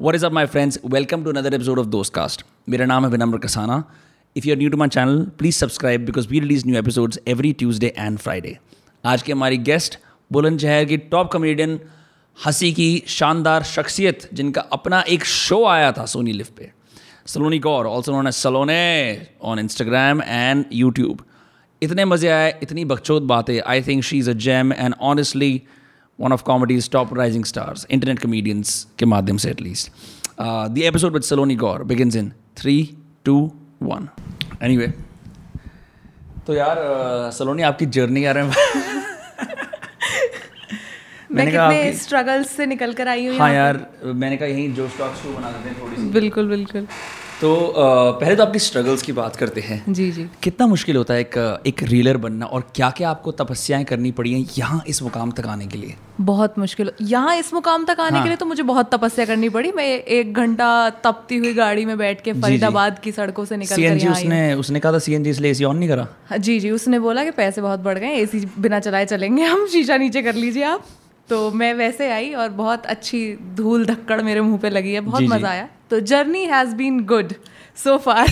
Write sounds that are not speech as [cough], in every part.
What is up, my friends? Welcome to another episode of Dostcast. मेरा नाम है Vinamra Kasana If you're new to my channel, please subscribe because we release new episodes every Tuesday and Friday. आज की हमारी guest Bulandshahr की top comedian हँसी की शानदार शख्सियत जिनका अपना एक शो आया था सोनी लिव पे Saloni Gaur also known Salone on Instagram and YouTube इतने मज़े आए इतनी बकचोद बातें I think she is a gem and honestly one of comedies top rising stars internet comedians के माध्यम से at least the episode with Saloni Gaur begins in three two one anyway तो यार सलोनी आपकी जर्नी आ रहे हैं। [laughs] मैंने कहा स्ट्रगल्स से निकल कर आई हूँ हाँ यार मैंने कहा यहीं जो स्टॉक शो बना देते हैं थोड़ी सी। बिल्कुल बिल्कुल। तो पहले तो आपकी स्ट्रगल्स की बात करते हैं। जी जी। कितना मुश्किल होता है एक एक रीलर बनना और क्या क्या आपको तपस्याएँ करनी पड़ी हैं यहाँ इस मुकाम तक आने के लिए? बहुत मुश्किल। यहाँ इस मुकाम तक आने हाँ। के लिए तो मुझे बहुत तपस्या करनी पड़ी। मैं एक घंटा तपती हुई गाड़ी में बैठ के फरीदाबाद की सड़कों से निकल कर हूँ। उसने उसने कहा था सीएनजी इसलिए एसी ऑन नहीं करा। हाँ, जी जी उसने बोला कि पैसे बहुत बढ़ गए एसी बिना चलाए चलेंगे हम शीशा नीचे कर लीजिए आप। तो मैं वैसे आई और बहुत अच्छी धूल धक्कड़ मेरे मुँह पे लगी है बहुत जी, जी। मज़ा आया। तो journey has been good so far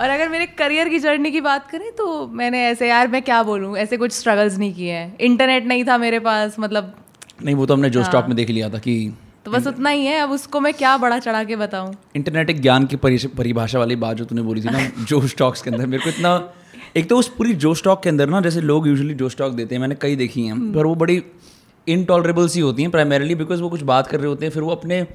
और अगर मेरे करियर की जर्नी की बात करें तो मैंने ऐसे यार मैं क्या बोलूँ? ऐसे कुछ स्ट्रगल्स नहीं किए हैं। इंटरनेट नहीं था मेरे पास मतलब नहीं वो तो हमने जो हाँ। स्टॉक में देख लिया था कि तो बस उतना ही है अब उसको मैं क्या बड़ा चढ़ा के बताऊँ? इंटरनेट एक ज्ञान की परिभाषा वाली बात जो तूने बोली थी ना [laughs] जो स्टॉक्स के अंदर मेरे को इतना एक तो उस पूरी जो स्टॉक के अंदर ना जैसे लोग यूजुअली जो स्टॉक देते हैं मैंने कई देखी हैं पर वो बड़ी इनटॉलरेबल सी होती हैं प्राइमरीली बिकॉज़ वो कुछ बात कर रहे होते हैं फिर वो अपने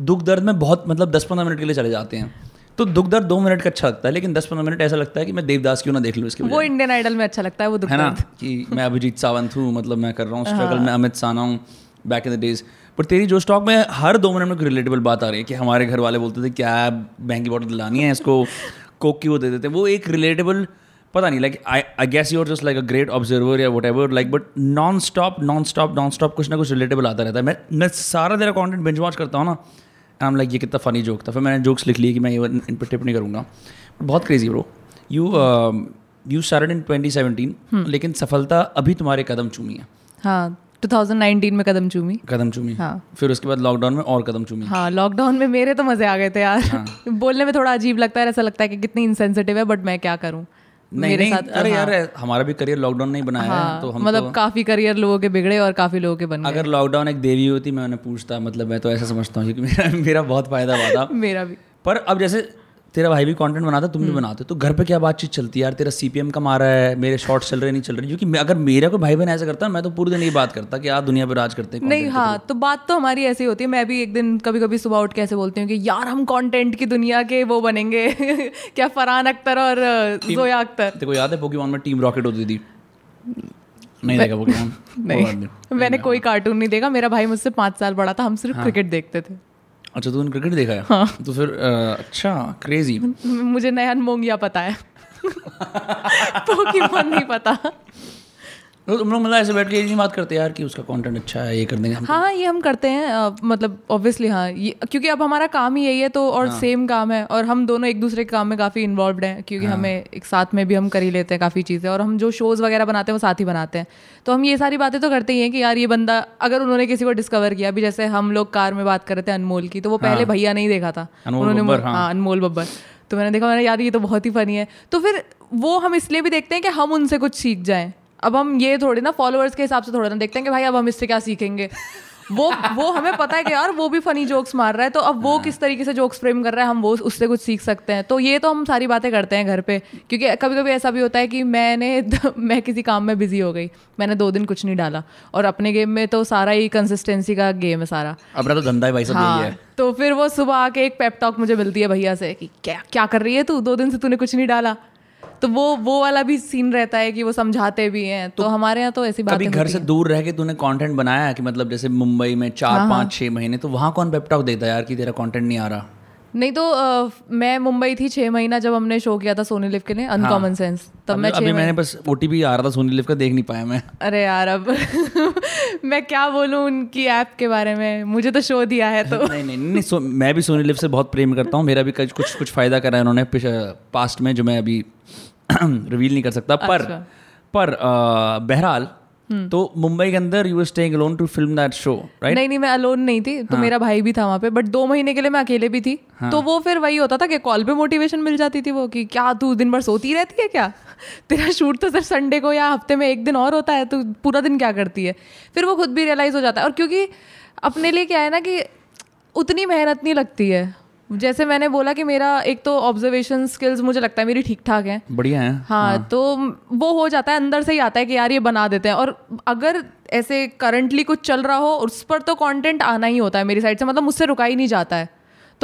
दुख दर्द में बहुत मतलब दस पंद्रह मिनट के लिए चले जाते हैं। तो दुख दर्द दो मिनट का अच्छा लगता है लेकिन दस पंद्रह मिनट ऐसा लगता है कि मैं देवदास क्यों ना देख लूँ इसके वो इंडियन आइडल में अच्छा लगता है वो दुख है ना? [laughs] कि मैं अभिजीत सावंत हूँ मतलब मैं कर रहा हूँ स्ट्रगल में अमित साना हूँ बैक इन द डेज़ पर तेरी जो स्टॉक में हर दो मिनट में रिलेटेबल बात आ रही है कि हमारे घर वाले बोलते थे क्या महँगी बॉटल लानी है इसको? [laughs] कोक की वो दे देते हैं? वो एक रिलेटेबल पता नहीं like I I guess you're just like a great observer या whatever like but non stop non stop non stop कुछ ना कुछ रिलेटेबल आता रहता है। मैं मैं सारा तेरा कॉन्टेंट बेंच वॉच करता हूँ ना आई एम लाइक ये कितना फनी जोक था। फिर मैंने जोक्स लिख लिए कि मैं ये इन पर टिप नहीं करूँगा। बहुत crazy bro you you started in 2017 लेकिन सफलता अभी तुम्हारे कदम चूमी है। हाँ 2019 में कदम चूमी। कदम चूमी। हाँ। फिर उसके बाद लॉकडाउन में और कदम चूमी। हाँ लॉकडाउन में मेरे तो मज़े आ गए थे यार। हाँ। [laughs] बोलने में थोड़ा अजीब लगता है ऐसा लगता है कि कितनी इंसेंसिटिव है बट मैं क्या करूँ? नहीं नहीं अरे यार हमारा भी करियर लॉकडाउन नहीं बनाया है हाँ, तो हम मतलब काफ़ी करियर लोगों के बिगड़े और काफ़ी लोगों के बन गए। अगर लॉकडाउन एक देवी होती मैं उन्हें पूछता मतलब मैं तो ऐसा समझता हूँ क्योंकि मेरा मेरा बहुत फ़ायदा हुआ था। [laughs] मेरा भी। पर अब जैसे तेरा भाई भी कंटेंट बनाता तुम भी हम्म। बनाते हो तो घर पे क्या बातचीत चलती है यार? तेरा सीपीएम कम आ रहा है मेरे शॉर्ट्स चल रहे नहीं चल रहे क्योंकि अगर मेरा कोई भाई बहन ऐसा करता मैं तो पूरे दिन ये बात करता कि यार दुनिया पे राज करते हैं नहीं हाँ तो बात तो हमारी ऐसी होती है मैं भी एक दिन कभी कभी सुबह उठ के ऐसे बोलती हूँ कि यार हम कंटेंट की दुनिया के वो बनेंगे। [laughs] क्या फरहान अख्तर और जोया अख्तर। तेरे को याद है पोकेमॉन में टीम रॉकेट होती थी? नहीं देखा पोकेमॉन [laughs] नहीं। मैंने कोई कार्टून नहीं देखा मेरा भाई मुझसे पाँच साल बड़ा था हम सिर्फ़ क्रिकेट देखते थे। अच्छा तूने क्रिकेट देखा है? हाँ। तो फिर अच्छा क्रेजी मुझे नयन मोंगिया पता है। [laughs] पोकेमोन नहीं पता। तो तुम लोग मतलब ऐसे बैठ के ये बात करते यार कि उसका कंटेंट अच्छा है ये कर देंगे हम हाँ हाँ ये हम करते हैं मतलब ऑब्वियसली हाँ ये क्योंकि अब हमारा काम ही यही है तो और हाँ. सेम काम है और हम दोनों एक दूसरे के काम में काफ़ी इन्वॉल्व हैं क्योंकि हाँ. हमें एक साथ में भी हम कर ही लेते हैं काफ़ी चीज़ें और हम जो शोज़ वगैरह बनाते हैं वो साथ ही बनाते हैं तो हम ये सारी बातें तो करते ही हैं कि यार ये बंदा अगर उन्होंने किसी को डिस्कवर किया अभी जैसे हम लोग कार में बात कर रहे थे अनमोल की तो वो पहले भैया नहीं देखा था उन्होंने हाँ। हाँ अनमोल बब्बर तो मैंने देखा मैंने यार ये तो बहुत ही फनी है तो फिर वो हम इसलिए भी देखते हैं कि हम उनसे कुछ सीख जाएँ अब हम ये थोड़ी ना फॉलोअर्स के हिसाब से थोड़ा ना देखते हैं कि भाई अब हम इससे क्या सीखेंगे? वो वो हमें पता है कि यार वो भी फनी जोक्स मार रहा है तो अब वो किस तरीके से जोक्स फ्रेम कर रहा है हम वो उससे कुछ सीख सकते हैं। तो ये तो हम सारी बातें करते हैं घर पे क्योंकि कभी कभी ऐसा भी होता है कि मैंने [laughs] मैं किसी काम में बिज़ी हो गई मैंने दो दिन कुछ नहीं डाला और अपने गेम में तो सारा ही कंसिस्टेंसी का गेम है सारा। अपना तो धंधा है भाई सब हाँ है। तो फिर वो सुबह आके एक पेप टॉक मुझे मिलती है भैया से कि क्या क्या कर रही है तू? दो दिन से तूने कुछ नहीं डाला। तो वो वो वाला भी सीन रहता है कि वो समझाते भी हैं। तो, तो हमारे यहाँ तो ऐसी बात कभी घर से दूर रह के तूने कंटेंट बनाया है कि मतलब जैसे मुंबई में चार हाँ, पाँच छः महीने तो वहाँ कौन पेपटॉक देता है यार कि तेरा कंटेंट नहीं आ रहा? नहीं तो अ, मैं मुंबई थी छह महीना जब हमने शो किया था सोनी लिव के लिए अनकॉमन सेंस तब मैं हाँ। अभी, मैंने बस ओ आ रहा था सोनी लिव का देख नहीं पाया मैं। अरे यार अब [laughs] मैं क्या बोलूँ उनकी ऐप के बारे में? मुझे तो शो दिया है तो। [laughs] नहीं नहीं नहीं सो, मैं भी सोनी लिव से बहुत प्रेम करता हूँ। मेरा भी कुछ कुछ कुछ फ़ायदा करा है उन्होंने पास्ट में जो मैं अभी [clears throat] रिवील नहीं कर सकता। पर अच्छा। पर बहरहाल तो मुंबई के अंदर you staying alone to film that show right नहीं नहीं मैं अलोन नहीं थी हाँ। तो मेरा भाई भी था वहाँ पे बट दो महीने के लिए मैं अकेले भी थी। तो वो फिर वही होता था कि कॉल पे मोटिवेशन मिल जाती थी वो कि क्या तू दिन भर सोती रहती है क्या? [laughs] तेरा शूट तो सिर्फ़ संडे को या हफ़्ते में एक दिन और होता है तो पूरा दिन क्या करती है? फिर वो खुद भी रियलाइज़ हो जाता है। और क्योंकि अपने लिए क्या है ना कि उतनी मेहनत नहीं लगती है। जैसे मैंने बोला कि मेरा एक तो ऑब्जर्वेशन स्किल्स मुझे लगता है मेरी ठीक ठाक है। बढ़िया है हाँ हाँ। तो वो हो जाता है अंदर से ही आता है कि यार ये बना देते हैं। और अगर ऐसे करंटली कुछ चल रहा हो उस पर तो कंटेंट आना ही होता है मेरी साइड से मतलब मुझसे रुका ही नहीं जाता है।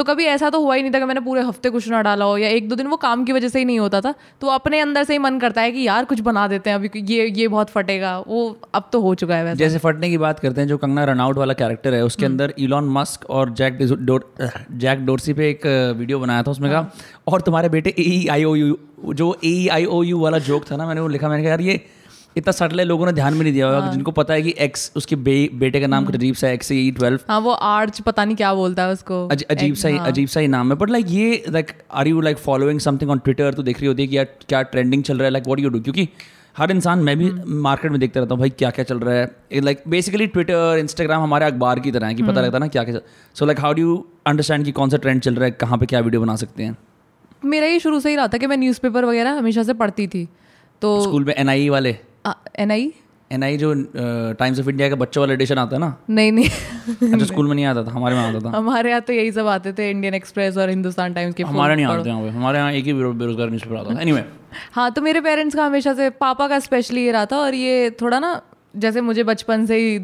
तो कभी ऐसा तो हुआ ही नहीं था कि मैंने पूरे हफ़्ते कुछ ना डाला हो या एक दो दिन वो काम की वजह से ही नहीं होता था। तो अपने अंदर से ही मन करता है कि यार कुछ बना देते हैं अभी ये ये बहुत फटेगा वो अब तो हो चुका है वैसे। जैसे फटने की बात करते हैं जो कंगना रनआउट वाला कैरेक्टर है उसके अंदर इलॉन मस्क और जैक डोर, जैक डोरसी पे एक वीडियो बनाया था उसमें कहा और तुम्हारे बेटे ए आई ओ यू जो ए आई ओ यू वाला जोक था ना मैंने वो लिखा मैंने कहा यार ये इतना सटल है लोगों ने ध्यान में नहीं दिया होगा हाँ। जिनको पता है कि एक्स उसके बे, बेटे का नाम अजीब सा एक्स ई ट्वेल्व हाँ वो आर्च पता नहीं क्या बोलता है उसको। अज, अजीब सा ही अजीब सा ही नाम है। बट लाइक ये like are you like following something on Twitter तो देख रही होती है कि यार क्या ट्रेंडिंग चल रहा है? लाइक वॉट यू डू क्योंकि हर इंसान मैं भी मार्केट में देखता रहता हूँ भाई क्या क्या चल रहा है? लाइक बेसिकली ट्विटर इंस्टाग्राम हमारे अखबार की तरह है कि पता लगता है ना क्या क्या so like how do you understand कि कौन सा ट्रेंड चल रहा है? कहाँ पे क्या वीडियो बना सकते हैं? मेरा ये शुरू से ही रहा था कि मैं न्यूज़पेपर वगैरह हमेशा से पढ़ती थी। तो स्कूल में एन वाले? एन आई एन आई जो टाइम्स ऑफ़ इंडिया का बच्चों वाला एडिशन आता है ना? नहीं नहीं। अच्छा स्कूल में नहीं आता था हमारे में आता था। हमारे यहाँ तो यही सब आते थे इंडियन एक्सप्रेस और हिंदुस्तान टाइम्स के हमारे नहीं आते यहाँ हमारे यहाँ एक ही बेरोजगार न्यूज़ पेपर आता था। एनीवे हाँ तो मेरे पेरेंट्स का हमेशा से पापा का स्पेशली ये रहा था और ये थोड़ा ना जैसे मुझे बचपन से ही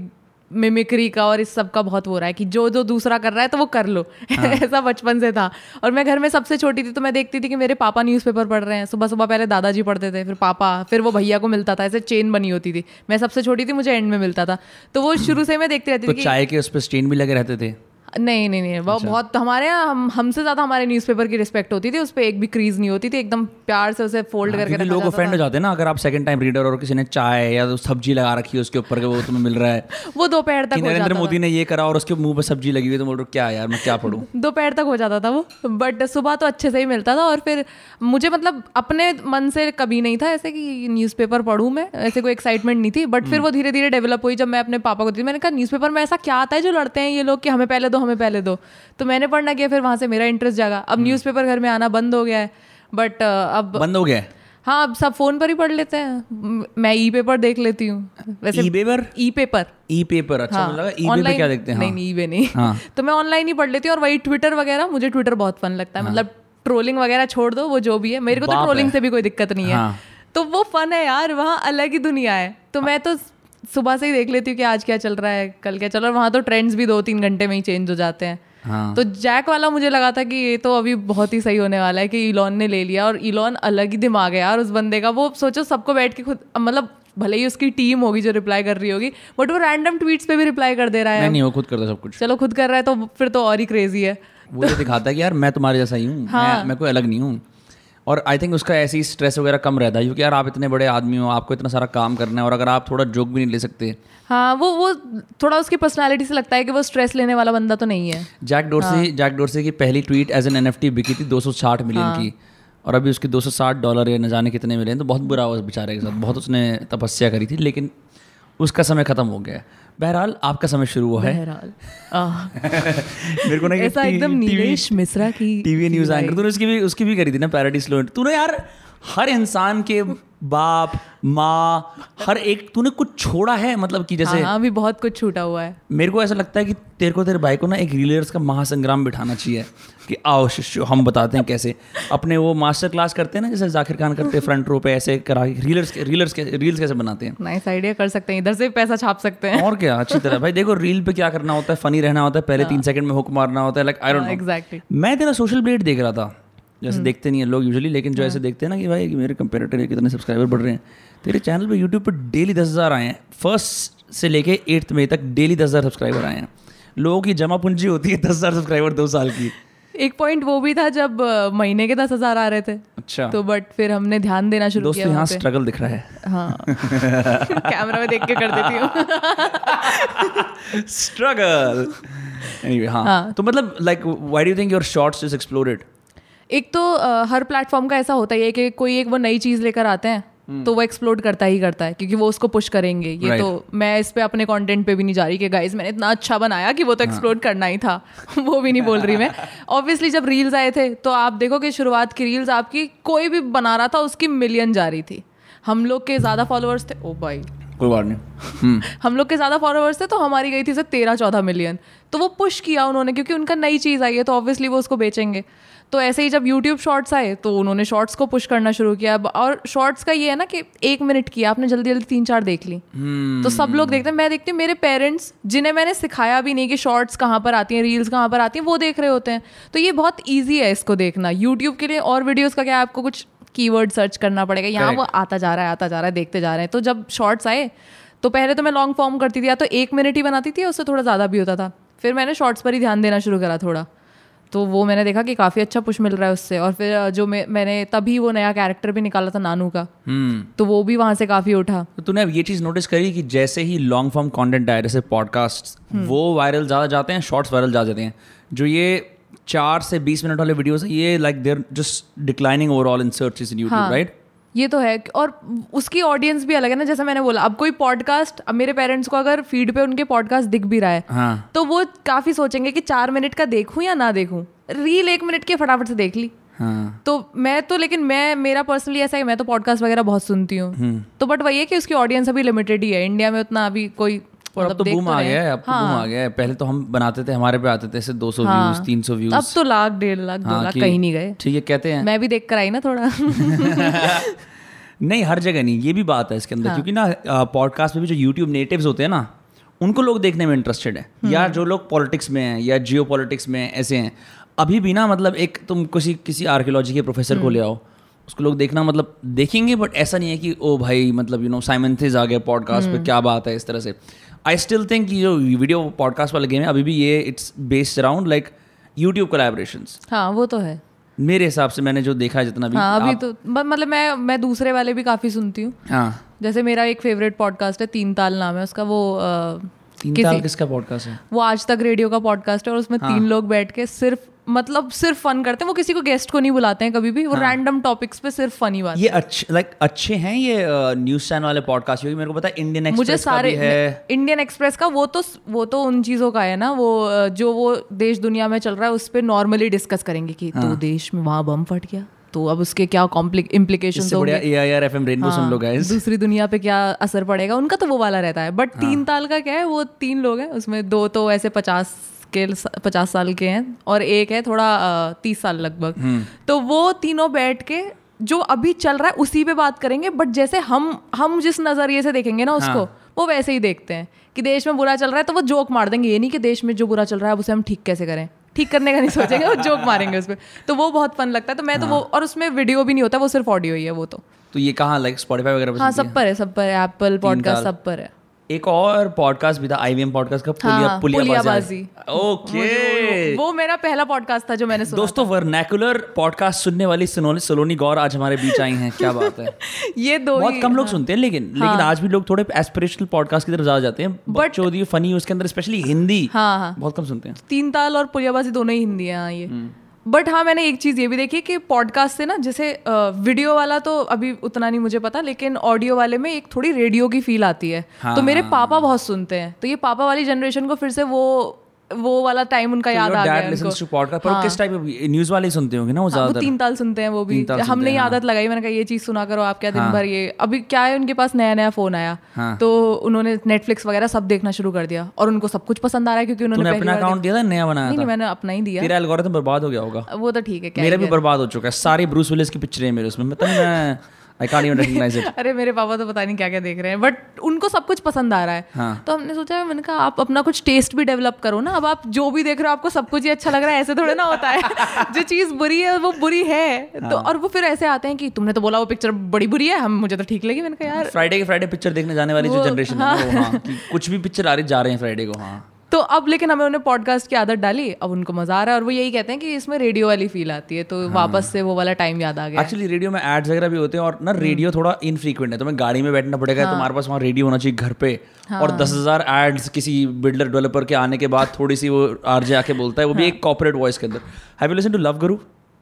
मिमिक्री का और इस सब का बहुत हो रहा है कि जो जो दूसरा कर रहा है तो वो कर लो। [laughs] ऐसा बचपन से था। और मैं घर में सबसे छोटी थी तो मैं देखती थी कि मेरे पापा न्यूज़पेपर पढ़ रहे हैं। सुबह सुबह पहले दादाजी पढ़ते थे फिर पापा फिर वो भैया को मिलता था। ऐसे चेन बनी होती थी। मैं सबसे छोटी थी मुझे एंड में मिलता था। तो वो [clears throat] शुरू से मैं देखती रहती तो थी चाय के उस पर स्टेन भी लगे रहते थे? नहीं नहीं नहीं वो अच्छा। बहुत हमारे यहाँ हम हमसे ज़्यादा हमारे न्यूज़पेपर की रिस्पेक्ट होती थी उस पर एक भी क्रीज नहीं होती थी एकदम प्यार से उसे फोल्ड करके हाँ, रखा लोग ऑफेंड हो जाते हैं ना अगर आप सेकंड टाइम रीडर और किसी ने चाय या तो सब्ज़ी लगा रखी है उसके ऊपर के वो तुम्हें मिल रहा है। [laughs] वो दोपहर तक नरेंद्र मोदी ने ये करा और उसके मुँह पर सब्ज़ी लगी हुई तो बोल रहे क्या यार मैं क्या पढ़ूं? [laughs] दोपहर तक हो जाता था वो बट सुबह तो अच्छे से ही मिलता था और फिर मुझे मतलब अपने मन से कभी नहीं था ऐसे कि न्यूज़पेपर पढ़ूँ मैं ऐसे कोई एक्साइटमेंट नहीं थी बट फिर वो धीरे धीरे डेवलप हुई जब मैं अपने पापा को दी मैंने कहा न्यूज़पेपर में ऐसा क्या आता है जो लड़ते हैं ये लोग कि हमें पहले दो हमें पहले दो। तो मैंने पढ़ना किया फिर वहाँ से मेरा इंटरेस्ट जागा। अब न्यूज़पेपर घर में आना बंद हो गया है बट अब बंद हो गया हाँ? अब सब फ़ोन पर ही पढ़ लेते हैं। मैं ई पेपर देख लेती हूँ। वैसे e paper e paper e paper अच्छा हाँ, लगा ई पे क्या देखते हैं? नहीं हाँ। नहीं नहीं। हाँ। [laughs] तो मैं ऑनलाइन ही पढ़ लेती हूँ और वही ट्विटर वगैरह मुझे ट्विटर बहुत फन लगता है। मतलब ट्रोलिंग वगैरह छोड़ दो वो जो भी है। मेरे को तो ट्रोलिंग से भी कोई दिक्कत नहीं है। हाँ। तो वो फन है यार वहाँ अलग ही दुनिया है। तो मैं तो सुबह से ही देख लेती हूँ कि आज क्या चल रहा है कल क्या चल रहा है। वहाँ तो ट्रेंड्स भी दो तीन घंटे में ही चेंज हो जाते हैं। हाँ। तो जैक वाला मुझे लगा था कि ये तो अभी बहुत ही सही होने वाला है कि इलॉन ने ले लिया और इलॉन अलग ही दिमाग है यार उस बंदे का। वो सोचो सबको बैठ के खुद मतलब भले ही उसकी टीम होगी जो रिप्लाई कर रही होगी बट वो रैंडम ट्वीट्स पे भी रिप्लाई कर दे रहा है। नहीं नहीं वो खुद करता सब कुछ। चलो खुद कर रहा है तो फिर तो और ही क्रेजी है। वो ये दिखाता है कि यार मैं तुम्हारे जैसा ही हूँ हाँ. मैं, मैं कोई अलग नहीं हूँ। और आई थिंक उसका ऐसी स्ट्रेस वगैरह कम रहता है क्योंकि यार आप इतने बड़े आदमी हो आपको इतना सारा काम करना है और अगर आप थोड़ा जोक भी नहीं ले सकते। हाँ वो वो थोड़ा उसकी पर्सनालिटी से लगता है कि वो स्ट्रेस लेने वाला बंदा तो नहीं है। जैक डोरसी जैक डोरसी की पहली ट्वीट एज एन एनएफटी बिकी थी 260 मिलियन हाँ. की। और अभी उसके 260 डॉलर या न जाने कितने मिले हैं तो बहुत बुरा हुआ उस बेचारे के साथ बहुत उसने तपस्या करी थी लेकिन उसका समय खत्म हो गया है। बहरहाल आपका समय शुरू हुआ है। [laughs] मेरे को ना ऐसा एकदम नीलेश मिश्रा की टीवी न्यूज़ एंकर तूने उसकी भी उसकी भी करी थी ना पैराडी स्लो तूने यार हर इंसान के बाप माँ हर एक तूने कुछ छोड़ा है? मतलब कि जैसे हाँ हाँ अभी बहुत कुछ छूटा हुआ है। मेरे को ऐसा लगता है कि तेरे को तेरे भाई को ना एक रीलर्स का महासंग्राम बिठाना चाहिए। कि आओ शिष्य हम बताते हैं कैसे। अपने वो मास्टर क्लास करते हैं ना जैसे जाकिर खान करते हैं फ्रंट रो पे ऐसे करा रीलर्स रीलर्स रील्स कैसे बनाते हैं। नाइस आइडिया कर सकते हैं इधर से भी पैसा छाप सकते हैं। और क्या अच्छी तरह। भाई देखो रील पे क्या करना होता है फनी रहना होता है पहले तीन सेकंड में हुक मारना होता है like I don't know exactly मैं तेरा सोशल ब्लेड देख रहा था जैसे देखते नहीं है लोग यूजुअली लेकिन जो ऐसे देखते हैं ना कि भाई मेरे कंपेरेटर कितने सब्सक्राइबर बढ़ रहे हैं। तेरे चैनल पे यूट्यूब पे डेली दस हज़ार आए हैं। फ़र्स्ट से लेके एट्थ मई तक डेली दस हज़ार सब्सक्राइबर आए हैं। लोगों की जमा पूंजी होती है दस हज़ार सब्सक्राइबर दो साल की। एक पॉइंट वो भी था जब महीने के दस हज़ार आ रहे थे। अच्छा। तो बट फिर हमने ध्यान देना शुरू किया यहाँ स्ट्रगल दिख रहा है। हाँ। [laughs] कैमरा में देख के कर देती हूँ। [laughs] स्ट्रगल anyway, हाँ। हाँ. तो मतलब like why do think your shorts just exploded एक तो अ, हर प्लेटफॉर्म का ऐसा होता ही है कि कोई एक वो नई चीज़ लेकर आते हैं। तो वो एक्सप्लोड करता ही करता है क्योंकि वो उसको पुश करेंगे। ये Right. तो मैं इस पे अपने कंटेंट पे भी नहीं जा रही कि गाइस मैंने इतना अच्छा बनाया कि वो तो एक्सप्लोड करना ही था। [laughs] वो भी नहीं बोल रही मैं। ऑब्वियसली जब रील्स आए थे तो आप देखो कि शुरुआत की रील्स आपकी कोई भी बना रहा था उसकी मिलियन जा रही थी। हम लोग के ज़्यादा फॉलोअर्स थे ओ भाई। कोई बात नहीं। हम्म। हम लोग के ज़्यादा फॉलोअर्स थे तो हमारी गई थी सिर्फ़ तेरह चौदह मिलियन तो वो पुश किया उन्होंने क्योंकि उनका नई चीज़ आई है तो ऑब्वियसली वो उसको बेचेंगे। तो ऐसे ही जब यूट्यूब शॉर्ट्स आए तो उन्होंने शॉर्ट्स को पुश करना शुरू किया। और शॉर्ट्स का ये है ना कि एक मिनट किया आपने जल्दी जल्दी तीन चार देख ली। तो सब लोग देखते हैं मैं देखती हूँ मेरे पेरेंट्स जिन्हें मैंने सिखाया भी नहीं कि शॉर्ट्स कहाँ पर आती हैं रील्स कहाँ पर आती हैं वो देख रहे होते हैं। तो ये बहुत ईजी है इसको देखना। यूट्यूब के लिए और वीडियोज़ का क्या आपको कुछ कीवर्ड सर्च करना पड़ेगा? यहाँ वो आता जा रहा है आता जा रहा है देखते जा रहे हैं। तो जब शॉर्ट्स आए तो पहले तो मैं लॉन्ग फॉर्म करती थी। या तो एक मिनट ही बनाती थी उससे थोड़ा ज़्यादा भी होता था। फिर मैंने शॉर्ट्स पर ही ध्यान देना शुरू करा थोड़ा। तो वो मैंने देखा कि काफ़ी अच्छा पुश मिल रहा है उससे। और फिर जो मैं मैंने तभी वो नया कैरेक्टर भी निकाला था नानू का। hmm. तो वो भी वहाँ से काफ़ी उठा। तो तूने अब ये चीज़ नोटिस करी कि जैसे ही लॉन्ग फॉर्म कॉन्टेंट आया जैसे पॉडकास्ट वो वायरल ज़्यादा जाते हैं शॉर्ट्स वायरल ज़्यादा जाते हैं। जो ये चार से बीस मिनट वाले वीडियोस है ये like they're just declining overall in search in YouTube right ये तो है और उसकी ऑडियंस भी अलग है ना जैसे मैंने बोला अब कोई पॉडकास्ट अब मेरे पेरेंट्स को अगर फ़ीड पे उनके पॉडकास्ट दिख भी रहा है हाँ। तो वो काफ़ी सोचेंगे कि चार मिनट का देखूँ या ना देखूँ। रील एक मिनट के फटाफट से देख ली। हाँ। तो मैं तो लेकिन मैं मेरा पर्सनली ऐसा है मैं तो पॉडकास्ट वगैरह बहुत सुनती हूँ। तो बट वही है कि उसकी ऑडियंस अभी लिमिटेड ही है। इंडिया में उतना अभी कोई अब मतलब तो बूम आ गया है अब तो बूम आ गया है पहले तो हम बनाते थे हमारे पे आते थे ऐसे 200 हाँ। व्यूज़ 300 व्यूज़ अब तो लाख डेढ़ लाख दो हाँ, लाख कहीं नहीं गए ठीक है कहते हैं मैं भी देख कर आई ना थोड़ा [laughs] नहीं हर जगह नहीं ये भी बात है इसके हाँ। अंदर क्योंकि ना पॉडकास्ट में भी जो यूट्यूब नेटिव्स होते हैं ना उनको लोग देखने में इंटरेस्टेड है हम्म। या जो लोग पॉलिटिक्स में हैं या जियो में ऐसे हैं अभी भी ना मतलब एक तुम किसी किसी आर्कियोलॉजी के प्रोफेसर को ले हम्म। आओ उसको लोग देखना मतलब देखेंगे बट ऐसा नहीं है कि ओ भाई मतलब यू नो साइमन थिज आ गया पॉडकास्ट हम्म। पे क्या बात है इस तरह से आई स्टिल थिंक जो वीडियो पॉडकास्ट वाला गेम है अभी भी ये it's based around like YouTube collaboration हाँ वो तो है। मेरे हिसाब से मैंने जो देखा है जितना भी हाँ अभी आप- तो मतलब मैं मैं दूसरे वाले भी काफ़ी सुनती हूँ। हाँ। जैसे मेरा एक फेवरेट पॉडकास्ट है तीन ताल नाम है उसका वो तीन ताल किसका पॉडकास्ट है? वो आज तक रेडियो का पॉडकास्ट है और उसमें तीन लोग बैठ के सिर्फ़ मतलब सिर्फ़ फन करते हैं। वो किसी को गेस्ट को नहीं बुलाते हैं कभी भी। वो रैंडम टॉपिक्स पे सिर्फ़ फनी बात ये अच्छे लाइक अच्छे हैं ये न्यूज़ चैनल वाले पॉडकास्ट क्योंकि मेरे को पता है इंडियन मुझे एक्सप्रेस का भी है। इंडियन एक्सप्रेस का वो तो वो तो उन चीज़ों का है ना। वो जो वो देश दुनिया में चल रहा है उस पर नॉर्मली डिस्कस करेंगे कि हाँ। तो देश में वहाँ बम फट गया। तो अब उसके क्या इम्प्लीकेशन गाइस दूसरी दुनिया पे क्या असर पड़ेगा? उनका तो वो वाला रहता है। बट हाँ। तीन ताल का क्या है? वो तीन लोग हैं। उसमें दो तो ऐसे पचास के पचास साल के हैं और एक है थोड़ा तीस साल लगभग। हम्म। तो वो तीनों बैठ के जो अभी चल रहा है उसी पे बात करेंगे। बट जैसे हम हम जिस नज़रिए से देखेंगे ना उसको हाँ। वो वैसे ही देखते हैं कि देश में बुरा चल रहा है तो वो जोक मार देंगे। ये नहीं कि देश में जो बुरा चल रहा है उसे हम ठीक कैसे करें? ठीक करने का नहीं सोचेंगे वो [laughs] जोक मारेंगे उस पर तो वो बहुत फन लगता है। तो मैं तो वो और उसमें वीडियो भी नहीं होता वो सिर्फ़ ऑडियो ही है वो तो। तो ये कहाँ लाइक स्पॉटिफाई वगैरह हाँ सब पर है? सब पर है एप्पल पॉडकास्ट सब पर है है? एक और पॉडकास्ट भी था आईवीएम पॉडकास्ट का पुलिया हाँ, पुलिया पुलियाबाजी। ओके वो मेरा पहला पॉडकास्ट था जो मैंने सुना दोस्तों वर्नैकुलर पॉडकास्ट सुनने वाली सलोनी सलोनी गौर आज हमारे बीच आई हैं क्या बात है। [laughs] ये दो बहुत कम लोग सुनते हैं लेकिन हाँ, लेकिन आज भी लोग थोड़े एस्पिरेशनल पॉडकास्ट की तरफ़ ज़्यादा जाते हैं। बच्चों फनी उसके अंदर स्पेशली हिंदी हाँ हाँ। बहुत कम सुनते हैं। तीन ताल और पुलियाबाजी दोनों ही हिंदी है हाँ ये। हम्म। बट हाँ मैंने एक चीज़ ये भी देखी कि पॉडकास्ट से ना जैसे वीडियो वाला तो अभी उतना नहीं मुझे पता लेकिन ऑडियो वाले में एक थोड़ी रेडियो की फील आती है। हाँ, तो मेरे पापा बहुत सुनते हैं। तो ये पापा वाली जनरेशन को फिर से वो वो वाला टाइम उनका याद आ गया डैड लिसंस टू पॉडकास्ट पर वो किस टाइप न्यूज़ वाले सुनते होंगे ना वो हाँ, वो तीन ताल सुनते हैं वो भी। हमने हैं, ही। हाँ। आदत लगाई मैंने कहा ये चीज़ सुना करो आप क्या दिन भर ये अभी क्या है उनके पास नया नया फ़ोन आया। हाँ। तो उन्होंने नेटफ्लिक्स वगैरह सब देखना शुरू कर दिया और उनको सब कुछ पसंद आ रहा है क्योंकि उन्होंने अपना अकाउंट दिया था नया बनाया नहीं था? मैंने अपना ही दिया। तेरा एल्गोरिथम बर्बाद हो गया होगा। वो तो ठीक है मेरा भी बर्बाद हो चुका है सारी ब्रूस विलिस की पिक्चरें हैं मेरे उसमें। मतलब मैं I can't even recognise it अरे मेरे पापा तो पता नहीं क्या क्या देख रहे हैं बट उनको सब कुछ पसंद आ रहा है। हाँ। तो हमने सोचा मैंने कहा आप अपना कुछ टेस्ट भी डेवलप करो ना। अब आप जो भी देख रहे हो आपको सब कुछ ही अच्छा लग रहा है ऐसे थोड़े ना होता है। [laughs] जो चीज़ बुरी है वो बुरी है। तो हाँ। और वो फिर ऐसे आते हैं कि तुमने तो बोला वो पिक्चर बड़ी बुरी है हम मुझे तो ठीक लगी। मैंने कहा यार फ्राइडे के फ्राइडे पिक्चर देखने जाने वाली जो जनरेशन है हाँ। कि कुछ भी पिक्चर आ रही जा रहे हैं फ्राइडे को हाँ। तो अब लेकिन हमें उन्हें पॉडकास्ट की आदत डाली अब उनको मज़ा आ रहा है और वो यही कहते हैं कि इसमें रेडियो वाली फील आती है तो हाँ। वापस से वो वाला टाइम याद आ गया। एक्चुअली रेडियो में एड्स वगैरह भी होते हैं और ना रेडियो थोड़ा इनफ्रीक्वेंट है तुम्हें गाड़ी में बैठना पड़ेगा हाँ। तुम्हारे पास वहाँ रेडियो होना चाहिए घर पे हाँ। और दस हज़ार एड्स किसी बिल्डर डेवलपर के आने के बाद थोड़ी सी वो आरजे आके बोलता है वो भी एक कॉर्पोरेट वॉइस के अंदर। Have you listen to Love Guru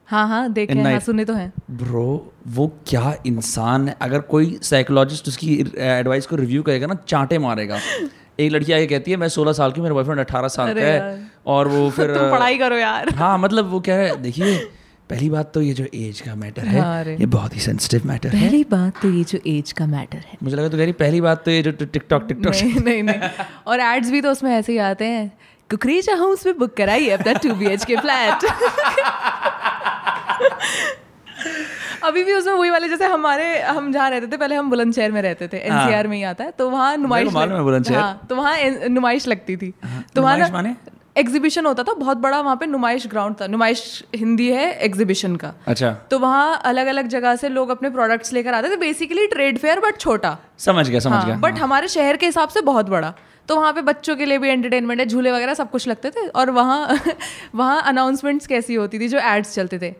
हाँ हाँ देखे हैं, हाँ सुने तो हैं। ब्रो वो क्या इंसान है। अगर कोई साइकोलॉजिस्ट उसकी एडवाइस को रिव्यू करेगा ना चांटे मारेगा। [laughs] एक लड़की आके कहती है मैं सोलह साल की मेरा बॉयफ्रेंड अठारह साल का है। और वो [laughs] फिर तुम पढ़ाई करो यार। हाँ मतलब वो क्या है देखिए पहली बात तो ये जो एज का मैटर है हाँ, ये बहुत ही सेंसिटिव मैटर है। पहली बात तो ये जो एज का मैटर है। मुझे लगा तो कह रही पहली बात तो ये जो टिकटॉक टिकटॉक नहीं नहीं नहीं [laughs] और एड्स भी तो उसमें ऐसे ही आते हैं। कुकरेजा हाउस में बुक कराइए अपना two B H K flat अभी भी उसमें वही वाले जैसे हमारे हम जहाँ रहते थे पहले हम बुलंदशहर में रहते थे एनसीआर में ही आता है तो वहाँ नुमाइश है। हाँ तो वहाँ नुमाइश लगती थी। तो वहाँ एग्जीबिशन होता था बहुत बड़ा वहाँ पे नुमाइश ग्राउंड था नुमाइश हिंदी है एग्जीबिशन का। अच्छा। तो वहाँ अलग अलग जगह से लोग अपने प्रोडक्ट्स लेकर आते थे बेसिकली ट्रेड फेयर बट छोटा। समझ गया समझ हाँ, गया। बट हमारे शहर के हिसाब से बहुत बड़ा। तो वहाँ पे बच्चों के लिए भी एंटरटेनमेंट है झूले वगैरह सब कुछ लगते थे और वहाँ [laughs] वहाँ अनाउंसमेंट्स कैसी होती थी जो एड्स चलते थे।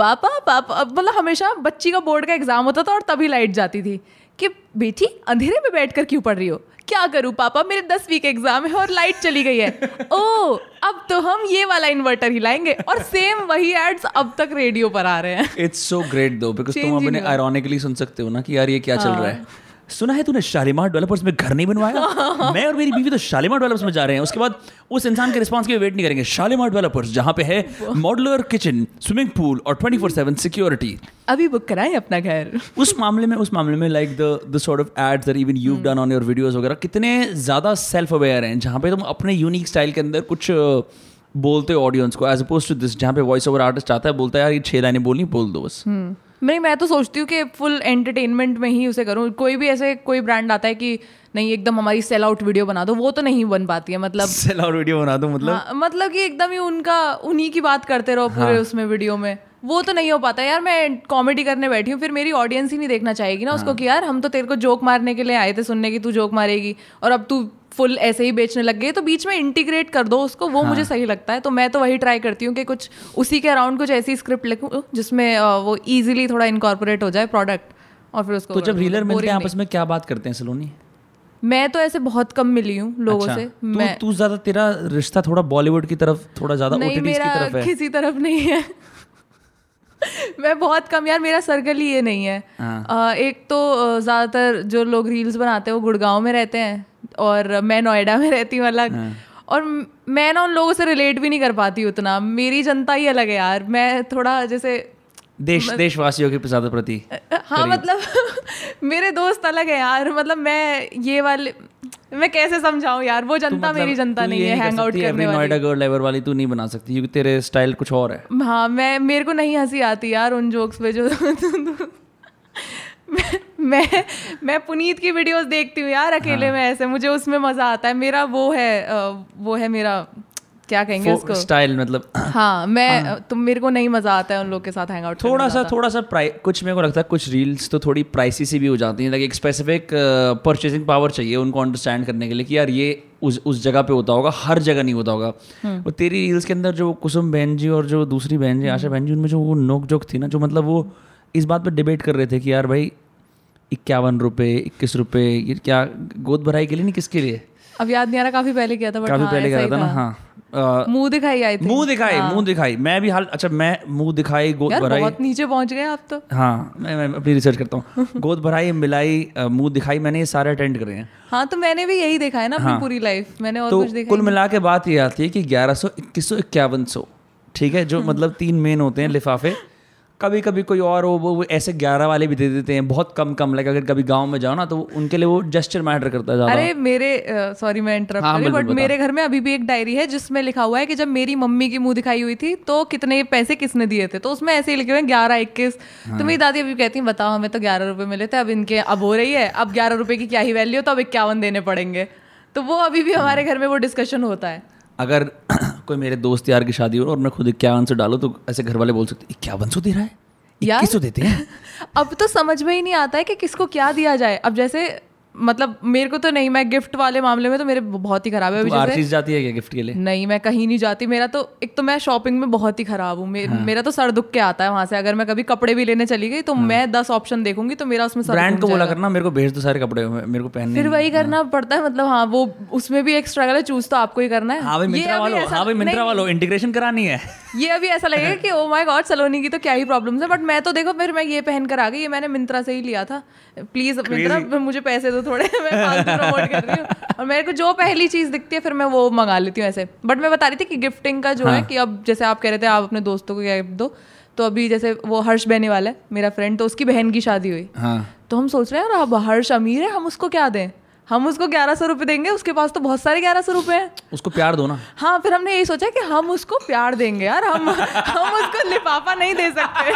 पापा पापा मतलब हमेशा बच्ची का बोर्ड का एग्ज़ाम होता था और तभी लाइट जाती थी कि बेटी अंधेरे में बैठ कर क्यों पढ़ रही हो? क्या करूँ? पापा मेरे दस वीक एग्ज़ाम है और लाइट चली गई है। [laughs] ओ अब तो हम ये वाला इन्वर्टर ही लाएँगे। और सेम वही एड्स अब तक रेडियो पर आ रहे हैं। It's so great though because तुम अपने आयरोनिकली आयरॉनिकली सुन सकते हो ना कि यार ये क्या चल रहा है। सुना है तूने शालीमार डेवलपर्स में घर नहीं बनवाया? [laughs] मैं और मेरी बीवी तो शालीमार डेवलपर्स में जा रहे हैं। उसके बाद उस इंसान के रिस्पांस के वेट नहीं करेंगे। शालीमार डेवलपर्स जहाँ पे है मॉडुलर किचन स्विमिंग पूल और ट्वेंटी फोर सेवन सिक्योरिटी अभी बुक कराएँ अपना घर? [laughs] उस मामले में उस मामले में like the the sort of ads that even you done on your videos वगैरह कितने ज़्यादा सेल्फ अवेयर हैं जहाँ पे तुम अपने यूनिक स्टाइल के अंदर कुछ बोलते हो ऑडियंस को एज अपोज टू दिस जहाँ पे वॉइस ओवर आर्टिस्ट आता है बोलता है यार ये छह लाइनें बोलनी बोल दो बस। नहीं मैं तो सोचती हूँ कि फुल एंटरटेनमेंट में ही उसे करूँ। कोई भी ऐसे कोई ब्रांड आता है कि नहीं एकदम हमारी सेल आउट वीडियो बना दो वो तो नहीं बन पाती है मतलब। सेल आउट वीडियो बना दो मतलब? हाँ, मतलब कि एकदम ही उनका उन्हीं की बात करते रहो पूरे हाँ. उसमें वीडियो में। वो तो नहीं हो पाता। यार मैं कॉमेडी करने बैठी हूँ फिर मेरी ऑडियंस ही नहीं देखना चाहेगी ना हाँ. उसको कि यार हम तो तेरे को जोक मारने के लिए आए थे सुनने की तू जोक मारेगी और अब तू फुल ऐसे ही बेचने लग गई तो बीच में इंटीग्रेट कर दो उसको वो हाँ. मुझे सही लगता है। तो मैं तो वही ट्राई करती हूँ कि कुछ उसी के अराउंड कुछ ऐसी स्क्रिप्ट लिखूँ जिसमें वो इजीली थोड़ा इनकॉर्पोरेट हो जाए प्रोडक्ट और फिर उसको तो जब रीलर मिलते हैं आपस में क्या बात करते हैं सलोनी? मैं तो ऐसे बहुत कम मिली हूँ लोगों अच्छा, से। तू मैं तू ज़्यादा तेरा रिश्ता थोड़ा बॉलीवुड की तरफ़ थोड़ा ज़्यादा नहीं ओटीटीज की तरफ़ है। किसी तरफ़ नहीं है। [laughs] मैं बहुत कम यार मेरा सर्कल ही ये नहीं है। हाँ। अ, एक तो ज़्यादातर जो लोग रील्स बनाते हैं वो गुड़गांव में रहते हैं और मैं नोएडा में रहती हूँ अलग। हाँ। और मैं ना उन लोगों से रिलेट भी नहीं कर पाती उतना। मेरी जनता ही अलग है यार। मैं थोड़ा जैसे देश देशवासियों के ज़्यादा प्रति हाँ मतलब [laughs] मेरे दोस्त अलग है यार मतलब मैं ये वाले मैं कैसे समझाऊं यार? वो जनता मतलब- मेरी जनता नहीं है हैंग आउट करने वाली। नोएडा गर्ल एवर वाली तू नहीं बना सकती क्योंकि तेरे स्टाइल कुछ और है। हाँ मैं मेरे को नहीं हँसी आती यार उन जोक्स पे जो मैं मैं पुनीत की वीडियोस देखती हूँ यार अकेले हाँ। में ऐसे मुझे उसमें मज़ा आता है मेरा वो है वो है मेरा क्या कहेंगे उसको? स्टाइल मतलब [clears throat] हाँ मैं हाँ. तुम मेरे को नहीं मज़ा आता है उन लोग के साथ हैंग आउट थोड़ा सा थोड़ा सा कुछ मेरे को लगता है कुछ रील्स तो थोड़ी प्राइसी सी भी हो जाती हैं लाइक एक स्पेसिफिक परचेसिंग पावर चाहिए उनको अंडरस्टैंड करने के लिए कि यार ये उस उस जगह पे होता होगा हर जगह नहीं होता होगा। वो तेरी रील्स के अंदर जो कुसुम बहन जी और जो दूसरी बहन जी आशा बहन जी उनमें जो वो नोक जोक थी ना जो मतलब वो इस बात पर डिबेट कर रहे थे कि यार भाई इक्यावन रुपये इक्कीस रुपये ये क्या गोद भराई के लिए नहीं किसके लिए? अब याद नहीं आ रहा काफ़ी पहले किया था बट काफ़ी हाँ, पहले ही था ना हाँ। मुँह दिखाई आई मुँह दिखाई मुँह दिखाई। मैं भी हाल अच्छा मैं मुँह दिखाई गोद भराई। बहुत नीचे पहुँच गए आप तो। हाँ मैं, मैं अपनी रिसर्च करता हूँ। [laughs] गोद भराई मिलाई मुँह दिखाई मैंने ये सारे अटेंड करे हैं। हाँ तो मैंने भी यही देखा है ना अपनी हाँ। पूरी लाइफ मैंने और तो कुछ देखा कुल मिला के बात ये आती है कि ग्यारह सौ इक्कीस सौ इक्यावन सौ ठीक है? जो मतलब तीन मेन होते हैं लिफाफे। कभी कभी कोई और वो वो ऐसे ग्यारह वाले भी दे देते हैं बहुत कम कम लाइक अगर कभी गाँव में जाओ ना तो उनके लिए वो जेस्चर मैटर करता है अरे मेरे सॉरी मैं इंटरप्ट हाँ, बट मेरे घर में अभी भी एक डायरी है जिसमें लिखा हुआ है कि जब मेरी मम्मी की मुँह दिखाई हुई थी तो कितने पैसे किसने दिए थे? तो उसमें ऐसे ही लिखे हुए हैं ग्यारह इक्कीस। हाँ। तो मेरी दादी अभी कहती है बताओ हमें तो ग्यारह रुपये मिले थे अब इनके अब हो रही है अब ग्यारह रुपये की क्या ही वैल्यू तो अब इक्यावन देने पड़ेंगे। तो वो अभी भी हमारे घर में वो डिस्कशन होता है। अगर कोई मेरे दोस्त यार की शादी हो और मैं खुद इक्यावन सौ डालूँ तो ऐसे घर वाले बोल सकते इक्यावन सौ दे रहा है? यार- देते हैं? [laughs] अब तो समझ में ही नहीं आता है कि किसको क्या दिया जाए। अब जैसे मतलब मेरे को तो नहीं मैं गिफ्ट वाले मामले में तो मेरे बहुत ही खराब है अभी तू जैसे। जाती है क्या गिफ्ट के लिए? नहीं मैं कहीं नहीं जाती। मेरा तो एक तो मैं शॉपिंग में बहुत ही खराब हूँ। मे, हाँ। मेरा तो सर दुख के आता है वहाँ से। अगर मैं कभी कपड़े भी लेने चली गई तो हाँ. मैं दस ऑप्शन देखूँगी तो मेरा उसमें ब्रांड को बोला करना मेरे को भेज दो सारे कपड़े मेरे को पहनने फिर वही करना पड़ता है मतलब हाँ वो उसमें भी एक स्ट्रगल है चूज़ तो आपको ही करना है। हाँ भाई मिंत्रा ऐसा- हाँ वालों इंटीग्रेशन करानी है। ये अभी ऐसा लगेगा कि ओ माय गॉड सलोनी की तो क्या ही प्रॉब्लम है बट मैं तो देखो फिर मैं ये पहन कर आ गई ये मैंने मिंत्रा से ही लिया था। प्लीज़ मिंत्रा मुझे पैसे दो थोड़े [laughs] मैं फालतू प्रमोट कर रही हूँ। और मेरे को जो पहली चीज़ दिखती है फिर मैं वो मंगा लेती हूँ ऐसे। बट मैं बता रही थी कि गिफ्टिंग का जो हाँ। है। कि अब जैसे आप कह रहे थे आप अपने दोस्तों को क्या गिफ्ट दो तो अभी जैसे वो हर्ष बहने वाला है मेरा फ्रेंड तो उसकी बहन की शादी हुई। हाँ। तो हम सोच रहे हैं और अब हर्ष अमीर है हम उसको क्या दें? हम उसको ग्यारह सौ रुपये देंगे उसके पास तो बहुत सारे ग्यारह सौ रुपये हैं। उसको प्यार दो ना। हाँ फिर हमने यही सोचा कि हम उसको प्यार देंगे यार हम हम उसको लिफाफा नहीं दे सकते।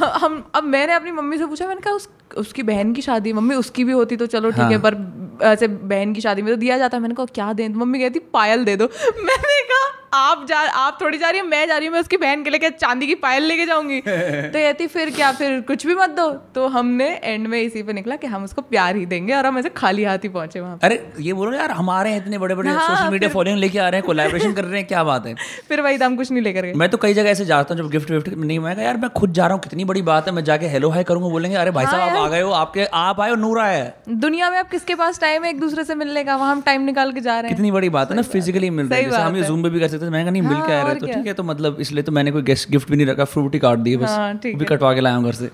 हम अब मैंने अपनी मम्मी से पूछा मैंने कहा उस उसकी बहन की शादी मम्मी उसकी भी होती तो चलो ठीक है पर ऐसे बहन की शादी में तो दिया जाता है। मैंने कहा क्या दें? मम्मी कहती पायल दे दो। मैंने कहा आप जा आप थोड़ी जा रही है मैं जा रही हूँ मैं उसकी बहन के लेके चांदी की पायल लेके जाऊँगी। [laughs] तो कहती फिर क्या फिर कुछ भी मत दो। तो हमने एंड में इसी पे निकला कि हम उसको प्यार ही देंगे और हम ऐसे खाली हाथ ही पहुँचे वहाँ अरे ये बोलो यार हमारे इतने बड़े बड़े सोशल मीडिया फॉलोइंग लेके आ रहे हैं कोलैबोरेशन कर रहे हैं क्या बात है? [laughs] फिर वही हम कुछ नहीं लेकर गए। मैं तो कई जगह ऐसे जाता हूँ जब गिफ्ट विफ्ट नहीं मैं यार मैं खुद जा रहा हूँ कितनी बड़ी बात है मैं जाके हेलो हाय करूँगा बोलेंगे अरे भाई हाँ साहब आप आ गए हो आपके आप आए हो नूर आया है। दुनिया में आप किसके पास टाइम है एक दूसरे से मिलने का? वहाँ हम टाइम निकाल के जा रहे हैं। कितनी बड़ी बात है ना फिजिकली मिल रहे हैं हम ये। जूम पे भी कर सकते थे मैंने कहा नहीं मिल के आ हाँ, रहे तो ठीक है तो मतलब इसलिए तो मैंने कोई गेस्ट गिफ्ट भी नहीं रखा फ्रूट ही काट दिए बस। हाँ, भी कटवा के लाया हूँ घर से।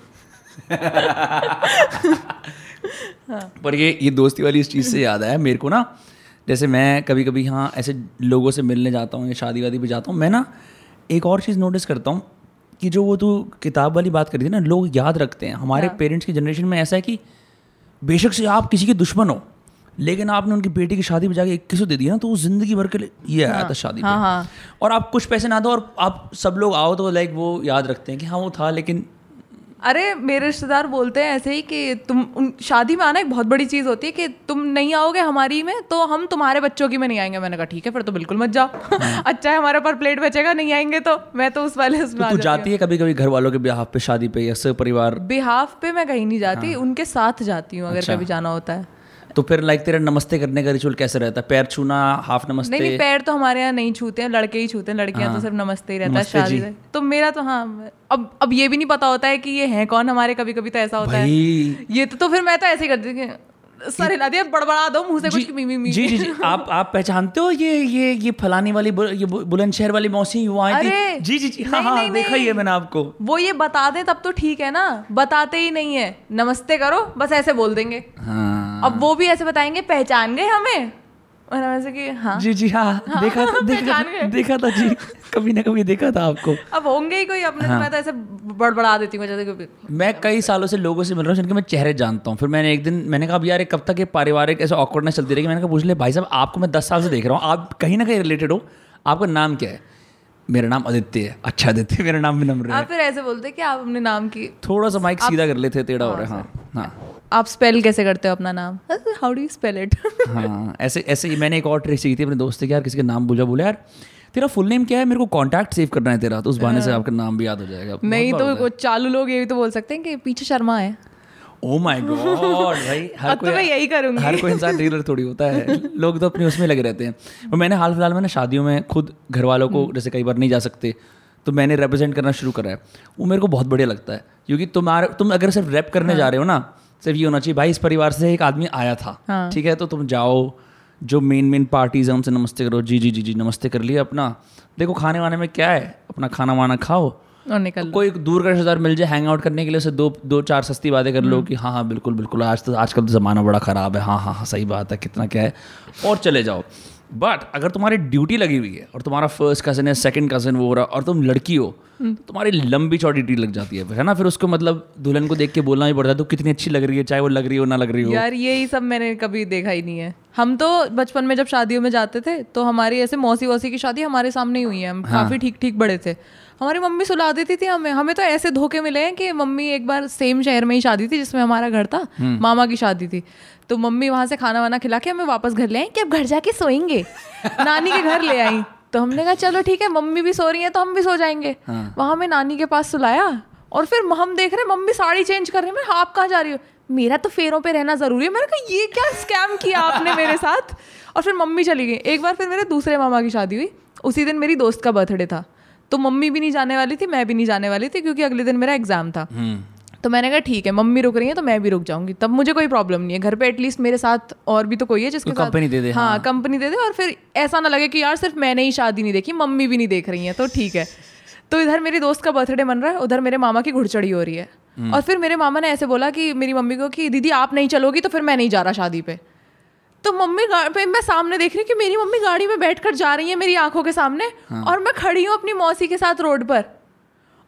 हाँ। पर ये ये दोस्ती वाली इस चीज़ से याद आया मेरे को ना जैसे मैं कभी कभी हाँ ऐसे लोगों से मिलने जाता हूँ या शादी वादी भी जाता हूँ मैं ना एक और चीज़ नोटिस करता हूँ कि जो वो तू किताब वाली बात करी थी ना लोग याद रखते हैं। हमारे। पेरेंट्स की जनरेशन में ऐसा है कि बेशक से आप किसी के दुश्मन हो। लेकिन आपने उनकी बेटी की शादी में जाके एक सौ दे दिया ना तो वो ज़िंदगी भर के लिए ये आया था शादी हाँ पे। हाँ। और आप कुछ पैसे ना दो और आप सब लोग आओ तो लाइक वो याद रखते हैं कि हाँ वो था लेकिन अरे मेरे रिश्तेदार बोलते हैं ऐसे ही कि तुम उन शादी में आना एक बहुत बड़ी चीज़ होती है कि तुम नहीं आओगे हमारी में तो हम तुम्हारे बच्चों की में नहीं आएँगे। मैंने कहा ठीक है फिर तो बिल्कुल मत जाओ। [laughs] अच्छा है हमारे पर प्लेट बचेगा नहीं आएँगे तो मैं तो उस वाले उसमें तो तू जाती है। कभी कभी घर वालों के ब्याह पे शादी पे या परिवार बिहाफ पे मैं कहीं नहीं जाती हाँ। उनके साथ जाती हूँ अगर अच्छा। कभी जाना होता है। तो फिर लाइक तेरा नमस्ते करने का रिचुअल कैसे रहता है? पैर छूना हाफ़ नमस्ते? नहीं पैर तो हमारे यहाँ नहीं छूते हैं लड़के ही छूते हैं लड़कियाँ हाँ। तो सिर्फ़ नमस्ते ही रहता है शादी तो मेरा तो हाँ अब अब ये भी नहीं पता होता है कि ये है कौन हमारे कभी कभी तो ऐसा होता है। ये तो, तो फिर मैं तो ऐसे ही करती थी सर हिला दिया बड़बड़ा दो मुँह से कुछ मी मी जी जी जी आप आप पहचानते हो ये ये ये फलानी वाली बु- ये बुलंदशहर वाली मौसी वो आई थी? जी जी जी हाँ नहीं, हाँ देखा ही है मैंने आपको। वो ये बता दे तब तो ठीक है ना बताते ही नहीं है। नमस्ते करो बस ऐसे बोल देंगे। हाँ। अब वो भी ऐसे बताएँगे पहचान गए हमें? और हम ऐसे कि हाँ। जी जी हाँ देखा था [laughs] देखा था देखा था जी। कभी ना कभी देखा था आपको। अब होंगे ही कोई अपने हाँ। तो मैं तो ऐसे बड़बड़ा देती हूँ जैसे कि मैं कई सालों से लोगों से मिल रहा हूँ जिनके मैं चेहरे जानता हूँ। फिर मैंने एक दिन मैंने कहा अब यार कब तक ये पारिवारिक ऐसे ऑकवर्डनेस चलती रहेगी? मैंने कहा पूछ ले भाई साहब आपको मैं दस साल से देख रहा हूँ। आप कहीं ना कहीं रिलेटेड हो। आपका नाम क्या है? मेरा नाम आदित्य है। अच्छा आदित्य मेरा नाम विनम्र है। आप फिर ऐसे बोलते कि आप अपने नाम की थोड़ा सा माइक सीधा कर लेते टेढ़ा हो रहा है। हाँ हाँ। आप स्पेल कैसे करते हो अपना नाम? How do you spell it हाँ ऐसे ऐसे ही मैंने एक और ट्रिक सीखी थी अपने दोस्त से यार किसी का नाम बोला बोले यार तेरा फुल नेम क्या है? मेरे को कॉन्टैक्ट सेव करना है तेरा तो उस बहाने से आपका नाम भी याद हो जाएगा। हाँ। नहीं तो चालू लोग ये भी तो बोल सकते हैं कि पीछे शर्मा है। ओ माय गॉड भाई [laughs] हर तो मैं यही करूँगी। हर कोई इंसान डीलर थोड़ी होता है। लोग तो अपने उसमें लगे रहते हैं। और मैंने हाल फ़िलहाल में ना शादियों में खुद घर वालों को हम्म। जैसे कई बार नहीं जा सकते तो मैंने रिप्रेजेंट करना शुरू करा है। वो मेरे को बहुत बढ़िया लगता है क्योंकि तुम्हारे तुम अगर सिर्फ़ रैप करने हाँ। जा रहे हो ना सिर्फ़ ये होना चाहिए भाई इस परिवार से एक आदमी आया था हाँ। ठीक है तो तुम जाओ जो मेन मेन पार्टीज़ हैं उनसे नमस्ते करो जी जी जी जी नमस्ते कर लिए अपना। देखो खाने वाने में क्या है अपना खाना वाना खाओ और निकल लो। कोई दूर का रिश्तेदार मिल जाए हैंग आउट करने के लिए उसे दो दो चार सस्ती बातें कर लो कि हाँ हाँ बिल्कुल बिल्कुल आज तो आजकल तो ज़माना बड़ा ख़राब है हाँ हाँ हाँ सही बात है कितना क्या है। और चले जाओ। बट अगर तुम्हारी ड्यूटी लगी हुई है, और तुम्हारा फ़र्स्ट कज़न है सेकंड कज़न वो हो रहा, और तुम लड़की हो तो तुम्हारी लंबी चौड़ी ड्यूटी लग जाती है है ना? फिर उसको मतलब दुल्हन को देख के बोलना ही पड़ता है तो कितनी अच्छी लग रही है, चाहे वो लग रही हो, ना लग रही हो। यार, यही सब मैंने कभी देखा ही नहीं है। हम तो बचपन में जब शादियों में जाते थे तो हमारी ऐसे मौसी वौसी की शादी हमारे सामने ही हुई है। हम हाँ. काफ़ी ठीक ठीक बड़े थे। हमारी मम्मी सुला देती थी हमें। हमें तो ऐसे धोखे मिले हैं कि मम्मी एक बार सेम शहर में ही शादी थी जिसमें हमारा घर था मामा की शादी थी। तो मम्मी वहाँ से खाना वाना खिला के हमें वापस घर ले आई कि अब घर जाके सोएँगे। [laughs] नानी के घर ले आई। तो हमने कहा चलो ठीक है मम्मी भी सो रही है तो हम भी सो जाएँगे। वहाँ में नानी के पास सुलाया और फिर हम देख रहे हैं मम्मी साड़ी चेंज कर रही है। मैं आप कहाँ जा रही हो? मेरा तो फेरों पे रहना ज़रूरी है। मैंने कहा ये क्या स्कैम किया आपने [laughs] मेरे साथ? और फिर मम्मी चली गई। एक बार फिर मेरे दूसरे मामा की शादी हुई। उसी दिन मेरी दोस्त का बर्थडे था। तो मम्मी भी नहीं जाने वाली थी मैं भी नहीं जाने वाली थी क्योंकि अगले दिन मेरा एग्ज़ाम था। तो मैंने कहा ठीक है मम्मी रुक रही है तो मैं भी रुक जाऊँगी। तब मुझे कोई प्रॉब्लम नहीं है। घर पे एटलीस्ट मेरे साथ और भी तो कोई है जिसके साथ दे दे, हाँ हाँ। कंपनी दे दे। और फिर ऐसा ना लगे कि यार सिर्फ़ मैंने ही शादी नहीं देखी मम्मी भी नहीं देख रही है तो ठीक है। तो इधर मेरी दोस्त का बर्थडे मन रहा है उधर मेरे मामा की घुड़चड़ी हो रही है। और फिर मेरे मामा ने ऐसे बोला कि मेरी मम्मी को कि दीदी आप नहीं चलोगी तो फिर मैं नहीं जा रहा शादी पे तो मम्मी पे मैं सामने देख रही हूँ कि मेरी मम्मी गाड़ी में बैठकर जा रही है मेरी आँखों के सामने हाँ। और मैं खड़ी हूँ अपनी मौसी के साथ रोड पर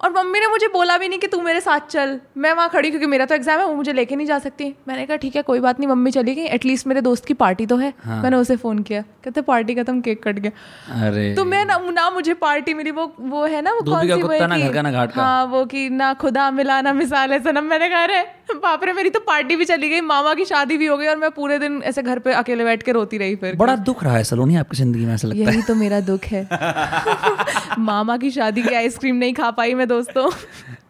और मम्मी ने मुझे बोला भी नहीं कि तू मेरे साथ चल। मैं वहाँ खड़ी क्योंकि मेरा तो एग्ज़ाम है वो मुझे लेके नहीं जा सकती। मैंने कहा ठीक है कोई बात नहीं मम्मी चली गई एटलीस्ट मेरे दोस्त की पार्टी तो है। हाँ। मैंने उसे फ़ोन किया कहते पार्टी खत्म केक कट गया। अरे। तो मैं ना, ना मुझे पार्टी मिली वो वो है ना वो कौन सी वो है वो की ना खुदा मिला ना मिसाल है सनम मैंने कहा [laughs] बाप रे मेरी तो पार्टी भी चली गई मामा की शादी भी हो गई और मैं पूरे दिन ऐसे घर पे अकेले बैठ के रोती रही फिर। बड़ा दुख रहा है सलोनी आपकी ज़िंदगी में ऐसा लगता है। यही तो मेरा दुख है। [laughs] मामा की शादी की आइसक्रीम नहीं खा पाई मैं दोस्तों।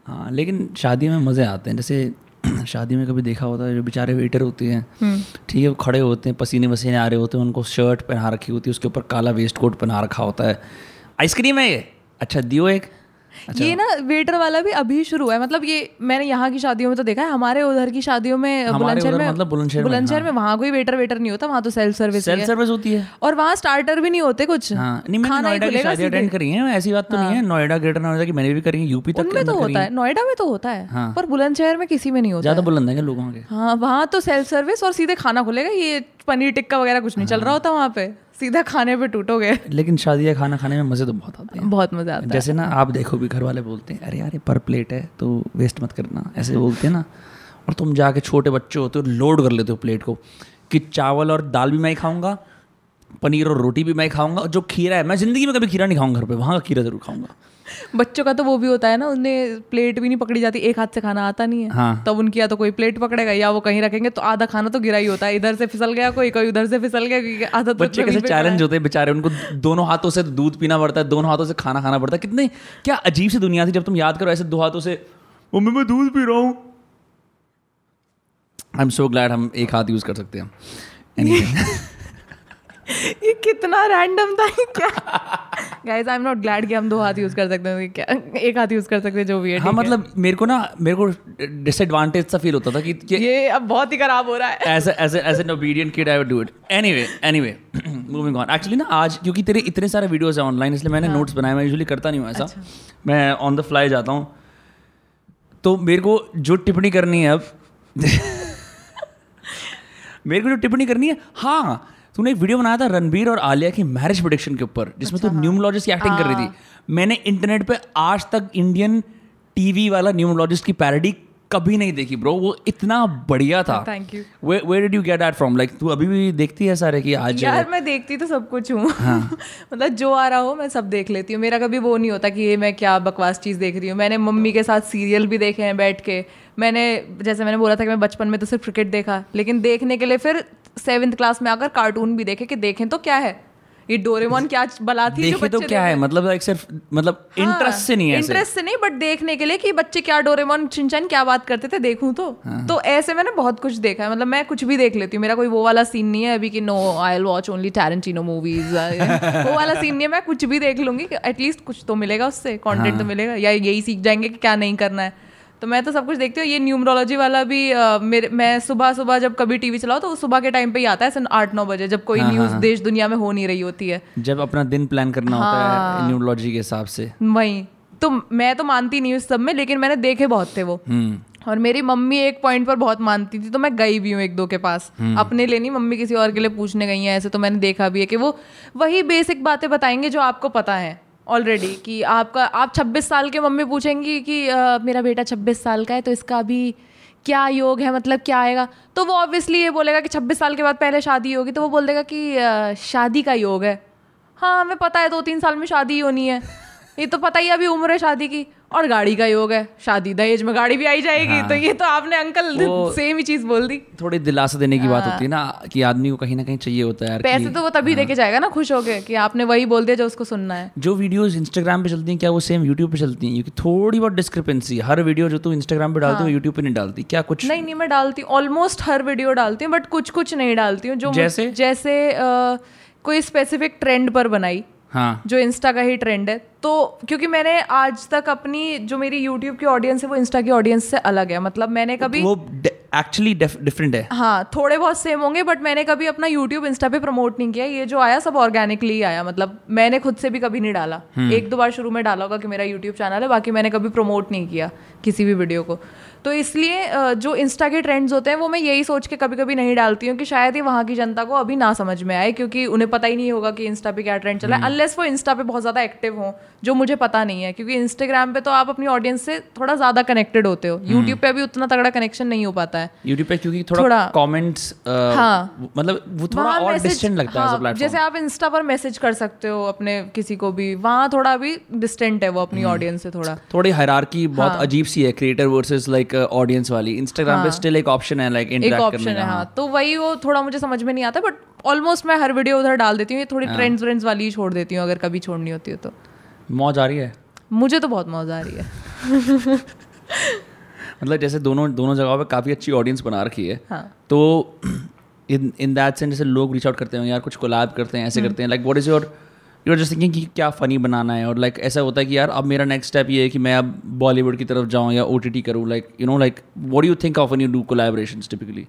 हाँ लेकिन शादी में मज़े आते हैं जैसे [clears throat] शादी में कभी देखा होता है जो बेचारे वेटर होते हैं ठीक है वो खड़े होते हैं पसीने वसीने आ रहे होते हैं उनको शर्ट पहना रखी होती है उसके ऊपर काला वेस्ट कोट पहना रखा होता है। आइसक्रीम है ये? अच्छा दियो एक। ये ना वेटर वाला भी अभी शुरू है। मतलब ये मैंने यहाँ की शादियों में तो देखा है हमारे उधर की शादियों में बुलंदशहर में मतलब बुलंदशहर में, बुलंदशहर में वहाँ कोई वेटर वेटर नहीं होता वहाँ तो सेल्फ सर्विस सेल्फ सर्विस होती है। और वहाँ स्टार्टर भी नहीं होते कुछ। हाँ नहीं मैंने खाना ही। अटेंड करी है ऐसी बात तो नहीं है। नोएडा ग्रेटर नोएडा की मैंने भी करी है यूपी तक उनमें तो होता है। है नोएडा में तो होता है हाँ। पर बुलंदशहर में किसी में नहीं होता ज़्यादा बुलंद है लोगों के? हाँ वहाँ तो सेल्फ सर्विस और सीधे खाना खुलेगा ये पनीर टिक्का वगैरह कुछ नहीं चल हाँ। रहा होता वहाँ पे। सीधा खाने पे टूटोगे। लेकिन शादी या खाना खाने में मज़े तो बहुत आते हैं। बहुत मज़ा आता है। जैसे ना आप देखो भी घर वाले बोलते हैं अरे यार ये पर प्लेट है तो वेस्ट मत करना। ऐसे बोलते हैं ना। और तुम जाके छोटे बच्चे होते हो लोड कर लेते हो प्लेट को कि चावल और दाल भी मैं ही खाऊँगा पनीर और रोटी भी मैं खाऊँगा और जो खीरा है मैं ज़िंदगी में कभी खीरा नहीं खाऊँगा घर पे वहाँ का खीरा ज़रूर खाऊँगा बच्चों का तो वो भी होता है ना उन्हें प्लेट भी नहीं पकड़ी जाती एक हाथ से खाना आता नहीं है हाँ। तब उनकी या तो कोई प्लेट पकड़ेगा या वो कहीं रखेंगे तो आधा खाना तो गिरा ही होता है इधर से फिसल गया कोई कोई उधर से फिसल गया क्योंकि आधा तो बच्चे कैसे चैलेंज होते हैं बेचारे उनको दोनों हाथों से दूध पीना पड़ता है दोनों हाथों से खाना खाना पड़ता है कितने क्या अजीब सी दुनिया थी जब तुम याद करो ऐसे दो हाथों से मम्मी मैं दूध पी रहा हूँ आई एम सो ग्लैड हम एक हाथ यूज़ कर सकते हैं. है। [laughs] [laughs] ये कितना रैंडम था ये क्या? Guys I am not glad कि हम दो हाथ यूज़ कर सकते हैं क्या? एक हाथ यूज़ कर सकते हैं जो भी है हाँ है। मतलब मेरे को ना मेरे को डिसएडवांटेज सा फील होता था कि कि ये अब बहुत ही खराब हो रहा है। As as as an obedient kid I would do it anyway anyway moving on actually ना आज क्योंकि तेरे इतने सारे वीडियोस हैं ऑनलाइन इसलिए मैंने नोट्स बनाए मैं यूजुअली करता नहीं हूँ ऐसा। मैं ऑन द फ्लाई जाता हूँ। तो मेरे को जो टिप्पणी करनी है अब [laughs] मेरे को जो टिप्पणी करनी है हाँ तूने एक वीडियो बनाया था रणबीर और आलिया की मैरिज प्रोडिक्शन के ऊपर जिसमें तू न्यूमोलॉजिस्ट की एक्टिंग कर रही थी। मैंने इंटरनेट पे आज तक इंडियन टीवी वाला न्यूमोलॉजिस्ट की पैरडी कभी नहीं देखी ब्रो वो इतना बढ़िया था। Thank you where did you get that from like तू अभी भी देखती है सारे की आज यार मैं देखती तो सब कुछ हूँ। हाँ। [laughs] मतलब जो आ रहा हो मैं सब देख लेती हूँ। मेरा कभी वो नहीं होता कि ये मैं क्या बकवास चीज़ देख रही हूँ। मैंने मम्मी के साथ सीरियल भी देखे हैं बैठ के। मैंने जैसे मैंने बोला था कि मैं बचपन में तो सिर्फ़ क्रिकेट देखा लेकिन देखने के लिए फिर सेवेंथ क्लास में आकर कार्टून भी देखे कि देखें तो क्या है? ये डोरेमोन क्या बला थी जो देखे तो क्या है? मतलब लाइक सिर्फ़ मतलब इंटरेस्ट से नहीं है इंटरेस्ट से नहीं बट देखने के लिए कि बच्चे क्या डोरेमोन चिंचन क्या बात करते थे देखूँ तो। हाँ। तो ऐसे मैंने बहुत कुछ देखा है। मतलब मैं कुछ भी देख लेती हूँ। मेरा कोई वो वाला सीन नहीं है अभी कि no I will watch only Tarantino movies वो वाला सीन नहीं है मैं कुछ भी देख लूँगी एटलीस्ट कुछ तो मिलेगा उससे कंटेंट हाँ। तो मिलेगा। या यही सीख जाएँगे कि क्या नहीं करना है। तो मैं तो सब कुछ देखती हूँ। ये न्यूमरोलॉजी वाला भी अ, मेरे मैं सुबह सुबह जब कभी टीवी चलाओ तो वो सुबह के टाइम पे ही आता है सन आठ नौ बजे जब कोई हाँ, न्यूज़ हाँ। देश दुनिया में हो नहीं रही होती है। जब अपना दिन प्लान करना होता हाँ। है। न्यूरोलॉजी के हिसाब से। वही। तो मैं तो मानती नहीं हूँ सब में लेकिन मैंने देखे बहुत थे वो। हम्म। और मेरी मम्मी एक पॉइंट पर बहुत मानती थी तो मैं गई भी हूँ एक दो के पास। अपने लिए नहीं मम्मी किसी और के लिए पूछने गई है ऐसे तो मैंने देखा भी है कि वो वही बेसिक बातें बताएँगे जो आपको पता है। ऑलरेडी कि आपका आप 26 साल के मम्मी पूछेंगी कि आ, मेरा बेटा 26 साल का है तो इसका अभी क्या योग है मतलब क्या आएगा? तो वो ऑब्वियसली ये बोलेगा कि 26 साल के बाद पहले शादी होगी तो वो बोल देगा कि आ, शादी का योग है। हाँ हमें पता है दो तीन साल में शादी होनी है। ये तो पता ही अभी उम्र है शादी की और गाड़ी का योग है। शादी दहेज में गाड़ी भी आई जाएगी हाँ। तो ये तो आपने अंकल सेम ही चीज़ बोल दी। थोड़ी दिलासा देने की हाँ। बात होती है ना कि आदमी को कहीं ना कहीं चाहिए होता है यार पैसे तो वो तभी हाँ। देके जाएगा ना खुश होके कि आपने वही बोल दिया जो उसको सुनना है। जो वीडियोस इंस्टाग्राम पे चलती हैं क्या वो सेम यूट्यूब पे चलती हैं? क्योंकि थोड़ी बहुत डिस्क्रिपेंसी हर वीडियो जो तू इंस्टाग्राम पे डालती है वो यूट्यूब पे नहीं डालती। क्या कुछ? नहीं नहीं मैं डालती हूँ। ऑलमोस्ट हर वीडियो डालती हूँ बट कुछ कुछ नहीं डालती हूँ जो जैसे? जैसे कोई स्पेसिफिक ट्रेंड पर बनाई। हाँ। जो इंस्टा का ही ट्रेंड है। तो क्योंकि मैंने आज तक अपनी जो मेरी यूट्यूब की ऑडियंस है वो इंस्टा की ऑडियंस से अलग है। मतलब मैंने कभी वो एक्चुअली डिफरेंट है। हाँ थोड़े बहुत सेम होंगे बट मैंने कभी अपना यूट्यूब इंस्टा पे प्रमोट नहीं किया। ये जो आया सब ऑर्गेनिकली आया। मतलब मैंने खुद से भी कभी नहीं डाला। एक दो बार शुरू में डाला होगा कि मेरा यूट्यूब चैनल है बाकी मैंने कभी प्रमोट नहीं किया किसी भी वीडियो को। तो इसलिए जो इंस्टा के ट्रेंड्स होते हैं वो मैं यही सोच के कभी कभी नहीं डालती हूँ कि शायद ही वहाँ की जनता को अभी ना समझ में आए क्योंकि उन्हें पता ही नहीं होगा कि इंस्टा पे क्या ट्रेंड चला है अनलेस वो इंस्टा पे बहुत ज़्यादा एक्टिव हो। जो मुझे पता नहीं है क्योंकि इंस्टाग्राम पे तो आप अपनी ऑडियंस से थोड़ा ज़्यादा कनेक्टेड होते हो। यूट्यूब पे भी उतना तगड़ा कनेक्शन नहीं हो पाता है। यूट्यूब पे क्योंकि थोड़ा कमेंट्स हाँ। मतलब वो थोड़ा और डिस्टेंट लगता है हाँ, जैसे आप इंस्टा पर मैसेज कर सकते हो अपने किसी को भी वहाँ थोड़ा अभी डिस्टेंट है वो अपनी ऑडियंस से थोड़ा। थोड़ी हायरार्की बहुत हाँ। अजीब सी है क्रिएटर वर्सेस लाइक ऑडियंस वाली। इंस्टाग्राम पे स्टिल एक ऑप्शन है लाइक एक इंटरेक्ट ऑप्शन है हाँ। तो वही वो थोड़ा मुझे समझ में नहीं आता बट ऑलमोस्ट मैं हर वीडियो उधर डाल देती हूँ ये हाँ। थोड़ी ट्रेंड्स व्रेंड्स वाली ही छोड़ देती हूँ अगर कभी छोड़नी होती है तो। मौज आ रही है? मुझे तो बहुत मौज आ रही है। [laughs] मतलब जैसे दोनों दोनों जगहों पे काफ़ी अच्छी ऑडियंस बना रखी है। हाँ। तो इन इन दैट सेंस जैसे लोग रीच आउट करते हैं यार कुछ कोलैब करते हैं ऐसे हम्म। करते हैं like what is your you are just thinking कि क्या फ़नी बनाना है? और लाइक ऐसा होता है कि यार अब मेरा नेक्स्ट स्टेप ये है कि मैं अब बॉलीवुड की तरफ़ जाऊँ या ओ टी टी करूँ like you know like what you think of you do collaboration typically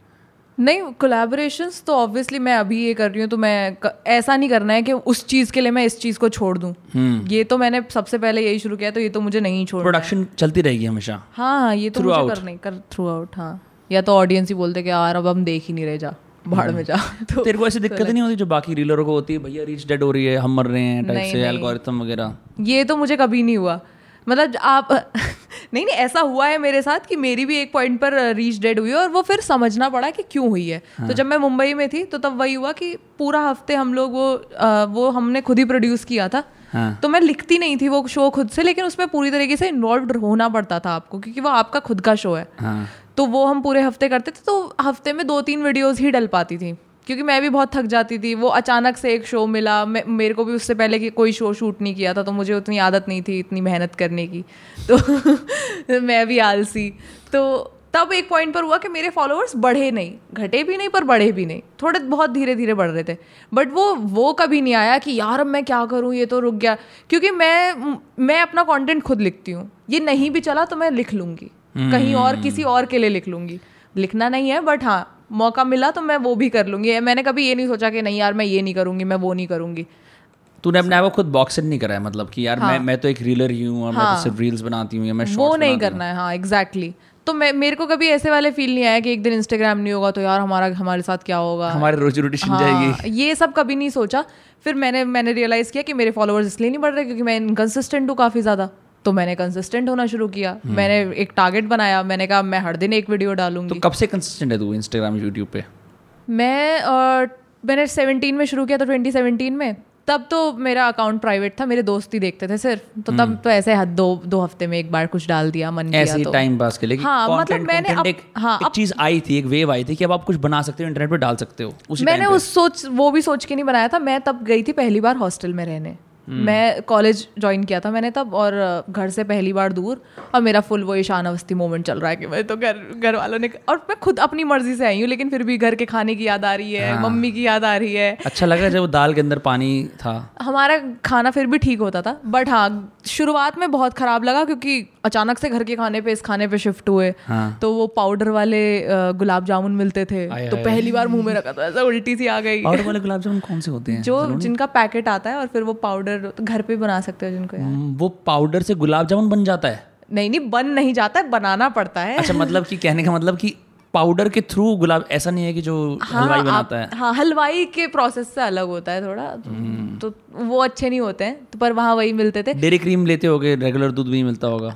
नहीं कोलैबोरेशंस तो ऑब्वियसली मैं अभी ये कर रही हूँ तो मैं क- ऐसा नहीं करना है कि उस चीज़ के लिए मैं इस चीज़ को छोड़ दूँ। हम्म। ये तो मैंने सबसे पहले यही शुरू किया तो ये तो मुझे नहीं छोड़ प्रोडक्शन चलती रहेगी हमेशा। हाँ हाँ ये तो मुझे Throughout. करना ही कर थ्रू आउट हाँ। या तो ऑडियंस ही बोलते कि यार अब हम देख ही नहीं रहे जा भाड़ में जा। [laughs] तो तेरे को ऐसी दिक्कत नहीं होती जो बाकी रीलरों को होती है भैया रीच डेड हो रही है हम मर रहे हैं टाइप से एल्गोरिथम वगैरह? ये तो मुझे कभी नहीं हुआ। मतलब आप [laughs] नहीं नहीं ऐसा हुआ है मेरे साथ कि मेरी भी एक पॉइंट पर रीच डेड हुई और वो फिर समझना पड़ा कि क्यों हुई है। हाँ. तो जब मैं मुंबई में थी तो तब वही हुआ कि पूरा हफ़्ते हम लोग वो अ, वो हमने खुद ही प्रोड्यूस किया था। हाँ। तो मैं लिखती नहीं थी वो शो खुद से लेकिन उसमें पूरी तरीके से इन्वॉल्व होना पड़ता था आपको क्योंकि वो आपका खुद का शो है। हाँ। तो वो हम पूरे हफ़्ते करते थे तो हफ़्ते में दो तीन वीडियोस ही डल पाती थी। क्योंकि मैं भी बहुत थक जाती थी। वो अचानक से एक शो मिला। मैं मेरे को भी उससे पहले कि कोई शो शूट नहीं किया था तो मुझे उतनी आदत नहीं थी इतनी मेहनत करने की। [laughs] तो [laughs] मैं भी आलसी। तो तब एक पॉइंट पर हुआ कि मेरे फॉलोअर्स बढ़े नहीं। घटे भी नहीं पर बढ़े भी नहीं। थोड़े बहुत धीरे धीरे बढ़ रहे थे। बट वो वो कभी नहीं आया कि यार अब मैं क्या करूँ? ये तो रुक गया। क्योंकि मैं मैं अपना कंटेंट खुद लिखती हूँ। ये नहीं भी चला तो मैं लिख लूँगी। कहीं और किसी और के लिए लिख लूँगी। लिखना नहीं है बट हाँ मौका मिला तो मैं वो भी कर लूँगी। मैंने कभी ये नहीं सोचा कि नहीं यार मैं ये नहीं करूँगी मैं वो नहीं करूँगी। तूने अपने आप को खुद बॉक्स नहीं करा है मतलब कि यार हाँ। मैं मैं तो एक रीलर ही हूँ और मैं हाँ। तो सिर्फ़ रील्स बनाती हूँ मैं वो नहीं करना है हाँ एग्जैक्टली exactly. तो मैं मेरे को कभी ऐसे वाले फील नहीं आया कि एक दिन इंस्टाग्राम नहीं होगा तो यार हमारा हमारे साथ क्या होगा? हमारी रोजी रोटी छिन जाएगी। हाँ, ये सब कभी नहीं सोचा। फिर मैंने मैंने रियलाइज़ किया कि मेरे फॉलोअर्स इसलिए नहीं बढ़ रहे क्योंकि मैं इनकन्सिस्टेंट हूँ काफ़ी ज़्यादा। तो मैंने कंसिस्टेंट होना शुरू किया। मैंने एक टारगेट बनाया। मैंने कहा मैं हर दिन एक वीडियो डालूँगी। तो कब से कंसिस्टेंट है तू इंस्टाग्राम यूट्यूब पे? मैं अ, मैंने 17 में शुरू किया था 2017 में। तब तो मेरा अकाउंट प्राइवेट था मेरे दोस्त ही देखते थे सिर्फ़। तो तब तो ऐसे हद दो दो हफ़्ते में एक बार कुछ डाल दिया मन ऐसे किया तो। टाइम पास के लिए हाँ, मतलब content- मैंने content एक, हाँ, एक चीज़ आई थी एक वेव आई थी कि अब आप कुछ बना सकते हो इंटरनेट पे डाल सकते हो उसी मैंने उस सोच वो भी सोच के नहीं बनाया था। मैं तब गई थी पहली बार हॉस्टल में रहने। हम्म। मैं कॉलेज ज्वाइन किया था मैंने तब और घर से पहली बार दूर और मेरा फुल वो ईशान अवस्थी मोमेंट चल रहा है कि मैं तो घर घर वालों ने और मैं खुद अपनी मर्ज़ी से आई हूँ लेकिन फिर भी घर के खाने की याद आ रही है हाँ। मम्मी की याद आ रही है। अच्छा लगा जब दाल के अंदर पानी था। हमारा खाना फिर भी ठीक होता था बट हाँ शुरुआत में बहुत ख़राब लगा क्योंकि अचानक से घर के खाने पे इस खाने पे शिफ्ट हुए। हाँ। तो वो पाउडर वाले गुलाब जामुन मिलते थे। आय तो हाय। पहली बार मुँह में रखा था ऐसा उल्टी सी आ गई। पाउडर वाले गुलाब जामुन कौन से होते हैं? जो जिनका पैकेट आता है और फिर वो पाउडर तो घर पे बना सकते हो जिनको यार हम्म, वो पाउडर से गुलाब जामुन बन जाता है? नहीं नहीं बन नहीं जाता है बनाना पड़ता है। अच्छा मतलब कि कहने का मतलब कि पाउडर के थ्रू गुलाब ऐसा नहीं है कि जो हाँ, हलवाई बनाता है। हाँ हलवाई के प्रोसेस से अलग होता है थोड़ा। हम्म। तो वो अच्छे नहीं होते हैं तो पर वहाँ वही मिलते थे। डेयरी क्रीम लेते होगे रेगुलर दूध भी मिलता होगा।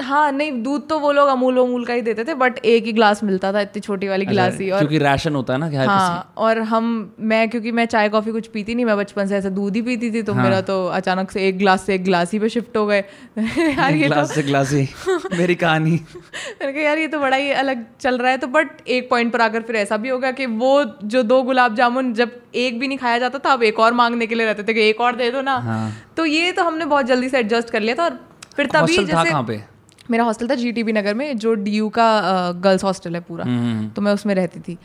हाँ नहीं दूध तो वो लोग अमूल अमूल का ही देते थे बट एक ही ग्लास मिलता था इतनी छोटी वाली गिलास ही और क्योंकि राशन होता है ना कि हाँ और हम मैं क्योंकि मैं चाय कॉफ़ी कुछ पीती नहीं मैं बचपन से ऐसे दूध ही पीती थी तो हाँ। मेरा तो अचानक से एक ग्लास से एक गिलास ही पे शिफ्ट हो गए। [laughs] यार किसी ये तो से ग्लास ही। [laughs] मेरी कहानी। मैंने कहा यार ये तो बड़ा ही अलग चल रहा है। तो बट एक पॉइंट पर आकर फिर ऐसा भी होगा कि वो जो दो गुलाब जामुन जब एक भी नहीं खाया जाता था अब एक और मांगने के लिए रहते थे कि एक और दे दो ना। हाँ। तो ये तो हमने बहुत जल्दी से एडजस्ट कर लिया था और फिर तभी जैसे पे? मेरा हॉस्टल था जीटीबी नगर में जो डीयू का गर्ल्स हॉस्टल है पूरा। हम्म, तो मैं उसमें रहती थी।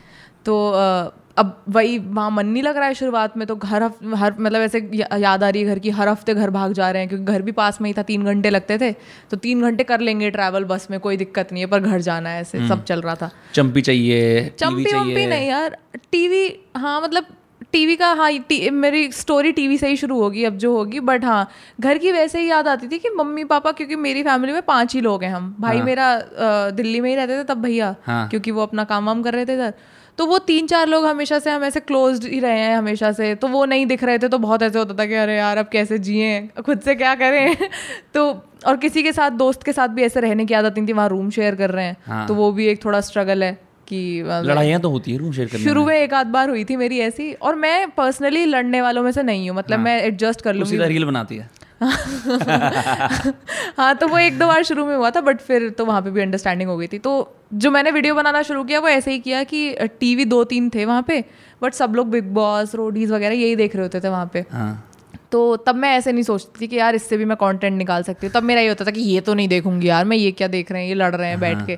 तो अब वही वहाँ मन नहीं लग रहा है शुरुआत में तो घर हर मतलब ऐसे याद आ रही है घर की हर हफ़्ते घर भाग जा रहे हैं क्योंकि घर भी पास में ही था तीन घंटे लगते थे। तो तीन घंटे कर लेंगे ट्रैवल बस में कोई दिक्कत नहीं है पर घर जाना है ऐसे सब चल रहा था। चंपी चाहिए चंपी वम्पी चाहिए। नहीं यार टीवी हाँ मतलब टीवी का हाँ टी, मेरी स्टोरी टीवी से ही शुरू होगी अब जो होगी बट हाँ घर की वैसे ही याद आती थी कि मम्मी पापा क्योंकि मेरी फैमिली में पाँच ही लोग हैं हम। भाई हाँ. मेरा दिल्ली में ही रहते थे तब भैया हाँ। क्योंकि वो अपना काम वाम कर रहे थे इधर। तो वो तीन चार लोग हमेशा से हम ऐसे क्लोज ही रहे हैं हमेशा से। तो वो नहीं दिख रहे थे तो बहुत ऐसे होता था कि अरे यार अब कैसे जिए? खुद से क्या करें? [laughs] तो और किसी के साथ दोस्त के साथ भी ऐसे रहने की आदत नहीं थी वहाँ रूम शेयर कर रहे हैं। हाँ। तो वो भी एक थोड़ा स्ट्रगल है। कि मतलब लड़ाइयाँ तो होती है रूम शेयर करने शुरू में। एक आध बार हुई थी मेरी ऐसी और मैं पर्सनली लड़ने वालों में से नहीं हूँ मतलब मैं एडजस्ट कर लूँगी। रील बनाती है। [laughs] हाँ तो वो एक दो बार शुरू में हुआ था बट फिर तो वहाँ पे भी अंडरस्टैंडिंग हो गई थी। तो जो मैंने वीडियो बनाना शुरू किया वो ऐसे ही किया कि टीवी दो तीन थे वहाँ पे बट सब लोग बिग बॉस रोडीज वगैरह यही देख रहे होते थे वहाँ पे। हाँ। तो तब मैं ऐसे नहीं सोचती थी कि यार इससे भी मैं कंटेंट निकाल सकती हूँ। तब मेरा ये होता था कि ये तो नहीं देखूँगी यार मैं ये क्या देख रहे हैं ये लड़ रहे हैं। बैठ के।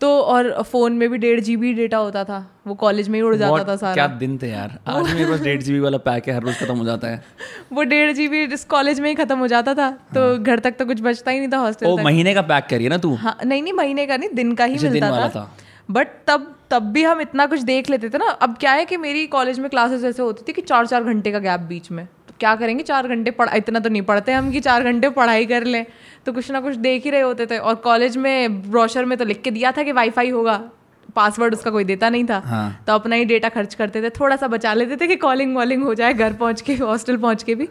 तो और फ़ोन में भी डेढ़ जीबी डेटा होता था। वो कॉलेज में ही उड़ जाता था सारा। क्या दिन थे यार। आज मेरे पास डेढ़ जीबी वाला पैक है हर रोज खत्म हो जाता है। [laughs] वो डेढ़ जीबी इस कॉलेज में ही खत्म हो जाता था। तो घर तक तो कुछ बचता ही नहीं था हाँ। ओ हॉस्टल तक। महीने का पैक करिए ना तू। हाँ नहीं नहीं महीने का नहीं दिन का ही अच्छा, मिलता था। था। बट तब तब भी हम इतना कुछ देख लेते थे ना। अब क्या है कि मेरी कॉलेज में क्लासेस ऐसे होती थी कि चार चार घंटे का गैप बीच में। क्या करेंगे? चार घंटे पढ़ा इतना तो नहीं पढ़ते हम कि चार घंटे पढ़ाई कर लें। तो कुछ ना कुछ देख ही रहे होते थे। और कॉलेज में ब्रोशर में तो लिख के दिया था कि वाईफाई होगा। पासवर्ड उसका कोई देता नहीं था। हाँ। तो अपना ही डेटा खर्च करते थे। थोड़ा सा बचा लेते थे कि कॉलिंग वॉलिंग हो जाए घर पहुँच के हॉस्टल पहुँच के भी।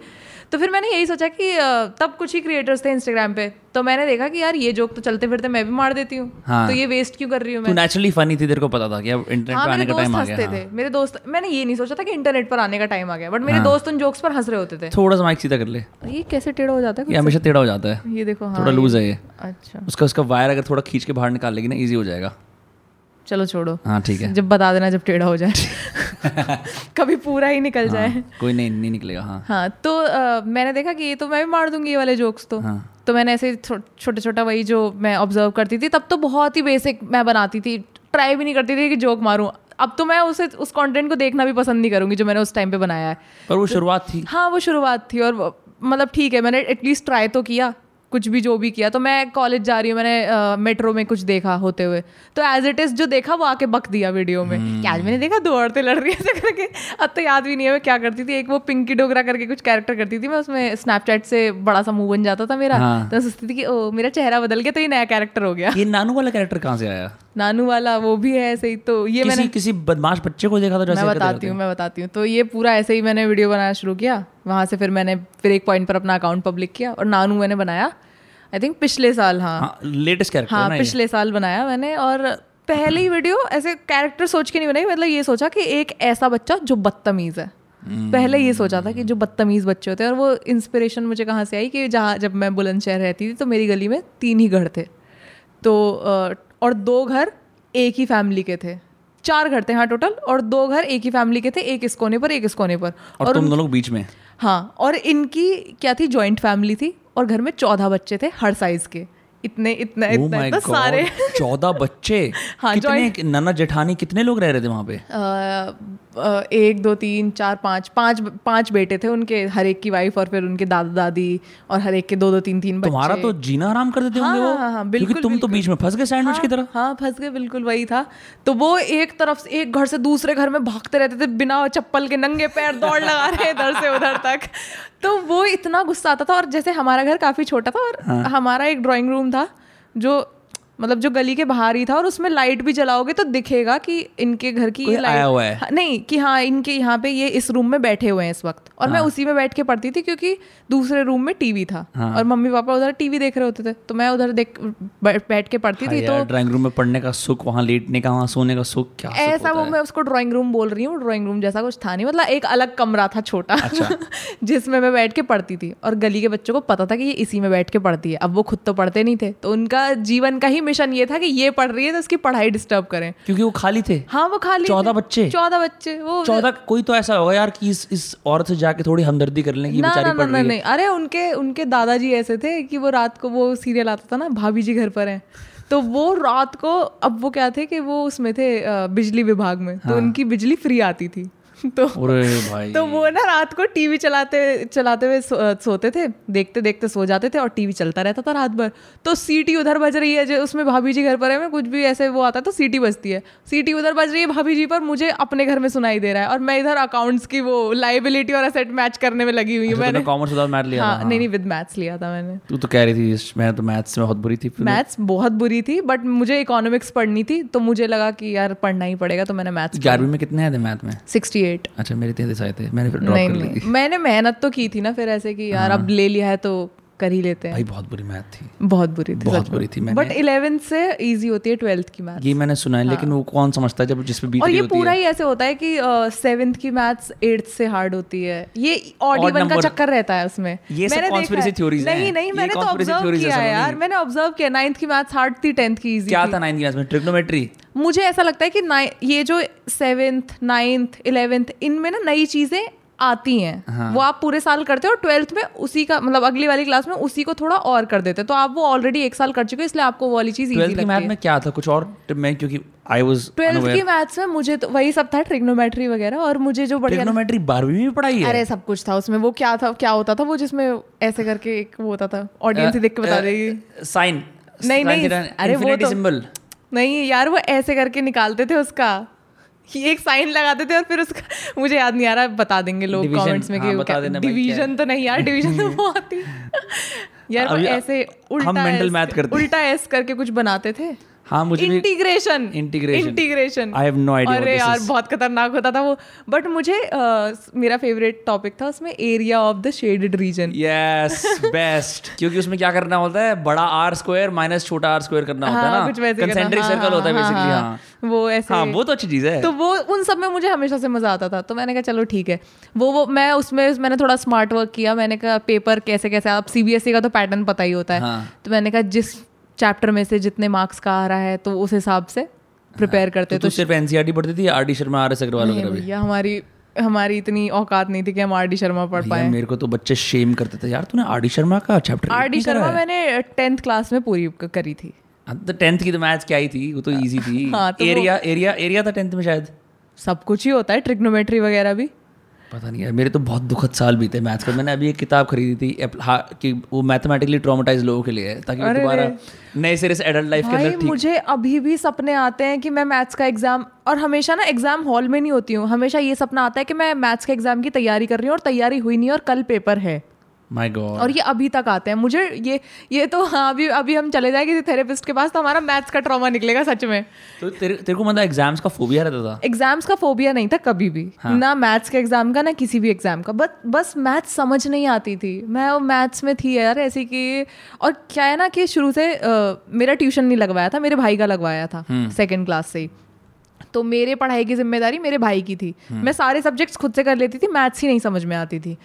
तो फिर मैंने यही सोचा कि तब कुछ ही क्रिएटर्स थे इंस्टाग्राम पे। तो मैंने देखा कि यार ये जोक तो चलते फिरते मैं भी मार देती हूँ। हाँ। तो ये वेस्ट क्यों कर रही हूँ तू मैं? नेचुरली फनी थी तेरे को पता था कि अब इंटरनेट हाँ पे आने का टाइम आ गया। हाँ। थे। मेरे दोस्त मैंने ये नहीं सोचा था कि इंटरनेट पर आने का टाइम आ गया। बट मेरे दोस्त उन जोक्स पर हंस रहे होते थे। थोड़ा सा माइक सीधा कर ले। ये कैसे टेढ़ा हो जाता है? ये हमेशा टेढ़ा हो जाता है। ये देखो हाँ थोड़ा लूज है ये। अच्छा। उसका उसका वायर अगर थोड़ा खींच के बाहर निकाल लेगी ना इजी हो जाएगा। चलो छोड़ो। हाँ ठीक है। जब बता देना जब टेढ़ा हो जाए। [laughs] कभी पूरा ही निकल हाँ, जाए। कोई नहीं नहीं निकलेगा हाँ। हाँ तो अ, मैंने देखा कि ये तो मैं भी मार दूँगी ये वाले जोक्स तो। हाँ। तो मैंने ऐसे छोटा छोटा वही जो मैं ऑब्ज़र्व करती थी तब तो बहुत ही बेसिक मैं बनाती थी। ट्राई भी नहीं करती थी कि जोक मारूं। अब तो मैं उसे उस कंटेंट को देखना भी पसंद नहीं करूँगी जो मैंने उस टाइम पे बनाया है। पर वो शुरुआत थी। हाँ वो शुरुआत थी और मतलब ठीक है मैंने एटलीस्ट ट्राई तो किया। कुछ भी जो भी किया तो मैं कॉलेज जा रही हूँ मैंने मेट्रो में कुछ देखा होते हुए। तो एज इट इज़ जो देखा वो आके बक दिया वीडियो में। क्या आज मैंने देखा दो औरतें लड़ रही है ऐसे करके। अब तो याद भी नहीं है मैं क्या करती थी। एक वो पिंकी डोगरा करके कुछ कैरेक्टर करती थी मैं उसमें स्नैपचैट से बड़ा सा मूव बन जाता था मेरा। हाँ। तो सोचती थी कि ओ मेरा चेहरा बदल गया तो ये नया कैरेक्टर हो गया। ये नानू वाला कैरेक्टर कहाँ से आया? नानू वाला वो भी है ऐसे ही तो ये किसी, मैंने किसी बदमाश बच्चे को देखा था मैं बताती हूँ मैं बताती हूँ। तो ये पूरा ऐसे ही मैंने वीडियो बनाना शुरू किया। वहाँ से फिर मैंने फिर एक पॉइंट पर अपना अकाउंट पब्लिक किया और नानू मैंने बनाया। आई थिंक पिछले साल हाँ। लेटेस्ट कैरेक्टर हाँ है? पिछले साल बनाया मैंने और पहली वीडियो ऐसे कैरेक्टर सोच के नहीं बनाई मतलब ये सोचा कि एक ऐसा बच्चा जो बदतमीज है। पहले ये सोचा था कि जो बदतमीज बच्चे होते हैं और वो इंस्पिरेशन मुझे कहाँ से आई कि जहाँ जब मैं बुलंदशहर रहती थी तो मेरी गली में तीन ही घर थे। तो और दो घर एक ही फैमिली के थे। चार घर थे हाँ टोटल और दो घर एक ही फैमिली के थे एक इस कोने पर एक इस कोने पर। और तुम दोनों बीच में? हाँ और इनकी क्या थी जॉइंट फैमिली थी और घर में चौदह बच्चे थे हर साइज़ के। इतने इतना Oh इतना my इतना सारे। चौदह बच्चे? हाँ, कितने नन्ना जेठानी कितने लोग रह रहे थे वहाँ पे? अ, एक दो तीन चार पाँच पाँच पाँच बेटे थे उनके हर एक की वाइफ और फिर उनके दादा दादी और हर एक के दो दो तीन तीन बच्चे। तुम्हारा तो जीना आराम कर देते हाँ, होंगे वो हाँ, हाँ, क्योंकि बिल्कुल, तो बीच में फंस गए सैंडविच की तरह। हाँ फंस गए बिल्कुल वही था। तो वो एक तरफ़ से एक घर से दूसरे घर में भागते रहते थे बिना चप्पल के नंगे पैर दौड़ लगा रहे इधर से उधर तक। तो वो इतना गुस्सा आता था और जैसे हमारा घर काफ़ी छोटा था और हाँ। हमारा एक ड्राइंग रूम था जो मतलब जो गली के बाहर ही था और उसमें लाइट भी जलाओगे तो दिखेगा कि इनके घर की ये लाइट आया हुआ है। हाँ, नहीं कि हाँ इनके यहाँ पे ये इस रूम में बैठे हुए हैं इस वक्त और हाँ। मैं हाँ। उसी में बैठ के पढ़ती थी क्योंकि दूसरे रूम में टीवी था हाँ। और मम्मी पापा उधर टीवी देख रहे होते थे तो मैं उधर देख बैठ के पढ़ती थी तो ड्राइंग रूम में पढ़ने का सुख वहाँ लेटने का वहाँ सोने का सुख क्या ऐसा वो मैं उसको ड्राइंग रूम बोल रही हूँ ड्राइंग रूम जैसा कुछ था नहीं मतलब एक अलग कमरा था छोटा अच्छा। [laughs] जिसमें मैं बैठ के पढ़ती थी और गली के बच्चों को पता था कि ये इसी में बैठ के पढ़ती है अब वो खुद तो पढ़ते नहीं थे तो उनका जीवन का ही मिशन ये था कि ये पढ़ रही है तो उसकी पढ़ाई डिस्टर्ब करें। क्योंकि वो खाली थे। हाँ वो खाली चौदह बच्चे? चौदह बच्चे वो चौदह कोई तो ऐसा होगा यार कि इस इस औरत से जाके थोड़ी हमदर्दी कर लें कि ना बेचारी ना ना पढ़ ना रही है। नहीं अरे उनके उनके दादाजी ऐसे थे कि वो रात को वो सीरियल आता था ना भाभी जी घर पर हैं। तो वो रात को अब वो क्या थे कि वो उसमें थे बिजली विभाग में हाँ। तो उनकी बिजली फ्री आती थी। [laughs] तो भाई। तो वो ना रात को टीवी चलाते चलाते हुए सो, सोते थे देखते देखते सो जाते थे और टीवी चलता रहता था रात भर। तो सीटी उधर बज रही है जो उसमें भाभी जी घर पर है मैं कुछ भी ऐसे वो आता है तो सीटी बजती है। सीटी उधर बज रही है भाभी जी पर मुझे अपने घर में सुनाई दे रहा है और मैं इधर अकाउंट्स की वो लाइबिलिटी और असेट मैच करने में लगी हुई हूँ। अच्छा, मैंने कॉमर्स उधर मैथ लिया हाँ था नहीं नहीं विद मैथ्स लिया था मैंने। तू तो कह रही थी मैं तो मैथ्स में बहुत बुरी थी। मैथ्स बहुत बुरी थी बट मुझे इकोनॉमिक्स पढ़नी थी तो मुझे लगा कि यार पढ़ना ही पड़ेगा तो मैंने मैथ्स ग्यारहवीं में कितने आए थे मैथ में? सिक्सटी एट अच्छा मेरे तैंतीस आए थे। मैंने फिर ड्रॉप कर ली मैंने मेहनत तो की थी ना फिर ऐसे कि यार अब ले लिया है तो कर ही लेते हैं। भाई बहुत बुरी मैथ थी। बहुत बुरी थी बहुत बुरी थी। मैंने बट इलेवेंथ से इजी होती है ट्वेल्थ की मैथ ये मैंने सुना है लेकिन वो कौन समझता है जब जिस पे बीत और ये पूरा है? ही ऐसे होता है कि सेवेंथ की मैथ्स एट्थ से हार्ड होती है। ये ऑड इवन का चक्कर रहता है उसमें। ये सब है। theories हैं। नहीं नहीं मैंने तो ऑब्ज़र्व किया है यार। मैंने ऑब्ज़र्व किया नाइन्थ की मैथ्स हार्ड थी टेंथ की इजी क्या था। नाइन्थ क्लास में? ट्रिग्नोमेट्री मुझे ऐसा लगता है कि ये जो सेवेंथ नाइन्थ इलेवेंथ इनमें ना नई चीज़ें आती हैं। हाँ। वो आप पूरे साल करते हो और ट्वेल्थ में उसी का मतलब अगली वाली क्लास में उसी को थोड़ा और कर देते तो आप वो ऑलरेडी एक साल कर चुके हो इसलिए आपको वो वाली चीज़ इजी लगती मैथ है। में क्या था? कुछ और मैं क्योंकि आई वाज ट्वेल्थ की मैथ्स में मुझे तो वही सब था ट्रिग्नोमेट्री वगैरह और मुझे जो बढ़िया ट्रिग्नोमेट्री बारहवीं में पढ़ाई है? अरे सब कुछ था उसमें। वो क्या था क्या होता था? वो जिसमें ऐसे करके एक वो होता था ऑडियंस ही देख के बता देगी। साइन नहीं नहीं अरे वो तो सिंबल नहीं यार वो ऐसे करके निकालते थे उसका। ये एक साइन लगाते थे और फिर उसका मुझे याद नहीं आ रहा बता देंगे लोग कमेंट्स में हाँ, कि बता देना डिवीज़न तो नहीं यार डिवीज़न तो [laughs] बहुत आती यार ऐसे उल्टा हम मेंटल मैथ करते उल्टा एस करके कुछ बनाते थे। हाँ मुझे integration integration I have no idea what अरे यार बहुत खतरनाक होता था वो। बट मुझे मेरा फेवरेट टॉपिक था उसमें area of the shaded region yes best क्योंकि उसमें क्या करना होता है? बड़ा आर स्क्वायर माइनस छोटा आर स्क्वायर करना होता है हाँ ना। कुछ वैसे कंसेंट्रिक हाँ, सर्कल होता है हाँ, बेसिकली हाँ, हाँ। वो ऐसे। हाँ वो तो अच्छी चीज़ है। तो वो उन सब में मुझे हमेशा से मज़ा आता था। तो मैंने कहा चलो ठीक है। वो वो मैं उसमें मैंने थोड़ा स्मार्ट वर्क किया। मैंने कहा पेपर कैसे कैसे? आप सीबीएसई का तो पैटर्न पता ही होता है। हाँ। तो मैंने कहा जिस चैप्टर में से जितने मार्क्स का आ रहा है तो उस हिसाब से प्रिपेयर करते तो तू सिर्फ़ एनसीईआरटी पढ़ती थी R D Sharma R S Agarwal भैया हमारी हमारी इतनी औकात नहीं थी कि हम आर डी शर्मा पढ़ पाए। मेरे को तो बच्चे शेम करते थे। यार तूने आर डी शर्मा का चैप्टर आर डी शर्मा मैंने टेंथ क्लास में पूरी करी थी। तो टेंथ की तो मैथ्स क्या ही थी? वो तो इजी थी। हाँ, तो एरिया एरिया एरिया था टेंथ में शायद? सब कुछ ही होता है ट्रिग्नोमेट्री वगैरह भी। पता नहीं यार मेरे तो बहुत दुखद साल बीते मैथ्स का। मैंने अभी एक किताब खरीदी थी कि वो मैथमेटिकली ट्रॉमेटाइज लोगों के लिए है ताकि दोबारा नए सिरे से एडल्ट लाइफ के अंदर ठीक मुझे अभी भी सपने आते हैं कि मैं मैथ्स का एग्ज़ाम और हमेशा ना एग्ज़ाम हॉल में नहीं होती हूँ। हमेशा ये सपना आता है कि मैं मैथ्स के एग्ज़ाम की तैयारी कर रही हूँ और तैयारी हुई नहीं और कल पेपर है। माय गॉड और ये अभी तक आते हैं। मुझे ये ये तो हाँ अभी अभी हम चले जाए किसी थेरेपिस्ट के पास तो हमारा मैथ्स का ट्रॉमा निकलेगा सच में। तो तेरे तेरे को मतलब एग्ज़ाम्स का फोबिया रहता था? एग्ज़ाम्स का फोबिया नहीं था कभी भी। हाँ। ना मैथ्स के एग्ज़ाम का ना किसी भी एग्ज़ाम का। बस बस मैथ्स समझ नहीं आती थी। मैं वो मैथ्स में थी यार ऐसी कि और क्या है ना कि शुरू से अ, मेरा ट्यूशन नहीं लगवाया था मेरे भाई का लगवाया था हम्म। सेकेंड क्लास से ही। तो मेरे पढ़ाई की ज़िम्मेदारी मेरे भाई की थी। हम्म। मैं सारे सब्जेक्ट्स खुद से कर लेती थी मैथ्स ही नहीं समझ में आती थी।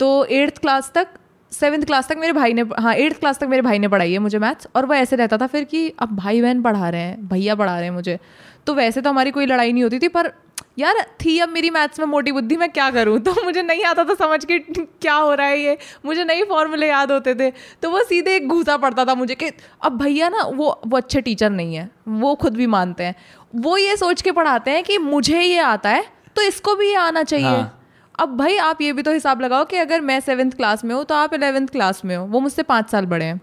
तो एट्थ क्लास तक सेवन्थ क्लास तक मेरे भाई ने हाँ एट्थ क्लास तक मेरे भाई ने पढ़ाई है मुझे मैथ्स और वो ऐसे रहता था फिर कि अब भाई बहन पढ़ा रहे हैं, भैया पढ़ा रहे हैं मुझे। तो वैसे तो हमारी कोई लड़ाई नहीं होती थी, पर यार थी अब मेरी मैथ्स में मोटी बुद्धि, मैं क्या करूँ? तो मुझे नहीं आता था समझ के क्या हो रहा है ये, मुझे नई फॉर्मूले याद होते थे। तो वो सीधे एक घूसा पड़ता था मुझे कि अब भैया ना, वो वो अच्छे टीचर नहीं है, वो खुद भी मानते हैं। वो ये सोच के पढ़ाते हैं कि मुझे ये आता है तो इसको भी ये आना चाहिए। हाँ। अब भाई आप ये भी तो हिसाब लगाओ कि अगर मैं सेवन्थ क्लास में हूँ तो आप इलेवंथ क्लास में हो। वो मुझसे पाँच साल बड़े हैं।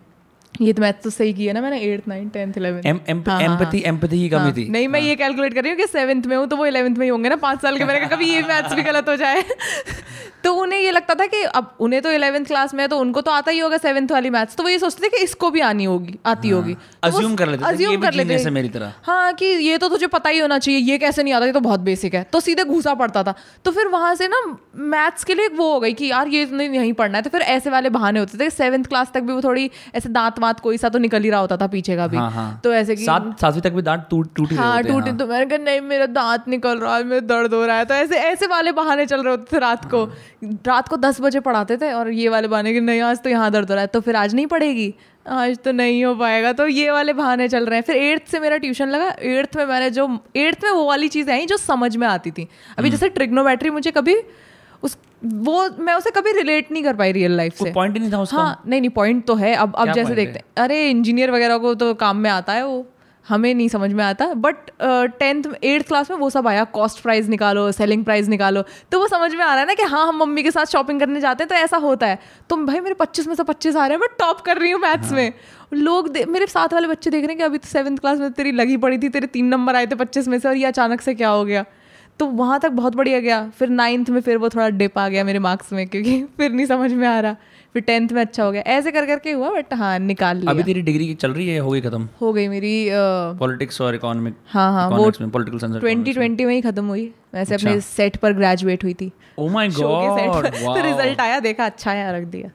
ये तो मैथ तो सही किया ना मैंने eighth nine tenth eleventh empathy empathy की कमी थी। हाँ, नहीं मैं ये कैलकुलेट कर रही हूँ कि सेवन्थ में हूँ तो वो इलेवंथ में ही होंगे ना पाँच साल के। मैंने कहा कभी ये मैथ्स भी गलत हो जाए। तो उन्हें ये लगता था कि अब उन्हें तो इलेवेंथ क्लास में है तो उनको तो आता ही होगा सेवन्थ वाली मैथ्स तो वो ये सोचते थे कि इसको भी आनी होगी आती हाँ, होगी। तो कर लेते थे ये कर लेते। मेरी तरह। हाँ कि ये तो तुझे पता ही होना चाहिए ये कैसे नहीं आता ये तो बहुत बेसिक है। तो सीधे घुसा पड़ता था। तो फिर वहाँ से ना मैथ्स के लिए वो हो गई कि यार ये नहीं यहीं पढ़ना है। तो फिर ऐसे वाले बहाने होते थे सेवन्थ क्लास तक भी वो थोड़ी ऐसे दांत वात कोई सा तो निकल ही रहा होता था पीछे का भी। हाँ हाँ। तो ऐसे कि सातवीं तक भी दांत टूट टूट हाँ टूटे तो मैंने कहा नहीं मेरा दांत निकल रहा है मेरा दर्द हो रहा है। तो ऐसे ऐसे वाले बहाने चल रहे होते थे रात को। रात को दस बजे पढ़ाते थे और ये वाले बहाने कि नहीं आज तो यहाँ दर्द हो रहा है तो फिर आज नहीं पढ़ेगी? आज तो नहीं हो पाएगा। तो ये वाले बहाने चल रहे हैं। फिर एट्थ से मेरा ट्यूशन लगा। एट्थ में मैंने जो एट्थ में वो वाली चीज़ें आई जो समझ में आती थी। अभी जैसे ट्रिग्नोमेट्री मुझे कभी उस वो मैं उसे कभी रिलेट नहीं कर पाई रियल लाइफ से। पॉइंट नहीं था उसका? हाँ नहीं नहीं पॉइंट तो है। अब अब जैसे देखते हैं। अरे इंजीनियर वगैरह को तो काम में आता है वो। हमें नहीं समझ में आता बट टेंथ एट्थ क्लास में वो सब आया कॉस्ट प्राइस निकालो सेलिंग प्राइस निकालो। तो वो समझ में आ रहा है ना कि हाँ हम मम्मी के साथ शॉपिंग करने जाते हैं तो ऐसा होता है। तो भाई मेरे पच्चीस में से पच्चीस आ रहे हैं मैं टॉप कर रही हूँ मैथ्स हाँ। में। लोग मेरे साथ वाले बच्चे देख रहे हैं कि अभी तो सेवन्थ क्लास में तेरी लगी पड़ी थी तेरे तीन नंबर आए थे पच्चीस में से और ये अचानक से क्या हो गया? तो वहाँ तक बहुत बढ़िया गया। फिर नाइन्थ में फिर वो थोड़ा डिप आ गया मेरे मार्क्स में क्योंकि [laughs] फिर नहीं समझ में आ रहा। फिर टेंथ में अच्छा हो गया। ऐसे कर करके हुआ बट हाँ निकाल लिया। अभी तेरी डिग्री चल रही है हो गई खत्म? हो गई मेरी पॉलिटिक्स और इकोनॉमिक हाँ हाँ वो पॉलिटिकल साइंस ट्वेंटी ट्वेंटी में। ही खत्म हुई। वैसे अपने सेट पर ग्रेजुएट हुई थी। ओ माय के गॉड तो रिज़ल्ट आया देखा अच्छा है रख दिया।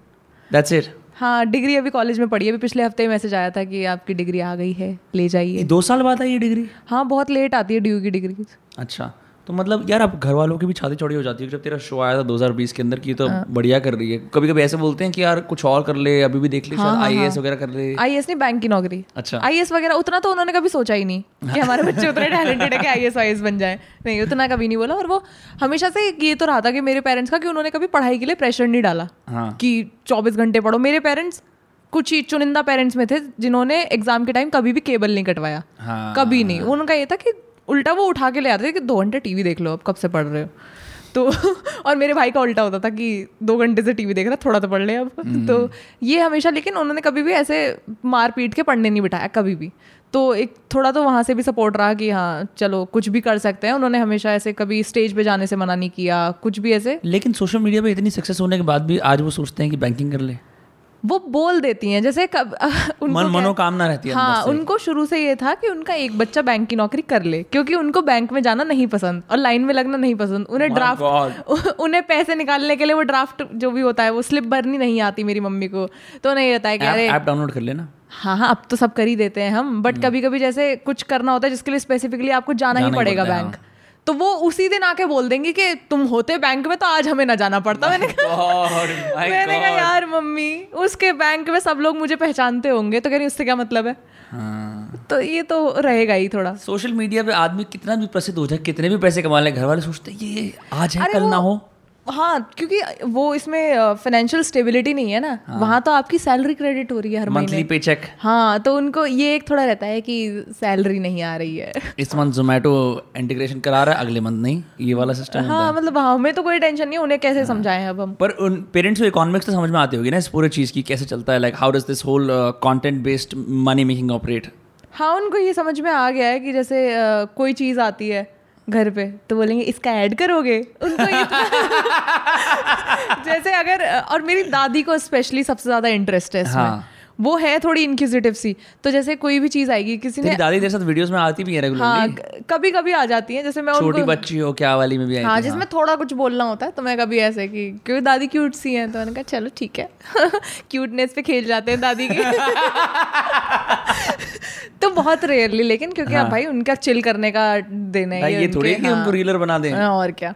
दैट्स इट हाँ डिग्री अभी कॉलेज में पढ़ी है। अभी पिछले हफ़्ते ही मैसेज आया था कि आपकी डिग्री आ गई है ले जाइए। दो साल बाद आई ये डिग्री? हाँ बहुत लेट आती है ड्यू की डिग्री। अच्छा। तो मतलब यार अब घर वालों की भी छाती चौड़ी हो जाती है जब तेरा शो आया था 2020 के अंदर की तो हाँ। बढ़िया कर रही है। कभी कभी ऐसे बोलते हैं कि यार कुछ और कर ले अभी भी देख ले हाँ, शायद आईएएस वगैरह कर ले। आईएएस नहीं बैंक की नौकरी। अच्छा। आईएएस वगैरह उतना तो उन्होंने कभी सोचा ही नहीं कि हमारे बच्चे उतने [laughs] टैलेंटेड है कि आई एस बन जाए। नहीं उतना कभी नहीं बोला और वो हमेशा से ये तो रहा था कि मेरे पेरेंट्स का कि उन्होंने कभी पढ़ाई के लिए प्रेशर नहीं डाला हाँ। कि 24 घंटे पढ़ो। मेरे पेरेंट्स कुछ ही चुनिंदा पेरेंट्स में थे जिन्होंने एग्ज़ाम के टाइम कभी भी केबल नहीं कटवाया। हाँ। कभी नहीं। उनका ये था कि उल्टा वो उठा के ले आते थे कि दो घंटे टीवी देख लो अब कब से पढ़ रहे हो? तो [laughs] और मेरे भाई का उल्टा होता था कि दो घंटे से टीवी देख रहा थोड़ा तो पढ़ ले अब। तो ये हमेशा लेकिन उन्होंने कभी भी ऐसे मार पीट के पढ़ने नहीं बिठाया कभी भी। तो एक थोड़ा तो वहाँ से भी सपोर्ट रहा कि हाँ चलो कुछ भी कर सकते हैं। उन्होंने हमेशा ऐसे कभी स्टेज पे जाने से मना नहीं किया कुछ भी ऐसे। लेकिन सोशल मीडिया पे इतनी सक्सेस होने के बाद भी आज वो सोचते हैं कि बैंकिंग कर ले। वो बोल देती हैं जैसे कब [laughs] उनको मन मनोकामना रहती है हाँ। उनको शुरू से ये था कि उनका एक बच्चा बैंक की नौकरी कर ले क्योंकि उनको बैंक में जाना नहीं पसंद और लाइन में लगना नहीं पसंद। उन्हें ड्राफ्ट [laughs] उन्हें पैसे निकालने के लिए वो ड्राफ्ट जो भी होता है वो स्लिप भरनी नहीं आती मेरी मम्मी को। तो नहीं रहता है कि अरे ऐप डाउनलोड कर लेना। हाँ हाँ अब तो सब कर ही देते हैं हम। बट कभी कभी जैसे कुछ करना होता है जिसके लिए स्पेसिफिकली आपको जाना ही पड़ेगा बैंक तो वो उसी दिन आके बोल देंगे कि तुम होते बैंक में तो आज हमें ना जाना पड़ता। मैंने [laughs] कहा मैंने कहा यार मम्मी उसके बैंक में सब लोग मुझे पहचानते होंगे। तो कह रही उससे क्या मतलब है? हाँ। तो ये तो रहेगा ही थोड़ा। सोशल मीडिया पे आदमी कितना भी प्रसिद्ध हो जाए कितने भी पैसे कमा ले घर वाले सोचते ये आज है कल ना हो। हाँ क्योंकि वो इसमें फाइनेंशियल स्टेबिलिटी नहीं है ना। हाँ. वहाँ तो आपकी सैलरी क्रेडिट हो रही है हर मंथली पे चेक हाँ तो उनको ये एक थोड़ा रहता है कि सैलरी नहीं आ रही है। इस मंथ जोमेटो इंटीग्रेशन करा रहा है अगले मंथ नहीं। ये वाला सिस्टम हाँ मतलब हाँ, हमें तो कोई टेंशन नहीं उन्हें कैसे हाँ। समझाएँ अब हम? पर उन पेरेंट्स को इकोनॉमिक्स तो समझ में आती होगी ना इस पूरे चीज़ की कैसे चलता है like how does this whole content based money making operate हाँ उनको ये समझ में आ गया है कि जैसे कोई चीज़ आती है घर पे तो बोलेंगे इसका ऐड करोगे उनको ये [laughs] [laughs] जैसे अगर और मेरी दादी को स्पेशली सबसे ज़्यादा इंटरेस्ट है इसमें हाँ। वो है थोड़ी इनक्यूजिटिव सी। तो जैसे कोई भी चीज़ आएगी किसी ने दादी तेरे साथ वीडियोस में आती भी है हाँ कभी कभी आ जाती है जैसे मैं छोटी बच्ची हो क्या वाली में भी आई हाँ थी, जिसमें थोड़ा कुछ बोलना होता है तो मैं कभी ऐसे कि क्योंकि दादी क्यूट सी है? तो मैंने कहा चलो ठीक है। [laughs] क्यूटनेस पे खेल जाते हैं दादी के। [laughs] तो बहुत रेयरली लेकिन क्योंकि अब भाई उनका चिल करने का देना है ये थोड़ी कि हाँ। रीलर बना दें। हाँ, और क्या।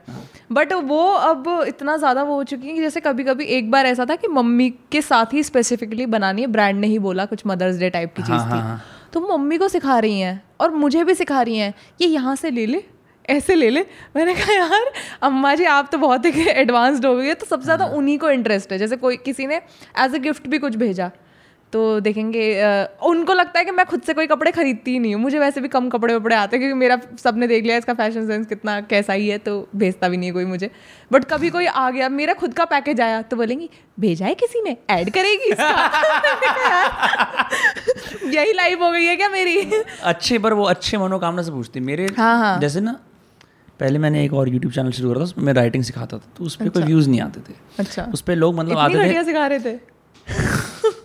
बट वो अब इतना ज़्यादा वो हो चुकी है कि जैसे कभी कभी एक बार ऐसा था कि मम्मी के साथ ही स्पेसिफिकली बनानी है ब्रांड ने ही बोला कुछ मदर्स डे टाइप की चीज़ हाँ, हाँ, थी हाँ। तो मम्मी को सिखा रही हैं और मुझे भी सिखा रही हैं ये यहाँ से ले ले ऐसे ले ले मैंने कहा यार अम्मा जी आप तो बहुत ही एडवांस्ड हो गई है तो सबसे ज़्यादा हाँ। उन्हीं को इंटरेस्ट है जैसे कोई किसी ने एज अ गिफ्ट भी कुछ भेजा तो देखेंगे उनको लगता है कि मैं खुद से कोई कपड़े खरीदती ही नहीं हूँ। मुझे वैसे भी कम कपड़े वपड़े आते हैं क्योंकि मेरा सबने देख लिया इसका फ़ैशन सेंस कितना कैसा ही है तो भेजता भी नहीं है कोई मुझे। बट कभी कोई आ गया मेरा खुद का पैकेज आया तो बोलेंगी भेजा है किसी ने? ऐड करेगी [laughs] यही लाइफ हो गई है क्या मेरी? अच्छे पर वो अच्छे मनोकामना से पूछती मेरे हाँ, हाँ। जैसे ना पहले मैंने एक और यूट्यूब चैनल शुरू करा था उसमें मैं राइटिंग सिखाता था तो उस पर अच्छा। कोई व्यूज़ नहीं आते थे। अच्छा। उस पर लोग मतलब आते थे सिखा रहे थे। [laughs]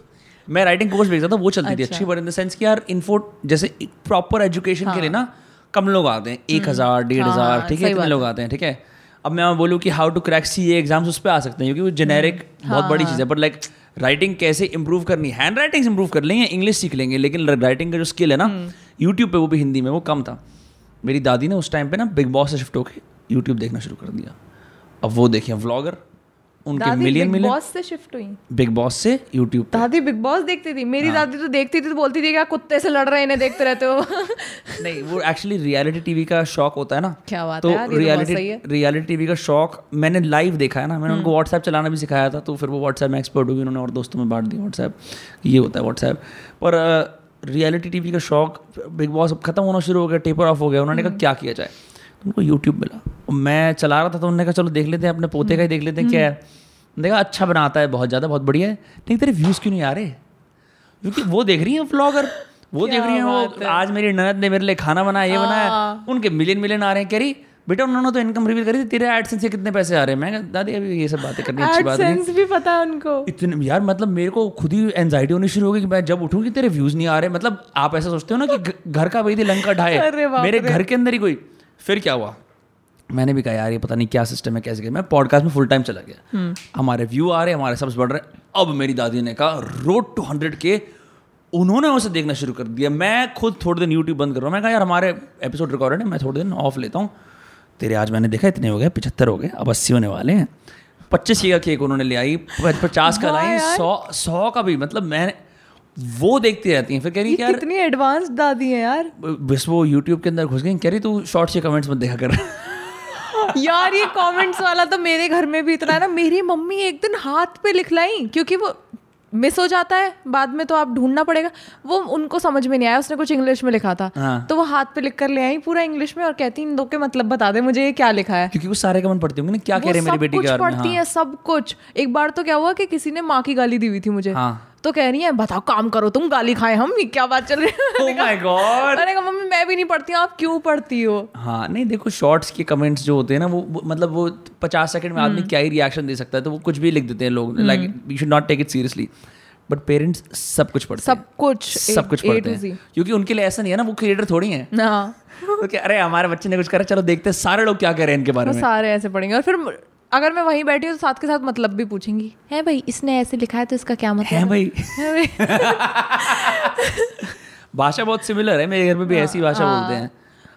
मैं राइटिंग कोर्स भेजता था वो चलती थी अच्छा। अच्छी बट इन द सेंस कि यार इन्फो जैसे प्रॉपर एजुकेशन के लिए ना कम लोग आते हैं एक हज़ार डेढ़ हाँ, हज़ार हाँ, ठीक है इतने लोग आते हैं ठीक है। अब मैं बोलूँ कि how to crack C exams उस पर आ सकते हैं क्योंकि वो जेनेरिक बहुत बड़ी चीज़ है बट लाइक राइटिंग कैसे इंप्रूव करनी हैंड राइटिंग इंप्रूव कर लेंगे इंग्लिश सीख लेंगे लेकिन राइटिंग का जो स्किल है ना यूट्यूब पे वो भी हिंदी में वो कम था। मेरी दादी ने उस टाइम पे ना बिग बॉस से शिफ्ट होकर यूट्यूब देखना शुरू कर दिया। अब वो देखें व्लॉगर उनके मिलियन मिलियन बॉस से शिफ्ट हुई। बिग बॉस से? यूट्यूब दादी बिग बॉस देखती थी। मेरी हाँ। दादी तो देखती थी तो बोलती थी क्या कुत्ते से लड़ रहे इन्हें देखते रहते हो। [laughs] नहीं वो एक्चुअली रियलिटी टीवी का शौक होता है ना। क्या बात तो है रियलिटी रियलिटी टीवी का शौक मैंने लाइव देखा है ना। मैंने हम्म। उनको व्हाट्सएप चलाना भी सिखाया था तो फिर वो व्हाट्सएप में एक्सपर्ट हुई उन्होंने और दोस्तों में बांट दिया व्हाट्सएप ये होता है व्हाट्सएप पर रियलिटी टीवी का शौक बिग बॉस अब खत्म होना शुरू हो गया टेपर ऑफ़ हो गया। उन्होंने हम्म। कहा क्या किया जाए? उनको यूट्यूब मिला। और मैं चला रहा था तो उन्होंने कहा चलो देख लेते हैं अपने पोते का ही देख लेते हैं क्या है? हम्म। देखा अच्छा बनाता है बहुत ज़्यादा बहुत बढ़िया है। लेकिन तेरे व्यूज़ क्यों नहीं आ रहे? क्योंकि वो देख रही है व्लॉगर वो देख रही है वो आज मेरी ननद ने मेरे लिए खाना बनाया ये बनाया हाँ। उनके मिलियन मिलियन आ रहे हैं कह रही बेटा उन्होंने तो इनकम रिवील करी थी तेरे एडसेंस से कितने पैसे आ रहे हैं? मैं दादी अभी ये सब बातें करनी अच्छी बात नहीं। एडसेंस भी पता है उनको। इतने यार मतलब मेरे को खुद ही एंजाइटी होनी शुरू हो गई कि मैं जब उठूं कि तेरे व्यूज़ नहीं आ रहे मतलब आप ऐसा सोचते हो ना कि घर का वही थी लंका ढाए मेरे घर के अंदर ही कोई फिर क्या हुआ? मैंने भी कहा यार ये पता नहीं क्या सिस्टम है कैसे क्या मैं पॉडकास्ट में फुल टाइम चला गया। हमारे व्यू आ रहे हमारे सब्स बढ़ रहे हैं। अब मेरी दादी ने कहा रोड टू हंड्रेड के उन्होंने उसे देखना शुरू कर दिया। मैं खुद थोड़े दिन यूट्यूब बंद कर रहा हूँ। मैं कहा यार हमारे एपिसोड रिकॉर्डेड है मैं थोड़े दिन ऑफ़ लेता हूँ। तेरे आज मैंने देखा इतने हो गए पिछहत्तर हो गए अब अस्सी होने वाले हैं। पच्चीस का केक उन्होंने ले आई पचास का लाई सौ सौ का भी मतलब मैं वो देखती रहती हैं फिर कह रही ये यार कितनी एडवांस दादी है यार. बस वो यूट्यूब के अंदर घुस गई कह रही तू शॉर्ट्स के कमेंट्स मत देखा कर. [laughs] यार ये कमेंट्स वाला तो मेरे घर में भी इतना है ना मेरी मम्मी एक दिन हाथ पे लिख लाई क्योंकि वो मिस हो जाता है बाद में तो आप ढूंढना पड़ेगा। वो उनको समझ में नहीं आया उसने कुछ इंग्लिश में लिखा था। हाँ। तो वो हाथ पे लिख कर ले आई पूरा इंग्लिश में और कहती इन दो के मतलब बता दे मुझे ये क्या लिखा है? क्योंकि वो सारे कमेंट पढ़ती होंगी ना क्या कह रहे हैं मेरी बेटी कुछ के बारे में? पढ़ती हाँ। है सब कुछ। एक बार तो क्या हुआ कि किसी ने माँ की गाली दी हुई थी मुझे। हाँ। तो कह रही है बताओ काम करो तुम गाली खाए हम ये क्या बात चल रही है? Oh my God! मैंने कहा मम्मी मैं भी नहीं पढ़ती हूँ आप क्यों पढ़ती हो? हाँ नहीं देखो शॉर्ट्स के कमेंट्स जो होते हैं ना वो, वो मतलब वो पचास सेकंड में हम्म। आदमी क्या ही रिएक्शन दे सकता है तो वो कुछ भी लिख देते हैं लोग like you should not take it seriously but parents सब कुछ पढ़ते सब कुछ सब कुछ पढ़ते हैं। क्योंकि उनके लिए ऐसा नहीं है ना वो क्रिएटर थोड़ी हैं। हाँ। [laughs] तो अरे हमारे बच्चे ने कुछ करा चलो देखते हैं सारे लोग क्या कह रहे हैं इनके बारे में। सारे ऐसे पढ़ेंगे। और फिर अगर मैं वहीं बैठी हूँ तो साथ के साथ मतलब भी पूछेंगी। है भाई इसने ऐसे लिखा है तो इसका क्या मतलब? है भाई। है भाई। [laughs] भाषा बहुत सिमिलर है मेरे घर में भी ऐसी भाषा हाँ। बोलते हैं।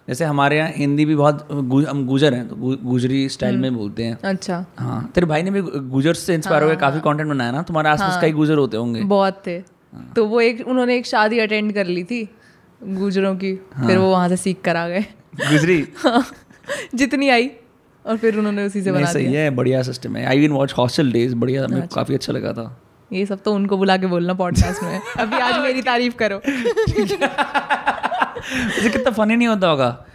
जैसे हमारे यहाँ हिंदी भी बहुत गु- हम गुजर हैं तो गु- गुजरी स्टाइल हम्म। में बोलते हैं। अच्छा। हाँ तेरे भाई ने भी गुजर से इंस्पायर होकर काफ़ी कंटेंट बनाया ना तुम्हारे आसपास कई गुजर होते होंगे। बहुत थे। तो वो एक उन्होंने एक शादी अटेंड कर ली थी गुजरों की फिर वो वहाँ से सीख कर आ गए। गुजरी? जितनी आई। और फिर उन्होंने उसी से बना सही है बढ़िया सिस्टम है। I win watch hostel days बढ़िया मेरे को काफ़ी अच्छा लगा था। ये सब तो उनको बुला के बोलना पॉडकास्ट में। [laughs] अभी आज मेरी तारीफ़ करो। कितना फनी नहीं होता होगा।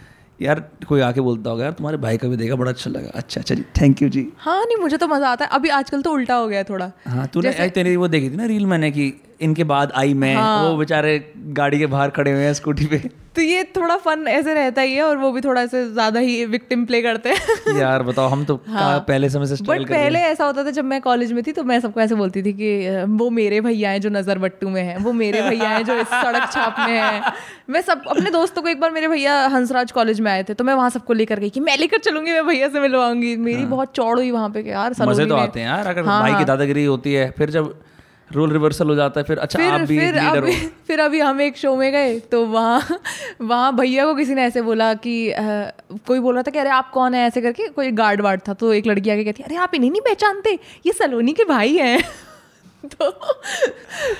यार कोई आके बोलता होगा यार तुम्हारे भाई का भी देखा बड़ा अच्छा लगा। अच्छा अच्छा जी थैंक यू जी। हाँ नहीं मुझे तो मज़ा आता है। अभी आजकल तो उल्टा हो गया थोड़ा। हाँ तूने तेरी वो देखी थी ना रील मैंने कि इनके बाद आई मैं हाँ। वो बेचारे गाड़ी के बाहर खड़े हुए हैं स्कूटी पे। तो ये थोड़ा फन ऐसे रहता ही है और वो भी थोड़ा ऐसे ज़्यादा ही विक्टिम प्ले करते हैं। [laughs] यार बताओ हम तो कहाँ पहले समय से बट पहले ऐसा होता था जब मैं कॉलेज में थी तो मैं सबको ऐसे बोलती थी कि वो मेरे भैया हैं जो नज़र बट्टू में हैं वो मेरे भैया हैं जो इस [laughs] सड़क छाप में हैं। मैं सब अपने दोस्तों को एक बार मेरे भैया हंसराज कॉलेज में आए थे तो मैं वहाँ सबको लेकर गई कि मैं लेकर चलूँगी मैं भैया से मिलवाऊँगी। मेरी बहुत चौड़ हुई वहाँ पे यार हाँ। मज़े तो आते हैं यार अगर हाँ, भाई की हाँ। दादागिरी होती है फिर जब रोल रिवर्सल हो जाता है फिर अच्छा फिर, आप भी फिर लीडर अभी हो। [laughs] फिर अभी हम एक शो में गए तो वहाँ वहाँ भैया को किसी ने ऐसे बोला कि आ, कोई बोल रहा था कि अरे आप कौन है? ऐसे करके कोई गार्ड वार्ड था तो एक लड़की आके कहती अरे आप इन्हें नहीं पहचानते? ये सलोनी के भाई हैं। तो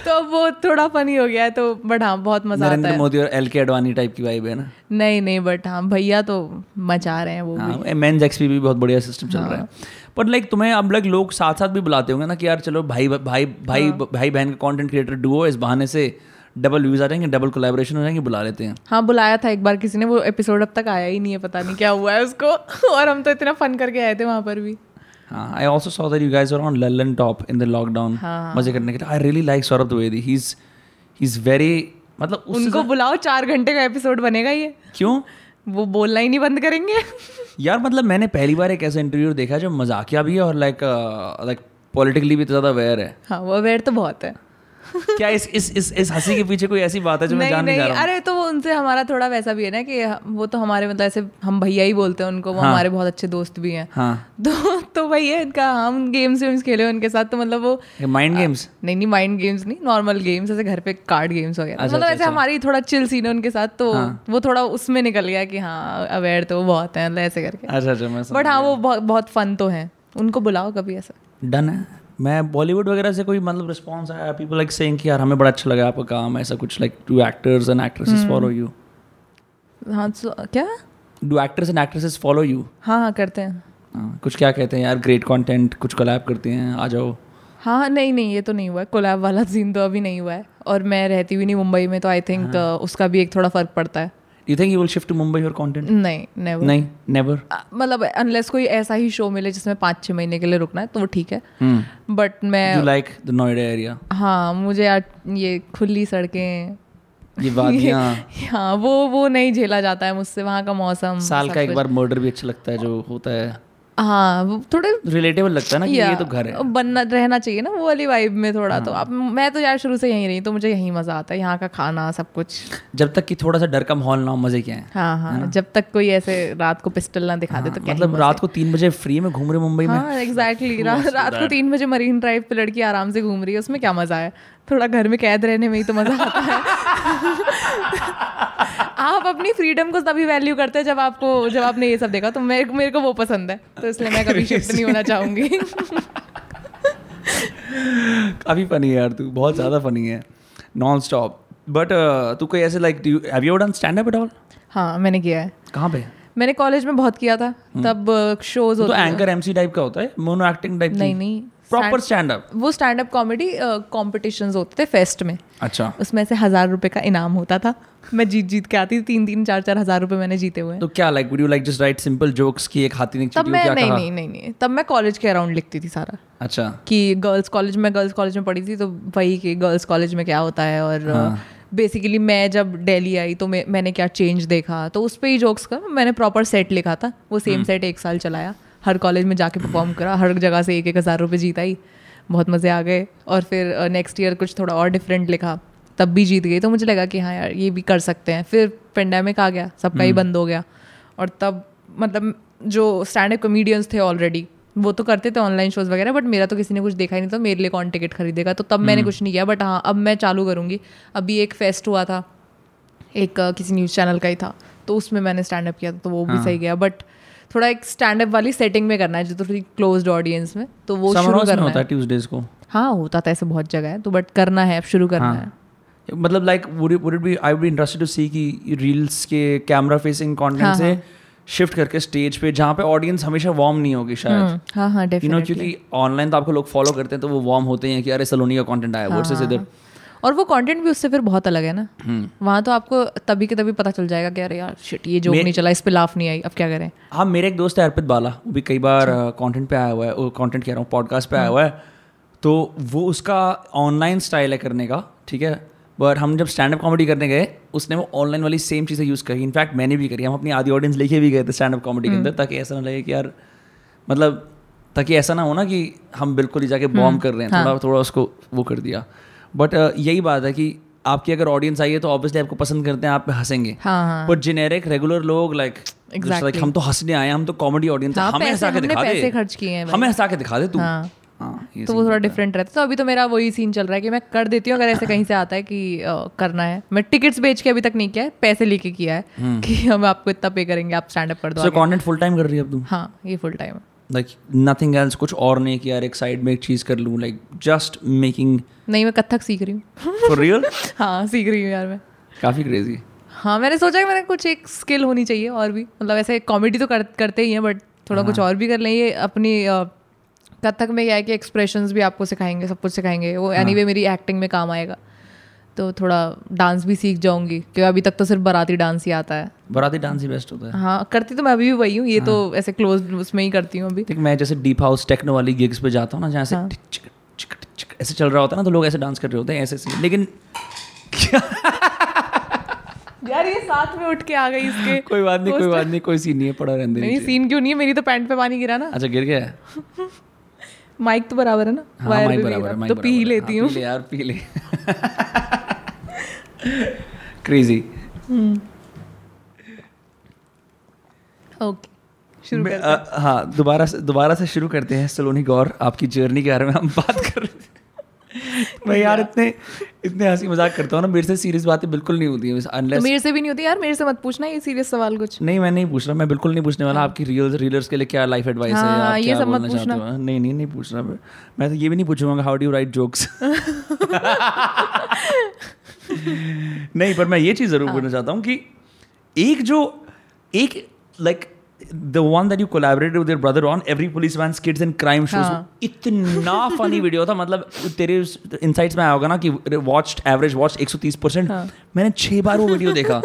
तो वो थोड़ा फनी हो गया है तो बट हाँ बहुत मज़ा आता नरेंद्र है। मोदी और एल के अडवाणी टाइप की वाइब है ना? नहीं नहीं बट हाँ भैया तो मचा रहे हैं वो भी। हाँ मेन्स एक्सपी भी बहुत बढ़िया सिस्टम चल रहा है। पर लाइक तुम्हें अब लाइक लोग साथ साथ भी बुलाते होंगे ना कि यार चलो भाई भाई भाई हाँ. भाई बहन का कंटेंट क्रिएटर डुओ इस बहाने से डबल व्यूज़ आ जाएँगे डबल कोलैबोरेशन हो जाएँगे बुला लेते हैं। हाँ बुलाया था एक बार किसी ने वो एपिसोड अब तक आया ही नहीं है पता नहीं क्या हुआ है उसको। [laughs] और हम तो इतना फन करके आए थे वहाँ पर भी। हाँ I also saw that you guys are on Lallantop in the lockdown. मज़े करने के लिए। I really like Saurabh Dwivedi he is he is very मतलब उनको बुलाओ चार घंटे का एपिसोड बनेगा ये। क्यों? वो बोलना ही नहीं बंद करेंगे। यार मतलब मैंने पहली बार एक ऐसा इंटरव्यू देखा जो मजाकिया भी है और लाइक लाइक पॉलिटिकली भी तो ज़्यादा अवेयर है। हाँ वो अवेयर तो बहुत है। [laughs] क्या इस इस इस इस हँसी के पीछे कोई ऐसी बात है जो मैं जान नहीं नहीं जा रहा अरे तो वो उनसे हमारा थोड़ा वैसा भी है ना कि वो तो हमारे मतलब ऐसे हम भैया ही बोलते हैं उनको वो हाँ। हमारे बहुत अच्छे दोस्त भी हैं। हाँ। तो तो है इनका हम गेम्स वेम्स खेले उनके साथ तो मतलब वो माइंड गेम्स नहीं नहीं माइंड गेम्स नहीं नॉर्मल गेम्स ऐसे घर पे कार्ड गेम्स वगैरह। अच्छा, मतलब अच्छा, ऐसे हमारी थोड़ा चिल सीन है उनके साथ तो हाँ। वो थोड़ा उसमें निकल गया कि हाँ अवेयर तो बहुत है मतलब ऐसे करके। अच्छा अच्छा बट हाँ वो बहुत फन तो है। उनको बुलाओ कभी ऐसा। डन है? मैं बॉलीवुड वगैरह से कोई मतलब रिस्पॉन्स आया? पीपल लाइक सेइंग कि यार हमें बड़ा अच्छा लगा आपका काम ऐसा कुछ like do actors and actresses follow you हाँ तो क्या? Do actors and actresses follow you हाँ हाँ करते हैं। कुछ क्या कहते हैं? यार ग्रेट कंटेंट कुछ कोलैब करते हैं आ जाओ। हाँ नहीं नहीं ये तो नहीं हुआ है। कोलैब वाला सीन तो अभी नहीं हुआ है। और मैं रहती हुई नहीं मुंबई में तो आई थिंक हाँ. उसका भी एक थोड़ा फ़र्क पड़ता है। You think you will shift to Mumbai और कंटेंट नहीं नेवर नहीं नेवर मतलब अनलेस कोई ऐसा ही शो मिले जिसमें पाँच छः महीने के लिए रुकना है तो वो ठीक है. यू बट मैं लाइक द नोएडा एरिया हाँ मुझे यार ये खुली सड़कें. ये वादियाँ [laughs] हाँ. वो वो नहीं झेला जाता है मुझसे वहाँ का मौसम साल का एक। बार मर्डर भी अच्छा लगता है जो होता है. हाँ वो थोड़े रिलेटेबल लगता है ना कि ये तो घर है। बनना रहना चाहिए ना वो वाली वाइब में थोड़ा हाँ। तो अब मैं तो यार शुरू से यहीं रही तो मुझे यहीं मज़ा आता है यहाँ का खाना सब कुछ। जब तक कि थोड़ा सा डर का माहौल ना हो मज़े क्या है हाँ हाँ जब तक कोई ऐसे रात को पिस्टल ना दिखा दे तो क्या मतलब रात को तीन बजे फ्री में घूम रहे मुंबई में। हाँ एग्जैक्टली [laughs] रात को तीन बजे मरीन ड्राइव पे लड़की आराम से घूम रही है उसमें क्या मज़ा है? थोड़ा घर में कैद रहने में ही तो मज़ा आता है। [laughs] आप अपनी फ्रीडम को तभी वैल्यू करते हैं जब आपको जब आपने ये सब देखा। तो मेरे मेरे को वो पसंद है। तो इसलिए मैं कभी शिफ्ट नहीं होना चाहूँगी। [laughs] काफ़ी फनी है यार तू। बहुत ज़्यादा फनी है। नॉन स्टॉप बट तू कोई ऐसे like have you done stand up at all हाँ मैंने किया है। कहाँ पे? मैंने कॉलेज में बहुत किया था। तब शोज़ तो होते एंकर एमसी टाइप का होता है? मोनो एक्टिंग टाइप नहीं नहीं। प्रॉपर स्टैंड अप वो स्टैंड अप कॉमेडी कॉम्पिटिशन्स होते थे फेस्ट में। अच्छा। उसमें से हज़ार रुपए का इनाम होता था। मैं जीत जीत के आती थी तीन तीन चार चार हज़ार रुपए मैंने जीते हुए। तो क्या like would you like just write simple jokes की एक हाथी ने तब मैं क्या नहीं कहा? नहीं नहीं नहीं। तब मैं कॉलेज के अराउंड लिखती थी सारा। अच्छा। कि गर्ल्स कॉलेज में गर्ल्स कॉलेज में पढ़ी थी तो वही कि गर्ल्स कॉलेज में क्या होता है और हाँ। बेसिकली मैं जब दिल्ली आई तो मैं मैंने क्या चेंज देखा? तो उस पर ही जोक्स का मैंने प्रॉपर सेट लिखा था। वो सेम सेट एक साल चलाया। हर कॉलेज में जाके परफॉर्म करा। हर जगह से एक एक हज़ार रुपये जीता ही बहुत मज़े आ गए। और फिर नेक्स्ट ईयर कुछ थोड़ा और डिफरेंट लिखा। तब भी जीत गई। तो मुझे लगा कि हाँ यार ये भी कर सकते हैं। फिर पेंडेमिक आ गया सबका ही बंद हो गया। और तब मतलब जो स्टैंड अप कॉमेडियंस थे ऑलरेडी वो तो करते थे ऑनलाइन शोज़ वगैरह बट मेरा तो किसी ने कुछ देखा ही नहीं था मेरे लिए कौन टिकट खरीदेगा। तो तब मैंने कुछ नहीं किया बट हाँ अब मैं चालू करूँगी। अभी एक फेस्ट हुआ था एक किसी न्यूज़ चैनल का ही था तो उसमें मैंने स्टैंड अप किया तो वो भी सही गया। बट थोड़ा एक स्टैंड अप वाली सेटिंग में करना है जो तो थोड़ी क्लोज ऑडियंस में तो वो शुरू करना होता है। है ट्यूसडेज को? हाँ होता था ऐसे बहुत जगह है तो बट करना है अब शुरू करना हाँ। है मतलब like would would it be I would be interested to see कि रील्स के कैमरा फेसिंग कंटेंट हाँ, से शिफ्ट करके स्टेज पे जहाँ पे ऑडियंस हमेशा वार्म नहीं होगी शायद। हम्म, हाँ हाँ यू नो क्योंकि ऑनलाइन तो आपको लोग फॉलो करते हैं तो वो वार्म होते हैं कि अरे सलोनी का कंटेंट आया वर्सेस इधर? और वो कंटेंट भी उससे फिर बहुत अलग है ना। हम्म। वहाँ तो आपको तभी के तभी पता चल जाएगा कि अरे यार शिट ये जोक नहीं चला इस पे लाफ नहीं आई अब क्या करें? हाँ मेरे एक दोस्त है अर्पित बाला वो भी कई बार कंटेंट पे आया हुआ है कंटेंट कह रहा हूँ पॉडकास्ट पे आया हुआ है। तो वो उसका ऑनलाइन स्टाइल है करने का ठीक है? बट हम जब स्टैंड अप कॉमेडी करने गए उसने वो ऑनलाइन वाली सेम चीज़ें यूज़ करी। इनफैक्ट मैंने भी करी। हम अपनी आधी ऑडियंस लेके भी गए थे स्टैंड अप कॉमेडी के अंदर ताकि ऐसा ना लगे कि यार मतलब ताकि ऐसा ना हो ना कि हम बिल्कुल ही जाके बॉम्ब कर रहे हैं थोड़ा थोड़ा उसको वो कर दिया। बट यही बात है कि आपकी अगर ऑडियंस आई है तो ऑब्वियसली आपको पसंद करते हैं आप पे हंसेंगे। हाँ हाँ। बट जेनेरिक रेगुलर लोग लाइक Exactly. हम तो हंसने आए हम तो कॉमेडी ऑडियंस हाँ, हमें हंसा के दिखा दे। हैं। हमें हंसा के दिखा दे तू। हाँ। हाँ तो वो थोड़ा डिफरेंट रहता है। तो अभी तो मेरा वही सीन चल रहा है कि मैं कर देती हूँ अगर ऐसे कहीं से आता है कि करना है। मैं टिकट्स बेच के अभी तक नहीं किया है पैसे लेके किया है हम्म। कि हम आपको इतना पे करेंगे आप स्टैंड अप कर दो कंटेंट फुल टाइम कर रही है अब तू? हाँ ये full time like nothing else कुछ और नहीं कि यार एक साइड में एक चीज़ कर लूँ लाइक जस्ट मेकिंग नहीं मैं कथक सीख रही हूँ। फॉर रियल [laughs] हाँ सीख रही हूँ यार मैं। काफ़ी क्रेजी हाँ मैंने सोचा कि मैंने कुछ एक स्किल होनी चाहिए और भी। मतलब ऐसे कॉमेडी तो कर, करते ही हैं बट थोड़ा कुछ और भी कर लें। ये अपनी कथक में क्या है कि एक्सप्रेशंस भी आपको सिखाएँगे सब कुछ सिखाएँगे। वो एनी एनीवे मेरी एक्टिंग में काम आएगा। तो थोड़ा डांस भी सीख जाऊँगी क्योंकि अभी तक तो सिर्फ़ बाराती डांस ही आता है। बराती डांस ही बेस्ट होता है। हाँ करती तो मैं अभी भी वही हूँ ये तो ऐसे क्लोज उसमें ही करती हूँ अभी। देख मैं जैसे डीप हाउस टेक्नो वाली गिग्स पे जाता हूँ ना जहाँ से हाँ। ऐसे चल रहा होता है ना तो लोग ऐसे डांस कर रहे होते हैं ऐसे ऐसे लेकिन [laughs] यार ये साथ में उठ के आ गई इसके। कोई बात नहीं कोई बात नहीं कोई सीन नहीं है पड़ा रहने नहीं सीन क्यों नहीं है? मेरी तो पैंट पे पानी गिरा ना। अच्छा गिर गया है? [laughs] माइक तो बराबर है ना? हाँ वायर माइक भी बराबर है तो पी ही लेती हाँ, हूँ। यार पी ले। क्रेजी ओके शुरू हाँ। दोबारा से दोबारा से शुरू करते हैं सलोनी गौर आपकी जर्नी के बारे में हम बात कर रहे मैं यार इतने इतने हँसी मज़ाक करता हूँ ना मेरे से सीरियस बातें बिल्कुल नहीं होती है तो मेरे से भी नहीं होती यार मेरे से मत पूछना ये सीरियस सवाल कुछ। नहीं मैं नहीं पूछ रहा मैं बिल्कुल नहीं पूछने वाला आपकी रील्स रीलर्स के लिए क्या लाइफ एडवाइस है हाँ, आप ये क्या सब मत पूछना। नहीं नहीं नहीं पूछ रहा मैं मैं तो ये भी नहीं पूछूँगा how do you write jokes नहीं पर मैं ये चीज़ ज़रूर बोलना चाहता हूँ कि एक जो एक like the one that you collaborated with your brother on every police man kids and crime shows हाँ। इतना फनी वीडियो था मतलब तेरे इनसाइट्स में आया होगा ना कि वॉच्ड एवरेज वॉच 130 परसेंट हाँ। मैंने छह बार वो वीडियो देखा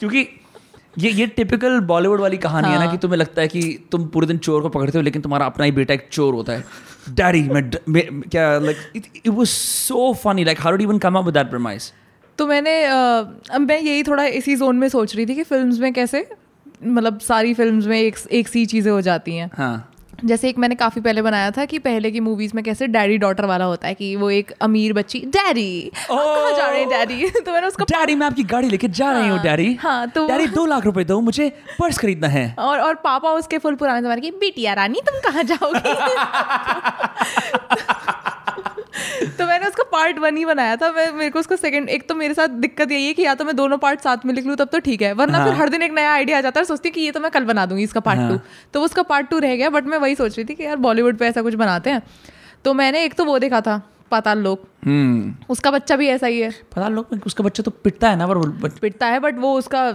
क्योंकि ये ये टिपिकल बॉलीवुड वाली कहानी हाँ. है ना हाँ। कि तुम्हें लगता है कि तुम पूरे दिन चोर को पकड़ते हो लेकिन तुम्हारा अपना ही बेटा एक चोर होता है डैडी मैं, क्या like it was so funny like how do even come up with that premise तो मैंने अब मैं यही थोड़ा इसी जोन में सोच रही थी कि फिल्म्स में कैसे मतलब सारी फ़िल्म में एक एक सी चीज़ें हो जाती हैं। हाँ। जैसे एक मैंने काफ़ी पहले बनाया था कि पहले की मूवीज़ में कैसे डैडी डॉटर वाला होता है कि वो एक अमीर बच्ची डैडी कहाँ जा रहे हैं डैडी [laughs] तो मैंने उसको डैडी मैं आपकी गाड़ी लेके जा रही हूँ हाँ, डैडी हाँ, तो- डैडी दो लाख रुपए दो मुझे पर्स खरीदना है। [laughs] और और पापा उसके फुल पुराने जमाने की बिटिया रानी तुम कहाँ जाओगी? [laughs] [laughs] तो मैंने उसका पार्ट वन ही बनाया था। मैं मेरे को उसका सेकंड एक तो मेरे साथ दिक्कत यही है कि या तो मैं दोनों पार्ट साथ में लिख लूँ तब तो ठीक है। वरना हाँ. फिर हर दिन एक नया आइडिया आ जाता है सोचती कि ये तो मैं कल बना दूँगी इसका पार्ट टू तो उसका पार्ट टू रह गया बट मैं वही सोच रही थी कि यार बॉलीवुड पर ऐसा कुछ बनाते हैं। तो मैंने एक तो वो देखा था पाताल लोक हम्म। उसका बच्चा भी ऐसा ही है। पता लोग उसका बच्चा तो पिटता है ना पर वो पिटता है बट वो उसका